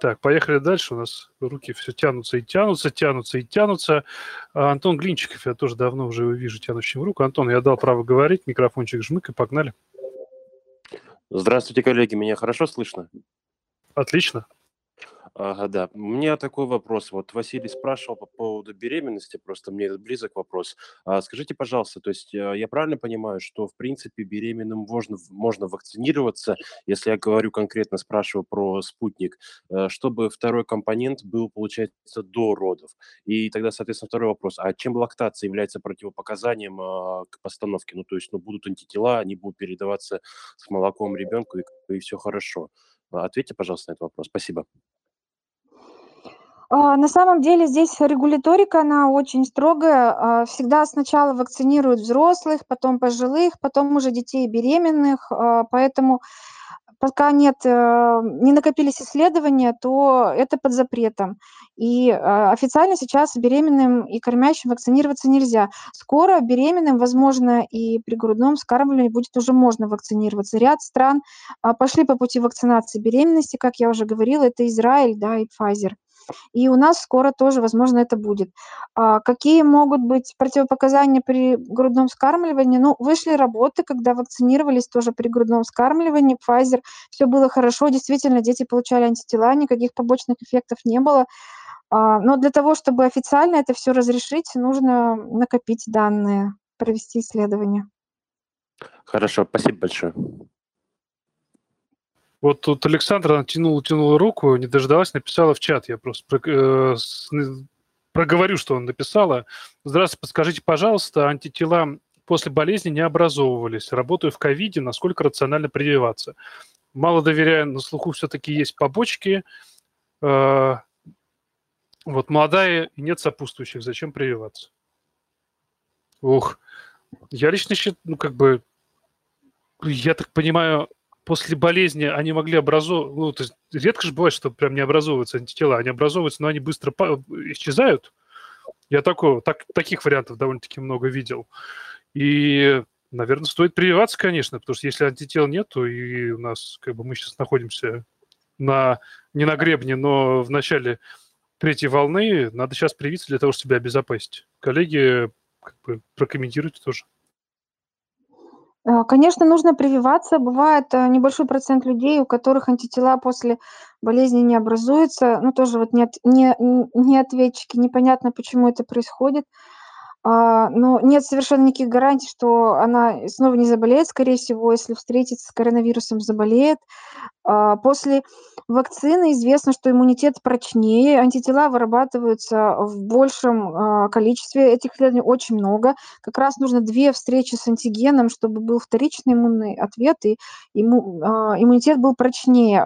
Так, поехали дальше. У нас руки все тянутся и тянутся, тянутся и тянутся. А Антон Глинчиков, я тоже давно уже его вижу тянущим руку. Антон, я дал право говорить, микрофончик жмык и погнали. Здравствуйте, коллеги, меня хорошо слышно? Отлично. Ага, да. У меня такой вопрос. Вот Василий спрашивал по поводу беременности, просто мне этот близок вопрос. А скажите, пожалуйста, то есть э, я правильно понимаю, что в принципе беременным можно, можно вакцинироваться, если я говорю конкретно, спрашиваю про спутник, э, чтобы второй компонент был, получается, до родов? И тогда, соответственно, второй вопрос. А чем лактация является противопоказанием а, к постановке? Ну, то есть, ну, будут антитела, они будут передаваться с молоком ребенку, и, и все хорошо. Ответьте, пожалуйста, на этот вопрос. Спасибо. А, на самом деле здесь регуляторика, она очень строгая. А, всегда сначала вакцинируют взрослых, потом пожилых, потом уже детей беременных. А, поэтому пока нет, э, не накопились исследования, то это под запретом. И официально сейчас беременным и кормящим вакцинироваться нельзя. Скоро беременным, возможно, и при грудном вскармливании будет уже можно вакцинироваться. Ряд стран пошли по пути вакцинации беременности, как я уже говорила, это Израиль, да, и Pfizer. И у нас скоро тоже, возможно, это будет. А какие могут быть противопоказания при грудном вскармливании? Ну, вышли работы, когда вакцинировались тоже при грудном вскармливании, Pfizer, все было хорошо, действительно, дети получали антитела, никаких побочных эффектов не было. А, но для того, чтобы официально это все разрешить, нужно накопить данные, провести исследование. Хорошо, спасибо большое. Вот тут Александра тянула, тянула руку, не дождалась, написала в чат. Я просто э, проговорю, что он написала. Здравствуйте, подскажите, пожалуйста, антитела после болезни не образовывались. Работаю в ковиде, насколько рационально прививаться? Мало доверяю, на слуху все-таки есть побочки. Э, вот молодая нет сопутствующих, зачем прививаться? Ух, я лично считаю, ну как бы, я так понимаю, после болезни они могли образовывать, ну, то есть редко же бывает, что прям не образовываются антитела, они образовываются, но они быстро исчезают. Я такого, так, таких вариантов довольно-таки много видел. И, наверное, стоит прививаться, конечно, потому что если антител нет, то и у нас, как бы, мы сейчас находимся на, не на гребне, но в начале третьей волны, надо сейчас привиться для того, чтобы себя обезопасить. Коллеги, как бы, прокомментируйте тоже. А, конечно, нужно прививаться. Бывает э, небольшой процент людей, у которых антитела после болезни не образуются. Ну, тоже вот нет, не, не ответчики, непонятно, почему это происходит. А, но нет совершенно никаких гарантий, что она снова не заболеет, скорее всего, если встретится с коронавирусом, заболеет. А, после вакцины известно, что иммунитет прочнее, антитела вырабатываются в большем а, количестве, этих исследований очень много. Как раз нужно две встречи с антигеном, чтобы был вторичный иммунный ответ, и имму, иммунитет был прочнее.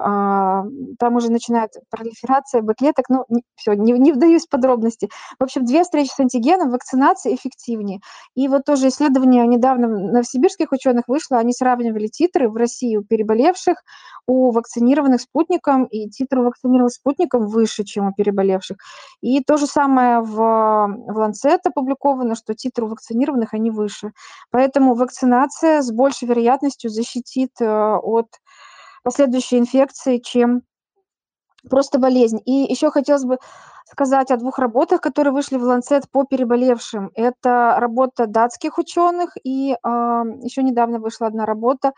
Там уже начинает пролиферация Б-клеток, ну, все, не, не вдаюсь в подробности. В общем, две встречи с антигеном, вакцинация эффективнее. И вот тоже исследование недавно новосибирских ученых вышло, они сравнивали титры в России у переболевших, у вакцинированных спутником, и титр вакцинированных спутником выше, чем у переболевших. И то же самое в, в Lancet опубликовано, что титр у вакцинированных, они выше. Поэтому вакцинация с большей вероятностью защитит э, от последующей инфекции, чем просто болезнь. И еще хотелось бы сказать о двух работах, которые вышли в Lancet по переболевшим. Это работа датских ученых, и э, еще недавно вышла одна работа,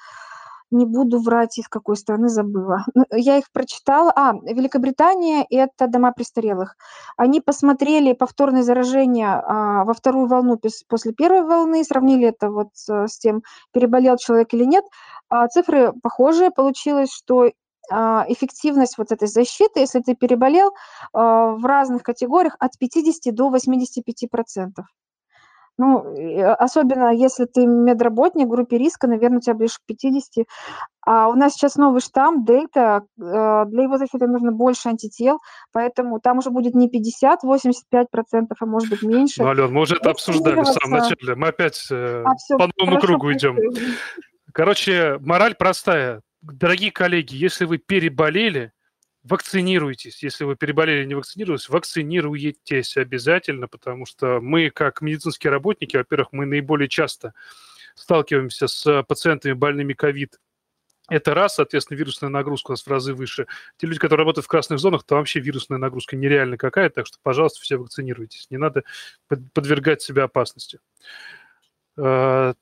не буду врать, из какой страны забыла. Ну, я их прочитала. А, Великобритания – это дома престарелых. Они посмотрели повторное заражение а, во вторую волну после первой волны, сравнили это вот с тем, переболел человек или нет. А цифры похожие. Получилось, что а, эффективность вот этой защиты, если ты переболел, а, в разных категориях от 50 до 85 процентов. Ну, особенно если ты медработник в группе риска, наверное, у тебя ближе к 50. А у нас сейчас новый штамм, дельта, а, для его защиты нужно больше антител, поэтому там уже будет не 50, 85 процентов, а может быть меньше. Ну, Ален, мы уже это обсуждали в самом начале. Мы опять э, а, все, по новому кругу идем. Короче, мораль простая дорогие коллеги, если вы переболели, вакцинируйтесь. Если вы переболели не вакцинировались, вакцинируйтесь обязательно, потому что мы, как медицинские работники, во-первых, мы наиболее часто сталкиваемся с пациентами больными ковид. Это раз, соответственно, вирусная нагрузка у нас в разы выше. Те люди, которые работают в красных зонах, то вообще вирусная нагрузка нереально какая, так что, пожалуйста, все вакцинируйтесь. Не надо подвергать себя опасности. А,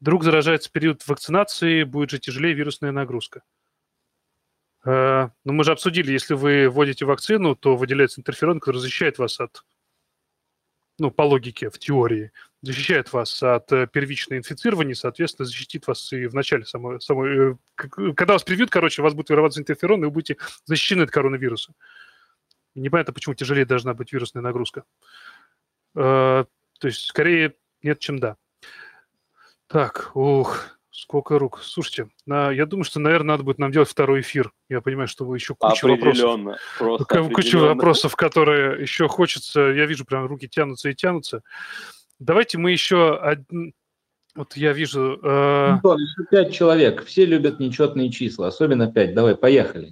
Друг заражается в период вакцинации, будет же тяжелее вирусная нагрузка. Э, ну, мы же обсудили, если вы вводите вакцину, то выделяется интерферон, который защищает вас от, ну, по логике, в теории, защищает вас от э, первичного инфицирования, соответственно, защитит вас и в начале самой, самой... Э, когда вас привьют, короче, у вас будет вырабатываться интерферон, и вы будете защищены от коронавируса. Непонятно, почему тяжелее должна быть вирусная нагрузка. То есть, скорее нет, чем да. Так, ух, сколько рук. Слушайте, на, я думаю, что, наверное, надо будет нам делать второй эфир. Я понимаю, что вы еще куча вопросов. Просто куча вопросов, которые еще хочется. Я вижу, прям руки тянутся и тянутся. Давайте мы еще один, вот я вижу... Э... Пять человек. Все любят нечетные числа, особенно пять. Давай, поехали.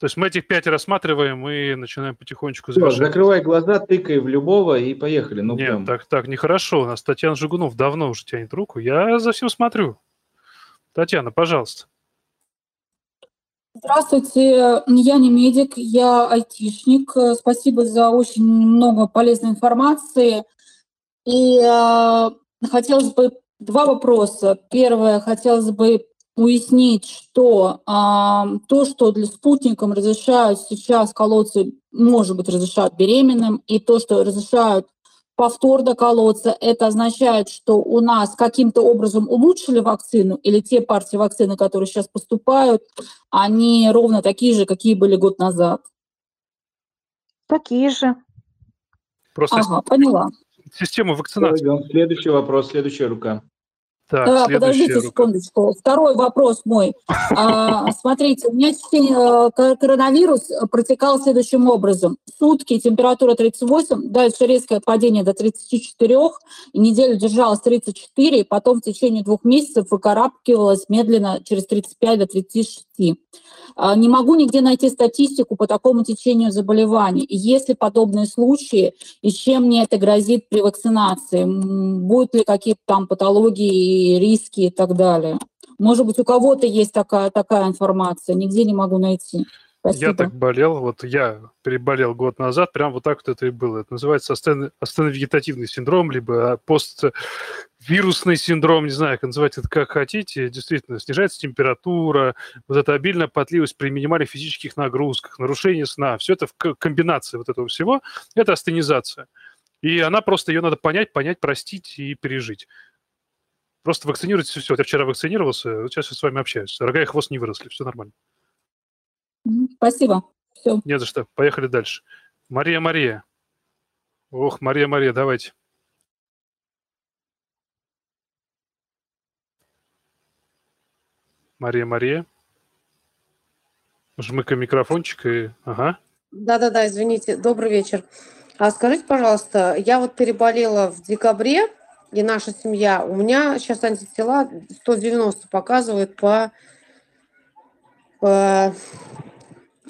То есть мы этих пять рассматриваем и начинаем потихонечку завершать. Закрывай глаза, тыкай в любого и поехали. Ну, Нет, прям. так, так, нехорошо. У нас Татьяна Жигунов давно уже тянет руку. Я за всем смотрю. Татьяна, пожалуйста. Здравствуйте, я не медик, я айтишник. Спасибо за очень много полезной информации. И э, хотелось бы два вопроса. Первое, хотелось бы уяснить, что а, то, что для спутником разрешают сейчас колоться, может быть, разрешают беременным, и то, что разрешают повторно колоться, это означает, что у нас каким-то образом улучшили вакцину, или те партии вакцины, которые сейчас поступают, они ровно такие же, какие были год назад? Такие же. Просто ага, поняла. Система вакцинации. Следующий вопрос, следующая рука. Так, да, подождите рука. секундочку. Второй вопрос мой. А, смотрите, у меня э, коронавирус протекал следующим образом. Сутки температура 38, дальше резкое падение до 34, и неделю держалась 34, и потом в течение двух месяцев выкарабкивалась медленно через 35 до 36. А, не могу нигде найти статистику по такому течению заболеваний. И есть ли подобные случаи, и чем мне это грозит при вакцинации? Будут ли какие-то там патологии, риски и так далее? Может быть, у кого-то есть такая, такая информация, нигде не могу найти. Спасибо. Я так болел, вот я переболел год назад, прям вот так вот это и было. Это называется астеновегетативный синдром, либо поствирусный синдром, не знаю, как называть это как хотите. Действительно, снижается температура, вот эта обильная потливость при минимальных физических нагрузках, нарушение сна, все это в комбинации вот этого всего, это астенизация. И она просто, ее надо понять, понять, простить и пережить. Просто вакцинируйтесь, все. Я вчера вакцинировался, вот сейчас я с вами общаюсь. Рога и хвост не выросли, все нормально. Спасибо. Все. Не за что. Поехали дальше. Мария Мария. Ох, Мария Мария, давайте. Мария Мария. Жмыка микрофончик и... Ага. Да-да-да, извините. Добрый вечер. А скажите, пожалуйста, я вот переболела в декабре, и наша семья, у меня сейчас антитела 190 показывает по, по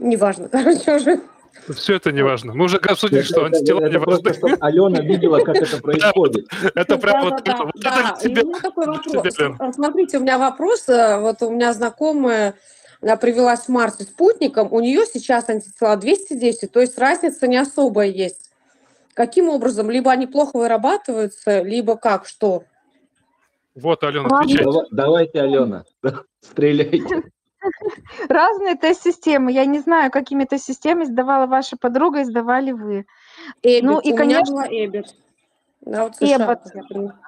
Неважно, короче, уже. Все это не важно. Мы уже обсудили, что антитела не важны. Алена видела, как это происходит. Это прям вот да, да. И у меня такой вопрос. Смотрите, у меня вопрос. Э, вот у меня знакомая она привелась в марте спутником, у нее сейчас антитела 210, то есть разница не особая есть. Каким образом? Либо они плохо вырабатываются, либо как, что? Вот, Алена, отвечайте. Давайте, Алена, стреляйте. Разные тест-системы. Я не знаю, какими тест-системами сдавала ваша подруга и сдавали вы. Эббит. Ну и, конечно, Эббит. Да, вот Эббот.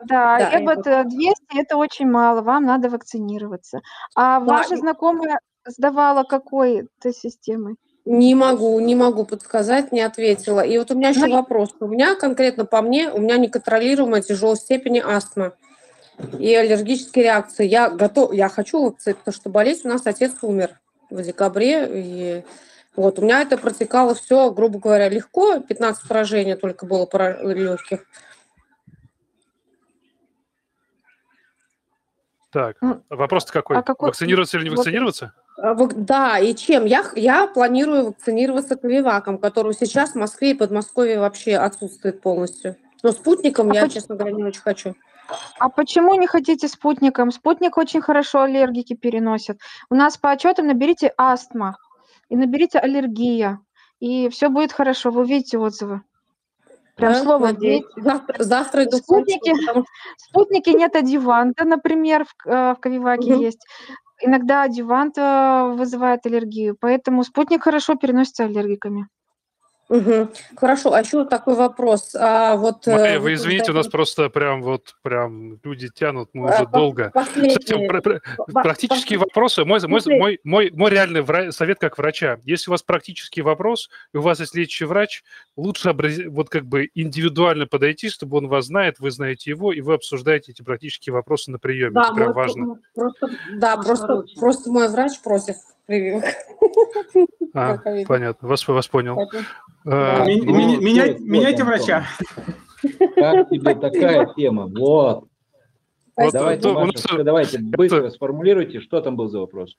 Да, да, Эббот 200 – это очень мало, вам надо вакцинироваться. А да, ваша знакомая сдавала какой тест-системой? Не могу, не могу подсказать, не ответила. И вот у меня еще ну, вопрос. У меня конкретно по мне, у меня неконтролируемая тяжелой степени астма и аллергические реакции. Я готов, я хочу вакцинироваться, потому что болеть у нас отец умер в декабре. И вот у меня это протекало все, грубо говоря, легко. 15 поражений только было легких. Так, вопрос какой? А какой? Вакцинироваться или не вакцинироваться? А, да, и чем? Я, я планирую вакцинироваться Ковиваком, который сейчас в Москве и Подмосковье вообще отсутствует полностью. Но спутником а я, почему? честно говоря, не очень хочу. А почему не хотите спутником? Спутник очень хорошо аллергики переносит. У нас по отчетам наберите астма и наберите аллергия, и все будет хорошо. Вы увидите отзывы. Прям да, слово надеюсь. Завтра, завтра иду спутники, потому... спутники нет адюванта, например, в, э, в Кавиваке угу. есть. Иногда адювант э, вызывает аллергию, поэтому спутник хорошо переносится аллергиками. Угу. Хорошо, а еще такой вопрос. А вот, э, Мария, вы извините, у нас просто прям вот прям люди тянут, мы уже а, долго. Кстати, практические вопросы. Мой, мой, мой, мой, мой реальный вра... совет как врача. Если у вас практический вопрос, и у вас есть лечащий врач, лучше образ... вот как бы индивидуально подойти, чтобы он вас знает, вы знаете его, и вы обсуждаете эти практические вопросы на приеме. Да, Это прям важно. Просто, да, просто, просто мой врач просит прививок. А, понятно, вас, вас понял. А, ну, меняйте врача. Как тебе такая тема? Вот. Вот, давайте, то, Маша, нас... давайте быстро сформулируйте, что там был за вопрос.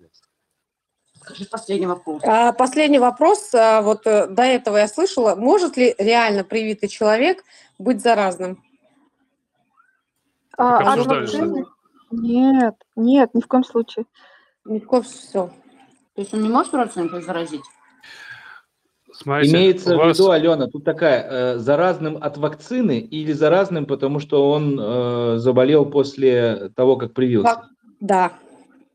Скажи последний вопрос. А, последний вопрос. А, вот э, до этого я слышала, может ли реально привитый человек быть заразным? А, а нет, нет, ни в коем случае. Ни в коем все. То есть он не может родственников заразить? Смотрите, Имеется вас... в виду, Алена, тут такая, э, заразным от вакцины или заразным, потому что он э, заболел после того, как привился? Да,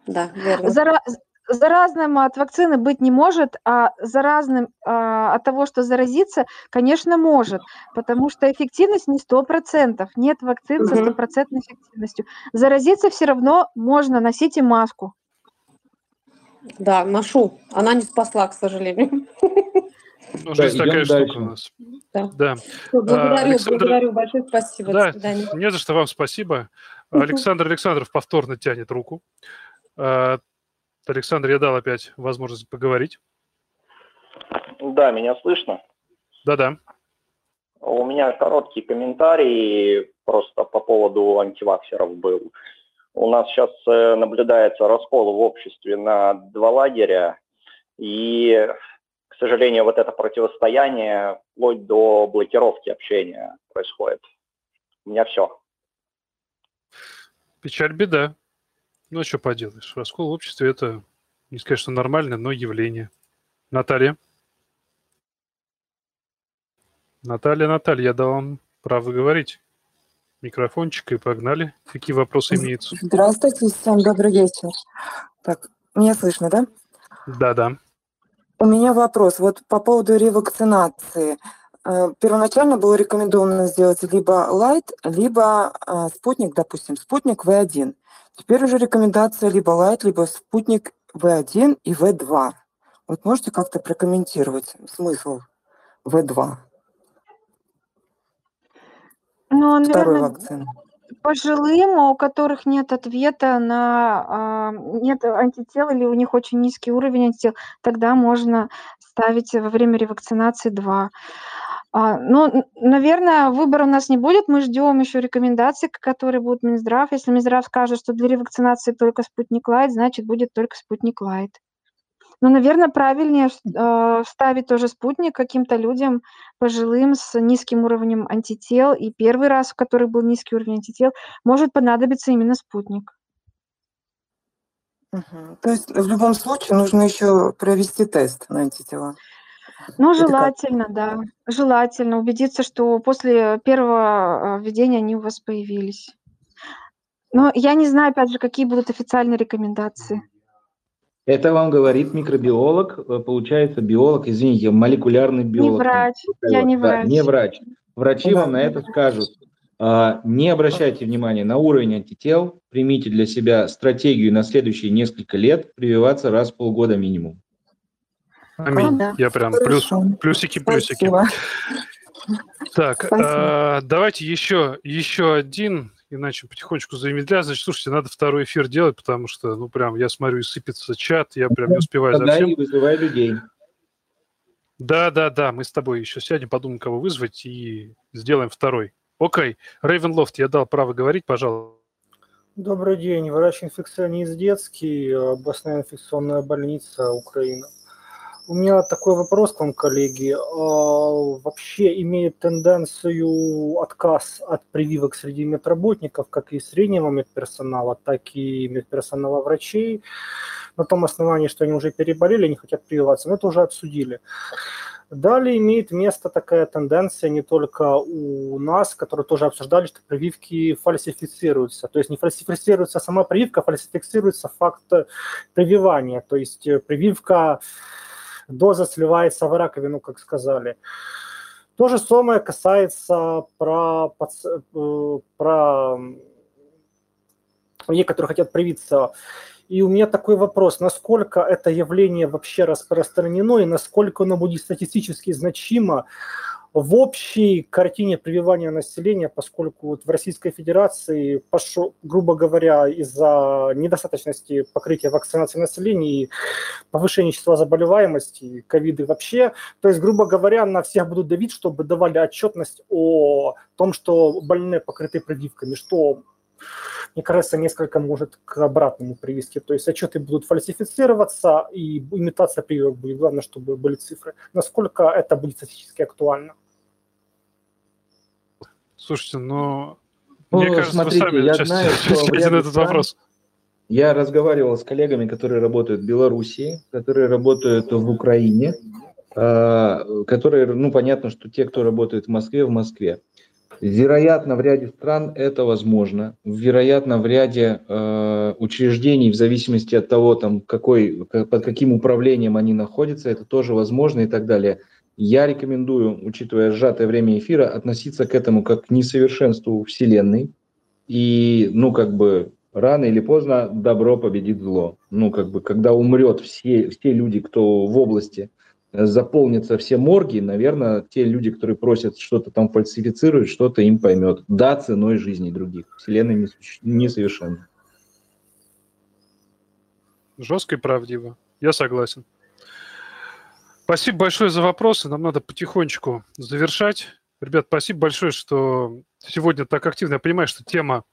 да, верно. Зара- заразным от вакцины быть не может, а заразным а, от того, что заразиться, конечно, может, потому что эффективность не 100%, нет вакцин со стопроцентной эффективностью. Заразиться все равно можно, носите маску. Да, ношу. Она не спасла, к сожалению. Ну, Да, жизнь такая идем штука дальше. у нас. Да. Да. А, Благодарю, Александр- благодарю, большое спасибо. До Да, свидания. не за что вам спасибо. Александр Александров повторно тянет руку. А, Александр, я дал опять возможность поговорить. Да, меня слышно? Да-да. У меня короткий комментарий просто по поводу антиваксеров был. У нас сейчас э, наблюдается раскол в обществе на два лагеря, и, к сожалению, вот это противостояние вплоть до блокировки общения происходит. У меня все. Печаль, беда. Ну, а что поделаешь? Раскол в обществе – это, не сказать, что нормальное, но явление. Наталья? Наталья, Наталья, я дал вам право говорить. Микрофончик и погнали. Какие вопросы имеются? Здравствуйте, всем добрый вечер. Так, меня слышно, да? Да-да. У меня вопрос вот по поводу ревакцинации. Э, Первоначально было рекомендовано сделать либо лайт, либо э, спутник, допустим, спутник В1. Теперь уже рекомендация либо лайт, либо спутник В1 и В2. Вот можете как-то прокомментировать смысл В2 Ну, второй наверное, вакцины? пожилым, у которых нет ответа на а, нет антител или у них очень низкий уровень антител, тогда можно ставить во время ревакцинации 2. А, ну, наверное, выбора у нас не будет. Мы ждем еще рекомендаций, которые будут Минздрав. Если Минздрав скажет, что для ревакцинации только спутник Лайт, значит, будет только спутник Лайт. Но, наверное, правильнее э, ставить тоже спутник каким-то людям пожилым с низким уровнем антител. И первый раз, в который был низкий уровень антител, может понадобиться именно спутник. Мгм. То есть в любом случае нужно еще провести тест на антитела. Ну, желательно, да. Желательно убедиться, что после первого э, введения они у вас появились. Но я не знаю, опять же, какие будут официальные рекомендации. Это вам говорит микробиолог, э, получается биолог, извините, молекулярный Не биолог. врач, я не Да, не врач. врач. Врачи Да. вам на это скажут. А, Не обращайте внимания на уровень антител, примите для себя стратегию на следующие несколько лет прививаться раз в полгода минимум. Аминь. да. Я прям плюс, плюсики, плюсики. Спасибо. Так, Спасибо. а, давайте еще, еще один, иначе потихонечку замедляться. Значит, слушайте, надо второй эфир делать, потому что, ну, прям, я смотрю, и сыпется чат, я прям не успеваю за Тогда всем. и вызывай людей. Да, да, да, мы с тобой еще сядем, подумаем, кого вызвать, и сделаем второй. Окей, Рейвенлофт, я дал право говорить, пожалуйста. Добрый день, врач-инфекционист детский, областная инфекционная больница Украина. У меня такой вопрос к вам, коллеги. А, Вообще имеет тенденцию отказ от прививок среди медработников, как и среднего медперсонала, так и медперсонала врачей, на том основании, что они уже переболели, не хотят прививаться. Мы это уже обсудили. Далее имеет место такая тенденция не только у нас, которые тоже обсуждали, что прививки фальсифицируются. То есть не фальсифицируется сама прививка, а фальсифицируется факт прививания. То есть прививка, доза сливается в раковину, как сказали. То же самое касается про, э, про людей, которые хотят привиться. И у меня такой вопрос, насколько это явление вообще распространено и насколько оно будет статистически значимо в общей картине прививания населения, поскольку вот в Российской Федерации, пошло, грубо говоря, из-за недостаточности покрытия вакцинации населения и повышения числа заболеваемости, ковиды вообще, то есть, грубо говоря, на всех будут давить, чтобы давали отчетность о том, что больные покрыты прививками, что мне кажется, несколько может к обратному привести. То есть отчеты будут фальсифицироваться, и имитация прививок будет. Главное, чтобы были цифры. Насколько это будет статистически актуально? Слушайте, ну, Ну, мне кажется, смотрите, вы сами я сейчас знаю, что ответите на этот стран- вопрос. Я разговаривал с коллегами, которые работают в Белоруссии, которые работают в Украине, э, которые, ну, понятно, что те, кто работает в Москве, в Москве. Вероятно, в ряде стран это возможно. Вероятно, в ряде э, учреждений, в зависимости от того, там, какой, под каким управлением они находятся, это тоже возможно и так далее. Я рекомендую, учитывая сжатое время эфира, относиться к этому как к несовершенству Вселенной. И, ну, как бы, рано или поздно добро победит зло. Ну, как бы, когда умрет все, все люди, кто в области, заполнятся все морги, наверное, те люди, которые просят что-то там фальсифицировать, что-то им поймет. Да, ценой жизни других. Вселенная несовершенна. Жестко и правдиво. Я согласен. Спасибо большое за вопросы. Нам надо потихонечку завершать. Ребят, спасибо большое, что сегодня так активно. Я понимаю, что тема,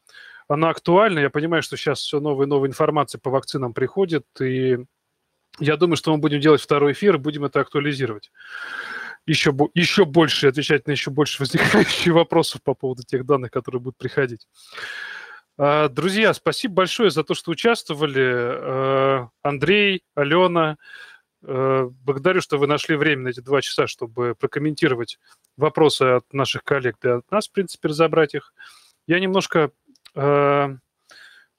она актуальна. Я понимаю, что сейчас все новая и новая информация по вакцинам приходит. И я думаю, что мы будем делать второй эфир и будем это актуализировать. Еще, еще больше, отвечать на еще больше возникающих вопросов по поводу тех данных, которые будут приходить. А, друзья, спасибо большое за то, что участвовали. А, Андрей, Алена, а, благодарю, что вы нашли время на эти два часа, чтобы прокомментировать вопросы от наших коллег, да от нас, в принципе, разобрать их. Я немножко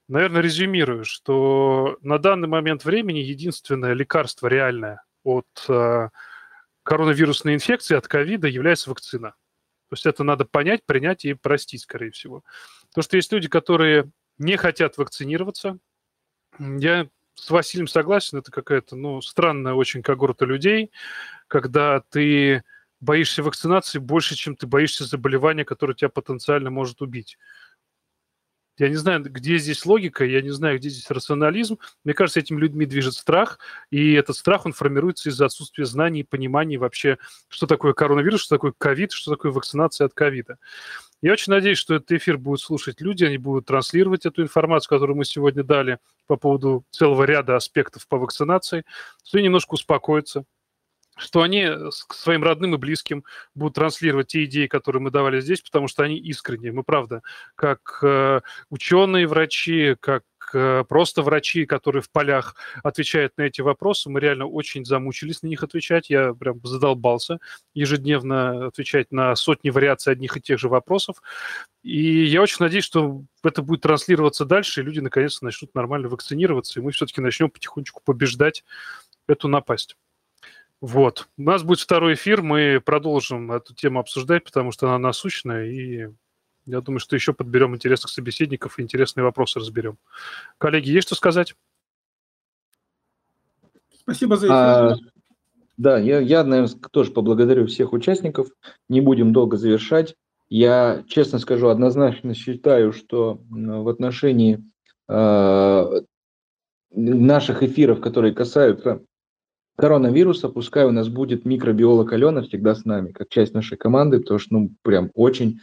наверное, резюмирую, что на данный момент времени единственное лекарство реальное от э, коронавирусной инфекции, от ковида, является вакцина. То есть это надо понять, принять и простить, скорее всего. Потому что есть люди, которые не хотят вакцинироваться. Я с Василием согласен, это какая-то ну, странная очень когорта людей, когда ты боишься вакцинации больше, чем ты боишься заболевания, которое тебя потенциально может убить. Я не знаю, где здесь логика, я не знаю, где здесь рационализм. Мне кажется, этими людьми движет страх, и этот страх, он формируется из-за отсутствия знаний и понимания вообще, что такое коронавирус, что такое ковид, что такое вакцинация от ковида. Я очень надеюсь, что этот эфир будут слушать люди, они будут транслировать эту информацию, которую мы сегодня дали по поводу целого ряда аспектов по вакцинации, что немножко успокоятся, что они к своим родным и близким будут транслировать те идеи, которые мы давали здесь, потому что они искренние. Мы, правда, как э, ученые, врачи, как э, просто врачи, которые в полях отвечают на эти вопросы, мы реально очень замучились на них отвечать. Я прям задолбался ежедневно отвечать на сотни вариаций одних и тех же вопросов. И я очень надеюсь, что это будет транслироваться дальше, и люди наконец-то начнут нормально вакцинироваться, и мы все-таки начнем потихонечку побеждать эту напасть. Вот. У нас будет второй эфир, мы продолжим эту тему обсуждать, потому что она насущная, и я думаю, что еще подберем интересных собеседников и интересные вопросы разберем. Коллеги, есть что сказать? Спасибо за эфир. А, да, я, я, наверное, тоже поблагодарю всех участников. Не будем долго завершать. Я, честно скажу, однозначно считаю, что в отношении э, наших эфиров, которые касаются коронавируса, пускай у нас будет микробиолог Алена всегда с нами, как часть нашей команды, потому что, ну, прям очень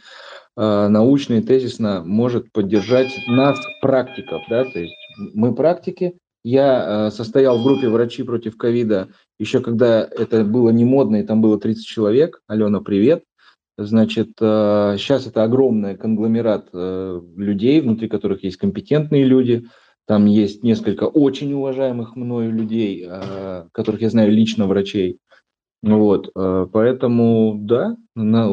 э, научно и тезисно может поддержать нас, практиков, да, то есть мы практики. Я э, состоял в группе врачи против ковида еще когда это было не модно, и там было 30 человек. Алена, привет. Значит, э, сейчас это огромный конгломерат э, людей, внутри которых есть компетентные люди, там есть несколько очень уважаемых мною людей, а, которых я знаю лично, врачей. Вот, а, поэтому, да, на,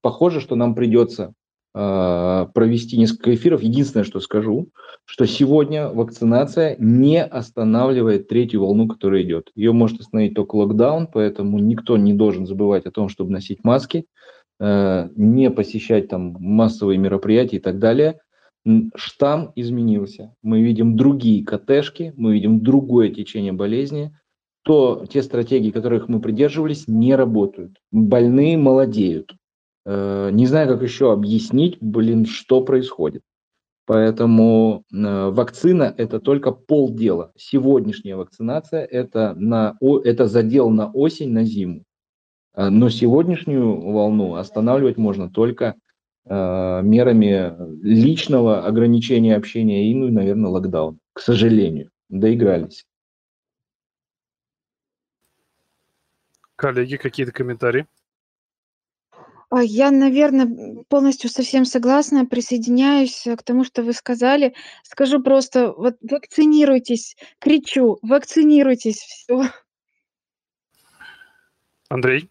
похоже, что нам придется а, провести несколько эфиров. Единственное, что скажу, что сегодня вакцинация не останавливает третью волну, которая идет. Ее может остановить только локдаун, поэтому никто не должен забывать о том, чтобы носить маски, не посещать там массовые мероприятия и так далее штамм изменился. Мы видим другие КТшки, мы видим другое течение болезни. То те стратегии, которых мы придерживались, не работают. Больные молодеют. Э, не знаю, как еще объяснить, блин, что происходит. Поэтому э, вакцина – это только полдела. Сегодняшняя вакцинация – это, на, это задел на осень, на зиму. Э, но сегодняшнюю волну останавливать можно только мерами личного ограничения общения и, ну, наверное, локдаун. К сожалению, доигрались. Коллеги, какие-то комментарии? А, я, наверное, полностью совсем согласна, присоединяюсь к тому, что вы сказали. Скажу просто, вот вакцинируйтесь, кричу, вакцинируйтесь, все. Андрей?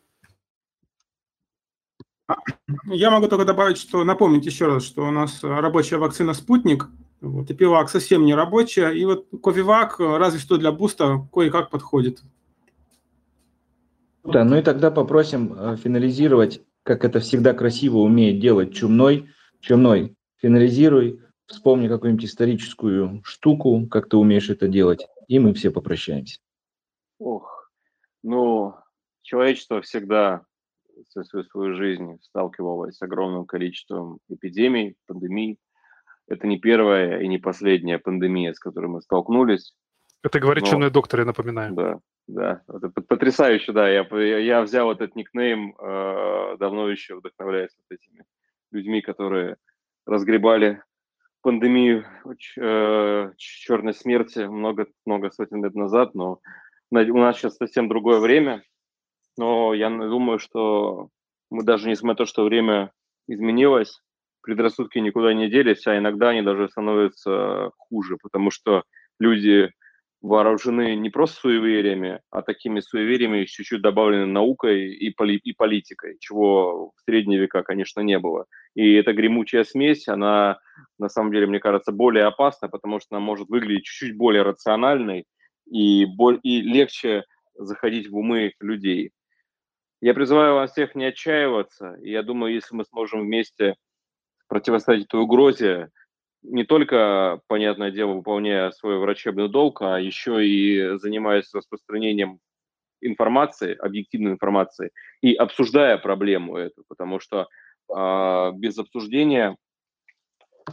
Я могу только добавить, что напомнить еще раз, что у нас рабочая вакцина «Спутник», вот, и пивак совсем не рабочая, и вот кофевак разве что для буста кое-как подходит. Да, ну и тогда попросим э, финализировать, как это всегда красиво умеет делать Чумной. Чумной, финализируй, вспомни какую-нибудь историческую штуку, как ты умеешь это делать, и мы все попрощаемся. Ох, ну, человечество всегда за всю свою жизнь сталкивалось с огромным количеством эпидемий, пандемий. Это не первая и не последняя пандемия, с которой мы столкнулись. Это говорит но... чумной доктор, я напоминаю. Да, да, это потрясающе, да. Я, я взял этот никнейм, э, давно еще вдохновляюсь вот этими людьми, которые разгребали пандемию э, черной смерти много, много сотен лет назад, но у нас сейчас совсем другое время, но я думаю, что мы даже несмотря на то, что время изменилось, предрассудки никуда не делись, а иногда они даже становятся хуже, потому что люди вооружены не просто суевериями, а такими суевериями чуть-чуть добавлены наукой и, поли, и политикой, чего в средние века, конечно, не было. И эта гремучая смесь, она, на самом деле, мне кажется, более опасна, потому что она может выглядеть чуть-чуть более рациональной и, боль, и легче заходить в умы людей. Я призываю вас всех не отчаиваться, и я думаю, если мы сможем вместе противостоять этой угрозе, не только, понятное дело, выполняя свой врачебный долг, а еще и занимаясь распространением информации, объективной информации, и обсуждая проблему эту, потому что э, без обсуждения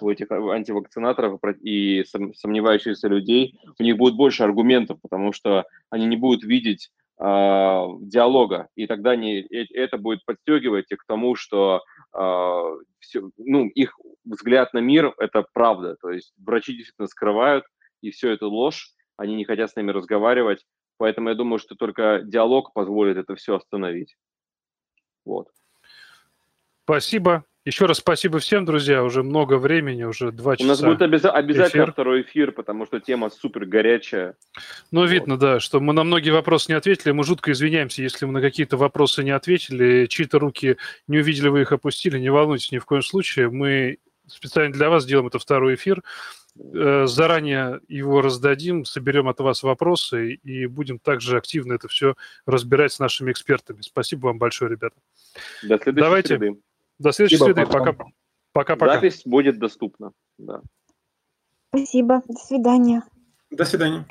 у этих антивакцинаторов и сомневающихся людей, у них будет больше аргументов, потому что они не будут видеть диалога, и тогда не, э, это будет подстегивать их к тому, что э, все, ну, их взгляд на мир – это правда. То есть врачи действительно скрывают, и все это ложь, они не хотят с нами разговаривать. Поэтому я думаю, что только диалог позволит это все остановить. Вот. Спасибо. Еще раз спасибо всем, друзья. Уже много времени, уже два часа. У нас будет обяза- обязательно эфир. второй эфир, потому что тема супер горячая. Ну, вот. видно, да, что мы на многие вопросы не ответили. Мы жутко извиняемся, если мы на какие-то вопросы не ответили. Чьи-то руки не увидели, вы их опустили. Не волнуйтесь ни в коем случае. Мы специально для вас сделаем это второй эфир. Э, заранее его раздадим, соберем от вас вопросы и будем также активно это все разбирать с нашими экспертами. Спасибо вам большое, ребята. До следующей Давайте. среды. До следующей Спасибо, среды. Пока. Пока-пока. Запись будет доступна. Да. Спасибо. До свидания. До свидания.